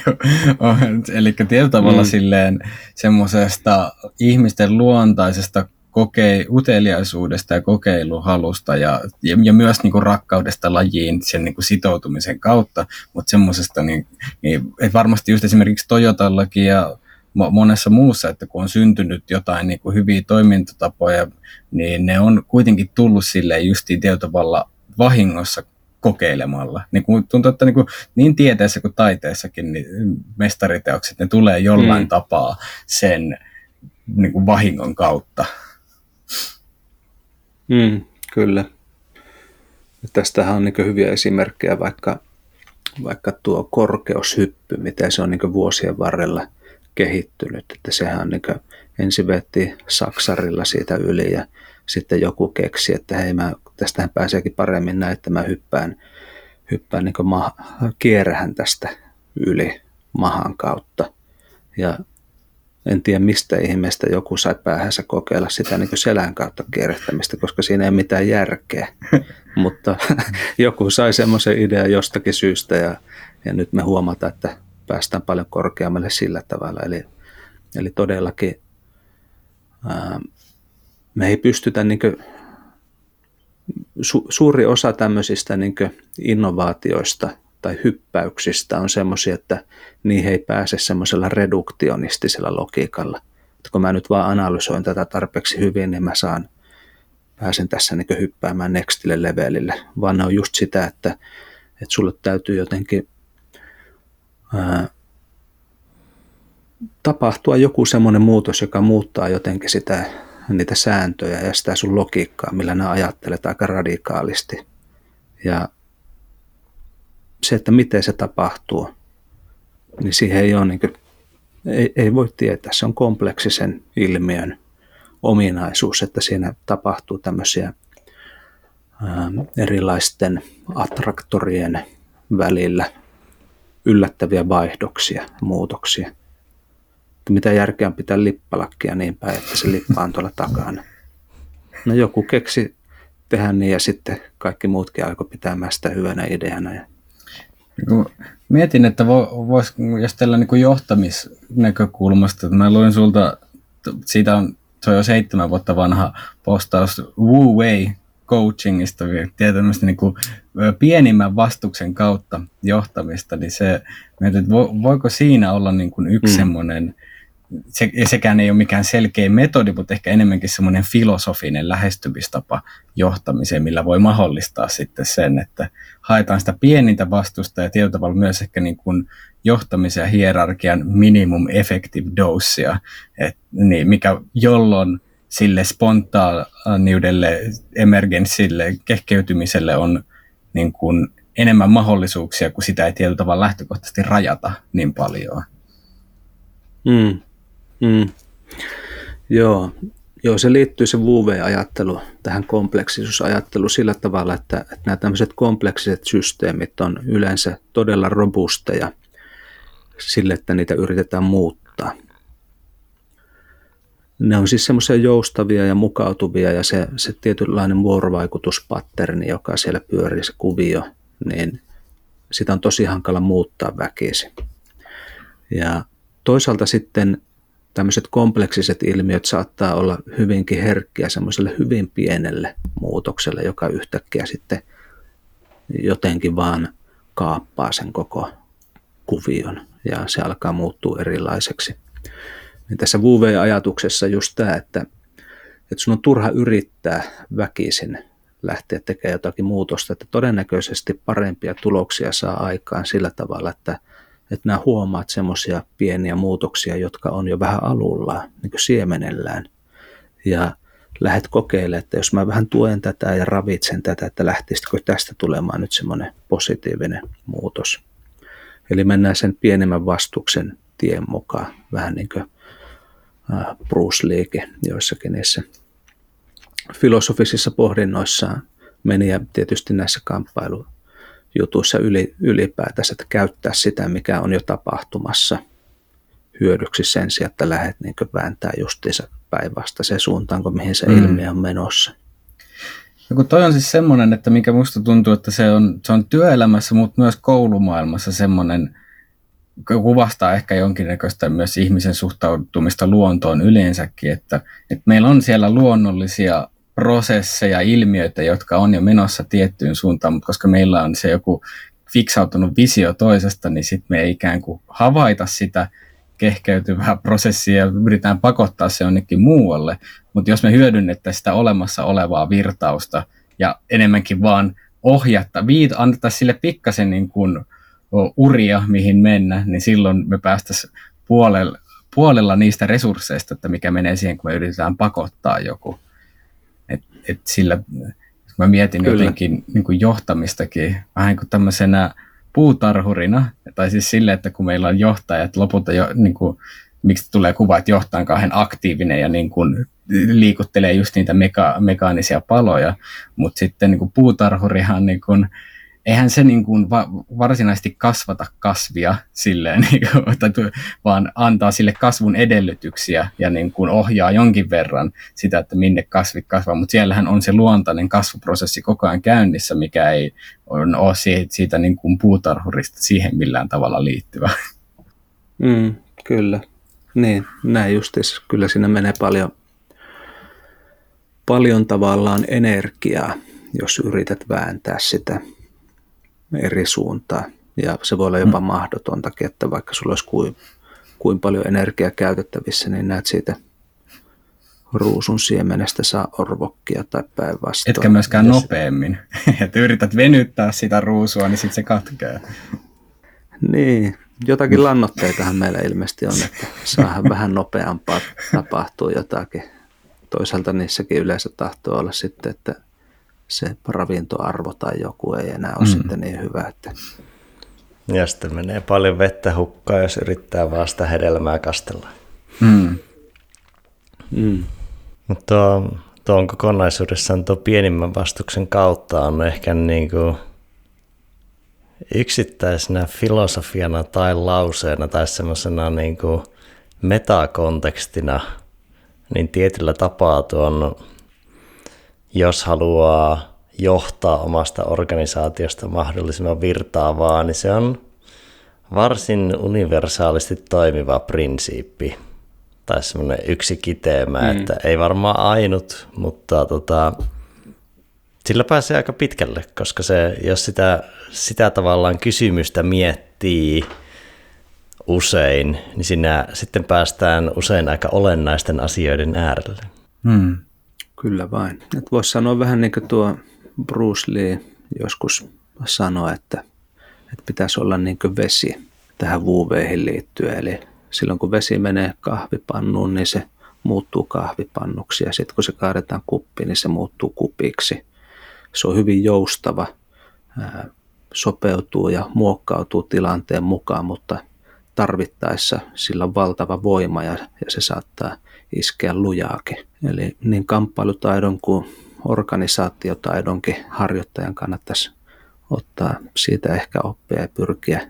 eli tietyllä tavalla mm. silleen semmoisesta ihmisten luontaisesta kokee, uteliaisuudesta ja kokeiluhalusta ja, ja, ja myös niin kuin rakkaudesta lajiin sen niin kuin sitoutumisen kautta, mutta semmoisesta, niin, niin varmasti just esimerkiksi Toyotallakin ja monessa muussa, että kun on syntynyt jotain niin kuin hyviä toimintatapoja, niin ne on kuitenkin tullut silleen justiin tietyllä vahingossa kokeilemalla. Niin kuin tuntuu, että niin, kuin, niin tieteessä kuin taiteessakin niin mestariteokset, ne tulee jollain mm. tapaa sen niin kuin vahingon kautta. Mm, kyllä. Ja tästähän on niin hyviä esimerkkejä, vaikka, vaikka tuo korkeushyppy, miten se on niin vuosien varrella kehittynyt. Että sehän on niin ensin vetti saksarilla siitä yli ja sitten joku keksi, että hei, mä, tästähän pääseekin paremmin näin, että mä hyppään, hyppään niin ma- kierrähän tästä yli mahan kautta. Ja en tiedä mistä ihmeestä joku sai päähänsä kokeilla sitä niin selän kautta kierrättämistä, koska siinä ei mitään järkeä. Mutta joku sai semmoisen idean jostakin syystä ja, ja nyt me huomataan, että päästään paljon korkeammalle sillä tavalla. Eli, eli todellakin ää, me ei pystytä niin kuin, su, suuri osa tämmöisistä niin innovaatioista – tai hyppäyksistä on semmoisia, että niihin ei pääse semmoisella reduktionistisella logiikalla. Että kun mä nyt vaan analysoin tätä tarpeeksi hyvin, niin mä saan, pääsen tässä niin hyppäämään nextille levelille, vaan ne on just sitä, että, että sulle täytyy jotenkin ää, tapahtua joku semmoinen muutos, joka muuttaa jotenkin sitä, niitä sääntöjä ja sitä sun logiikkaa, millä nämä ajattelet aika radikaalisti. Ja se, että miten se tapahtuu, niin siihen ei ole niin kuin, ei, ei voi tietää. Se on kompleksisen ilmiön ominaisuus, että siinä tapahtuu tämmöisiä ää, erilaisten attraktorien välillä yllättäviä vaihdoksia, muutoksia. Että mitä järkeä on pitää lippalakkia niin päin, että se lippa on tuolla takana. No joku keksi tehdä niin ja sitten kaikki muutkin alkoi pitämään sitä hyvänä ideana ja mietin, että vois, jos tällä niin johtamisnäkökulmasta, että mä luin sulta, siitä on, se on jo seitsemän vuotta vanha postaus Wu Wei coachingista, tämmöistä niin kuin pienimmän vastuksen kautta johtamista, niin se, että voiko siinä olla niin kuin yksi mm. semmoinen, se, sekään ei ole mikään selkeä metodi, mutta ehkä enemmänkin semmoinen filosofinen lähestymistapa johtamiseen, millä voi mahdollistaa sitten sen, että haetaan sitä pienintä vastusta ja tietyllä tavalla myös ehkä niin kuin johtamisen ja hierarkian minimum effective dosea, et, niin, mikä jolloin sille spontaaniudelle, emergenssille, kehkeytymiselle on niin kuin enemmän mahdollisuuksia, kun sitä ei tietyllä tavalla lähtökohtaisesti rajata niin paljon. Mm. Mm. Joo. Joo, se liittyy se VUV-ajattelu tähän kompleksisuusajatteluun sillä tavalla, että, että nämä tämmöiset kompleksiset systeemit on yleensä todella robusteja sille, että niitä yritetään muuttaa. Ne on siis semmoisia joustavia ja mukautuvia ja se, se tietynlainen vuorovaikutuspatterni, joka siellä pyörii, se kuvio, niin sitä on tosi hankala muuttaa väkisin. Ja toisaalta sitten tämmöiset kompleksiset ilmiöt saattaa olla hyvinkin herkkiä semmoiselle hyvin pienelle muutokselle, joka yhtäkkiä sitten jotenkin vaan kaappaa sen koko kuvion ja se alkaa muuttua erilaiseksi. Niin tässä VV-ajatuksessa just tämä, että, että sun on turha yrittää väkisin lähteä tekemään jotakin muutosta, että todennäköisesti parempia tuloksia saa aikaan sillä tavalla, että että nämä huomaat semmoisia pieniä muutoksia, jotka on jo vähän alulla, niin kuin siemenellään. Ja lähdet kokeilemaan, että jos mä vähän tuen tätä ja ravitsen tätä, että lähtisitkö tästä tulemaan nyt semmoinen positiivinen muutos. Eli mennään sen pienemmän vastuksen tien mukaan, vähän niin kuin Bruce Leeke joissakin niissä filosofisissa pohdinnoissaan meni ja tietysti näissä kamppailu jutuissa yli, ylipäätänsä, että käyttää sitä, mikä on jo tapahtumassa hyödyksi sen sijaan, että lähdet niin vääntää justiinsa päinvastaiseen suuntaan kuin mihin se mm. ilmiö on menossa. Ja kun toi on siis semmoinen, että mikä musta tuntuu, että se on, se on työelämässä, mutta myös koulumaailmassa semmoinen, kuvastaa ehkä jonkinnäköistä myös ihmisen suhtautumista luontoon yleensäkin, että, että meillä on siellä luonnollisia prosesseja, ilmiöitä, jotka on jo menossa tiettyyn suuntaan, mutta koska meillä on se joku fiksautunut visio toisesta, niin sitten me ei ikään kuin havaita sitä kehkeytyvää prosessia ja yritetään pakottaa se jonnekin muualle. Mutta jos me hyödynnettäisiin sitä olemassa olevaa virtausta ja enemmänkin vaan ohjatta, viit, annettaisiin sille pikkasen niin kuin uria, mihin mennä, niin silloin me päästäisiin puolella, puolella niistä resursseista, että mikä menee siihen, kun me yritetään pakottaa joku et sillä, mä mietin Kyllä. jotenkin niin kuin johtamistakin vähän kuin tämmöisenä puutarhurina, tai siis sille, että kun meillä on johtajat lopulta jo, niin kuin, miksi tulee kuva, että johtaja on kauhean aktiivinen ja niin kuin liikuttelee just niitä meka- mekaanisia paloja, mutta sitten niin kuin puutarhurihan niin kuin, eihän se niin kuin va- varsinaisesti kasvata kasvia silleen, niin vaan antaa sille kasvun edellytyksiä ja niin kuin ohjaa jonkin verran sitä, että minne kasvit kasvaa. Mutta siellähän on se luontainen kasvuprosessi koko ajan käynnissä, mikä ei ole siitä, niin kuin puutarhurista siihen millään tavalla liittyvä. Mm, kyllä. Niin, näin justiis. Kyllä siinä menee paljon, paljon tavallaan energiaa, jos yrität vääntää sitä eri suuntaan. Ja se voi olla jopa mm. mahdotontakin, että vaikka sulla olisi kuin, kuin paljon energiaa käytettävissä, niin näet siitä ruusun siemenestä saa orvokkia tai päinvastoin. Etkä myöskään Jos... nopeammin. että yrität venyttää sitä ruusua, niin sitten se katkeaa. Niin, jotakin lannoitteitahan meillä ilmeisesti on, että saadaan vähän nopeampaa tapahtua jotakin. Toisaalta niissäkin yleensä tahtoo olla sitten, että se ravintoarvo tai joku ei enää ole mm. sitten niin hyvä. Että... Ja sitten menee paljon vettä hukkaan, jos yrittää vaan sitä hedelmää kastella. Mm. Mm. Mutta tuo, tuon kokonaisuudessaan tuo pienimmän vastuksen kautta on ehkä niin kuin yksittäisenä filosofiana tai lauseena tai semmoisena niin kuin metakontekstina, niin tietyllä tapaa tuon jos haluaa johtaa omasta organisaatiosta mahdollisimman virtaavaa, niin se on varsin universaalisti toimiva prinsiippi. Tai semmoinen yksi kiteemä, mm. että ei varmaan ainut, mutta tota, sillä pääsee aika pitkälle, koska se, jos sitä, sitä tavallaan kysymystä miettii usein, niin siinä sitten päästään usein aika olennaisten asioiden äärelle. Hmm. Kyllä vain. Voisi sanoa vähän niin kuin tuo Bruce Lee joskus sanoi, että, että pitäisi olla niin kuin vesi tähän vuuveihin liittyen. Eli silloin kun vesi menee kahvipannuun, niin se muuttuu kahvipannuksi ja sitten kun se kaadetaan kuppiin, niin se muuttuu kupiksi. Se on hyvin joustava, sopeutuu ja muokkautuu tilanteen mukaan, mutta tarvittaessa sillä on valtava voima ja, ja se saattaa iskeä lujaakin. Eli niin kamppailutaidon kuin organisaatiotaidonkin harjoittajan kannattaisi ottaa siitä ehkä oppia ja pyrkiä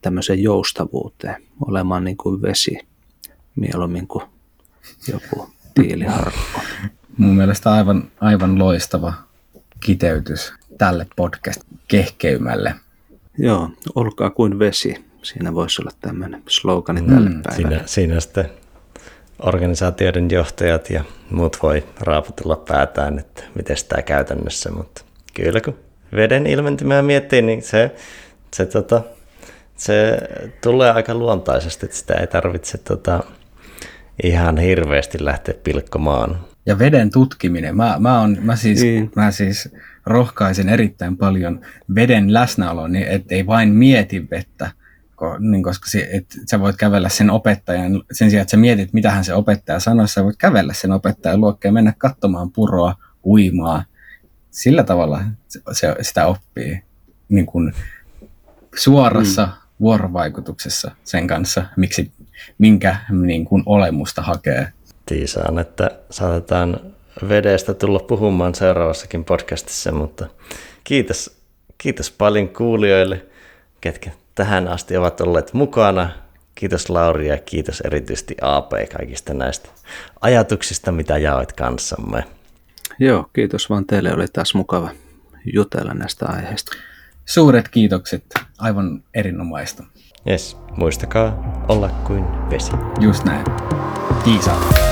tämmöiseen joustavuuteen, olemaan niin kuin vesi mieluummin kuin joku tiiliharkko. Mun mielestä aivan, aivan loistava kiteytys tälle podcast-kehkeymälle. Joo, olkaa kuin vesi. Siinä voisi olla tämmöinen slogani mm, tälle päivälle. Siinä, siinä sitten organisaatioiden johtajat ja muut voi raaputella päätään, että miten tämä käytännössä, mutta kyllä kun veden ilmentymää miettii, niin se, se, tota, se tulee aika luontaisesti, että sitä ei tarvitse tota, ihan hirveästi lähteä pilkkomaan. Ja veden tutkiminen. Mä, mä, on, mä, siis, niin. mä siis rohkaisen erittäin paljon veden läsnäoloon, niin ettei vain mieti vettä, niin koska se, et sä voit kävellä sen opettajan, sen sijaan, että sä mietit, mitä hän se opettaja sanoi, sä voit kävellä sen opettajan luokkeen, mennä katsomaan puroa, uimaa. Sillä tavalla se, sitä oppii niin kuin suorassa mm. vuorovaikutuksessa sen kanssa, miksi, minkä niin kuin olemusta hakee. Tiisaan, että saatetaan vedestä tulla puhumaan seuraavassakin podcastissa, mutta kiitos, kiitos paljon kuulijoille, ketkä tähän asti ovat olleet mukana. Kiitos Lauri ja kiitos erityisesti AP kaikista näistä ajatuksista, mitä jaoit kanssamme. Joo, kiitos vaan teille. Oli taas mukava jutella näistä aiheista. Suuret kiitokset. Aivan erinomaista. Yes, muistakaa olla kuin vesi. Just näin. Kiitos.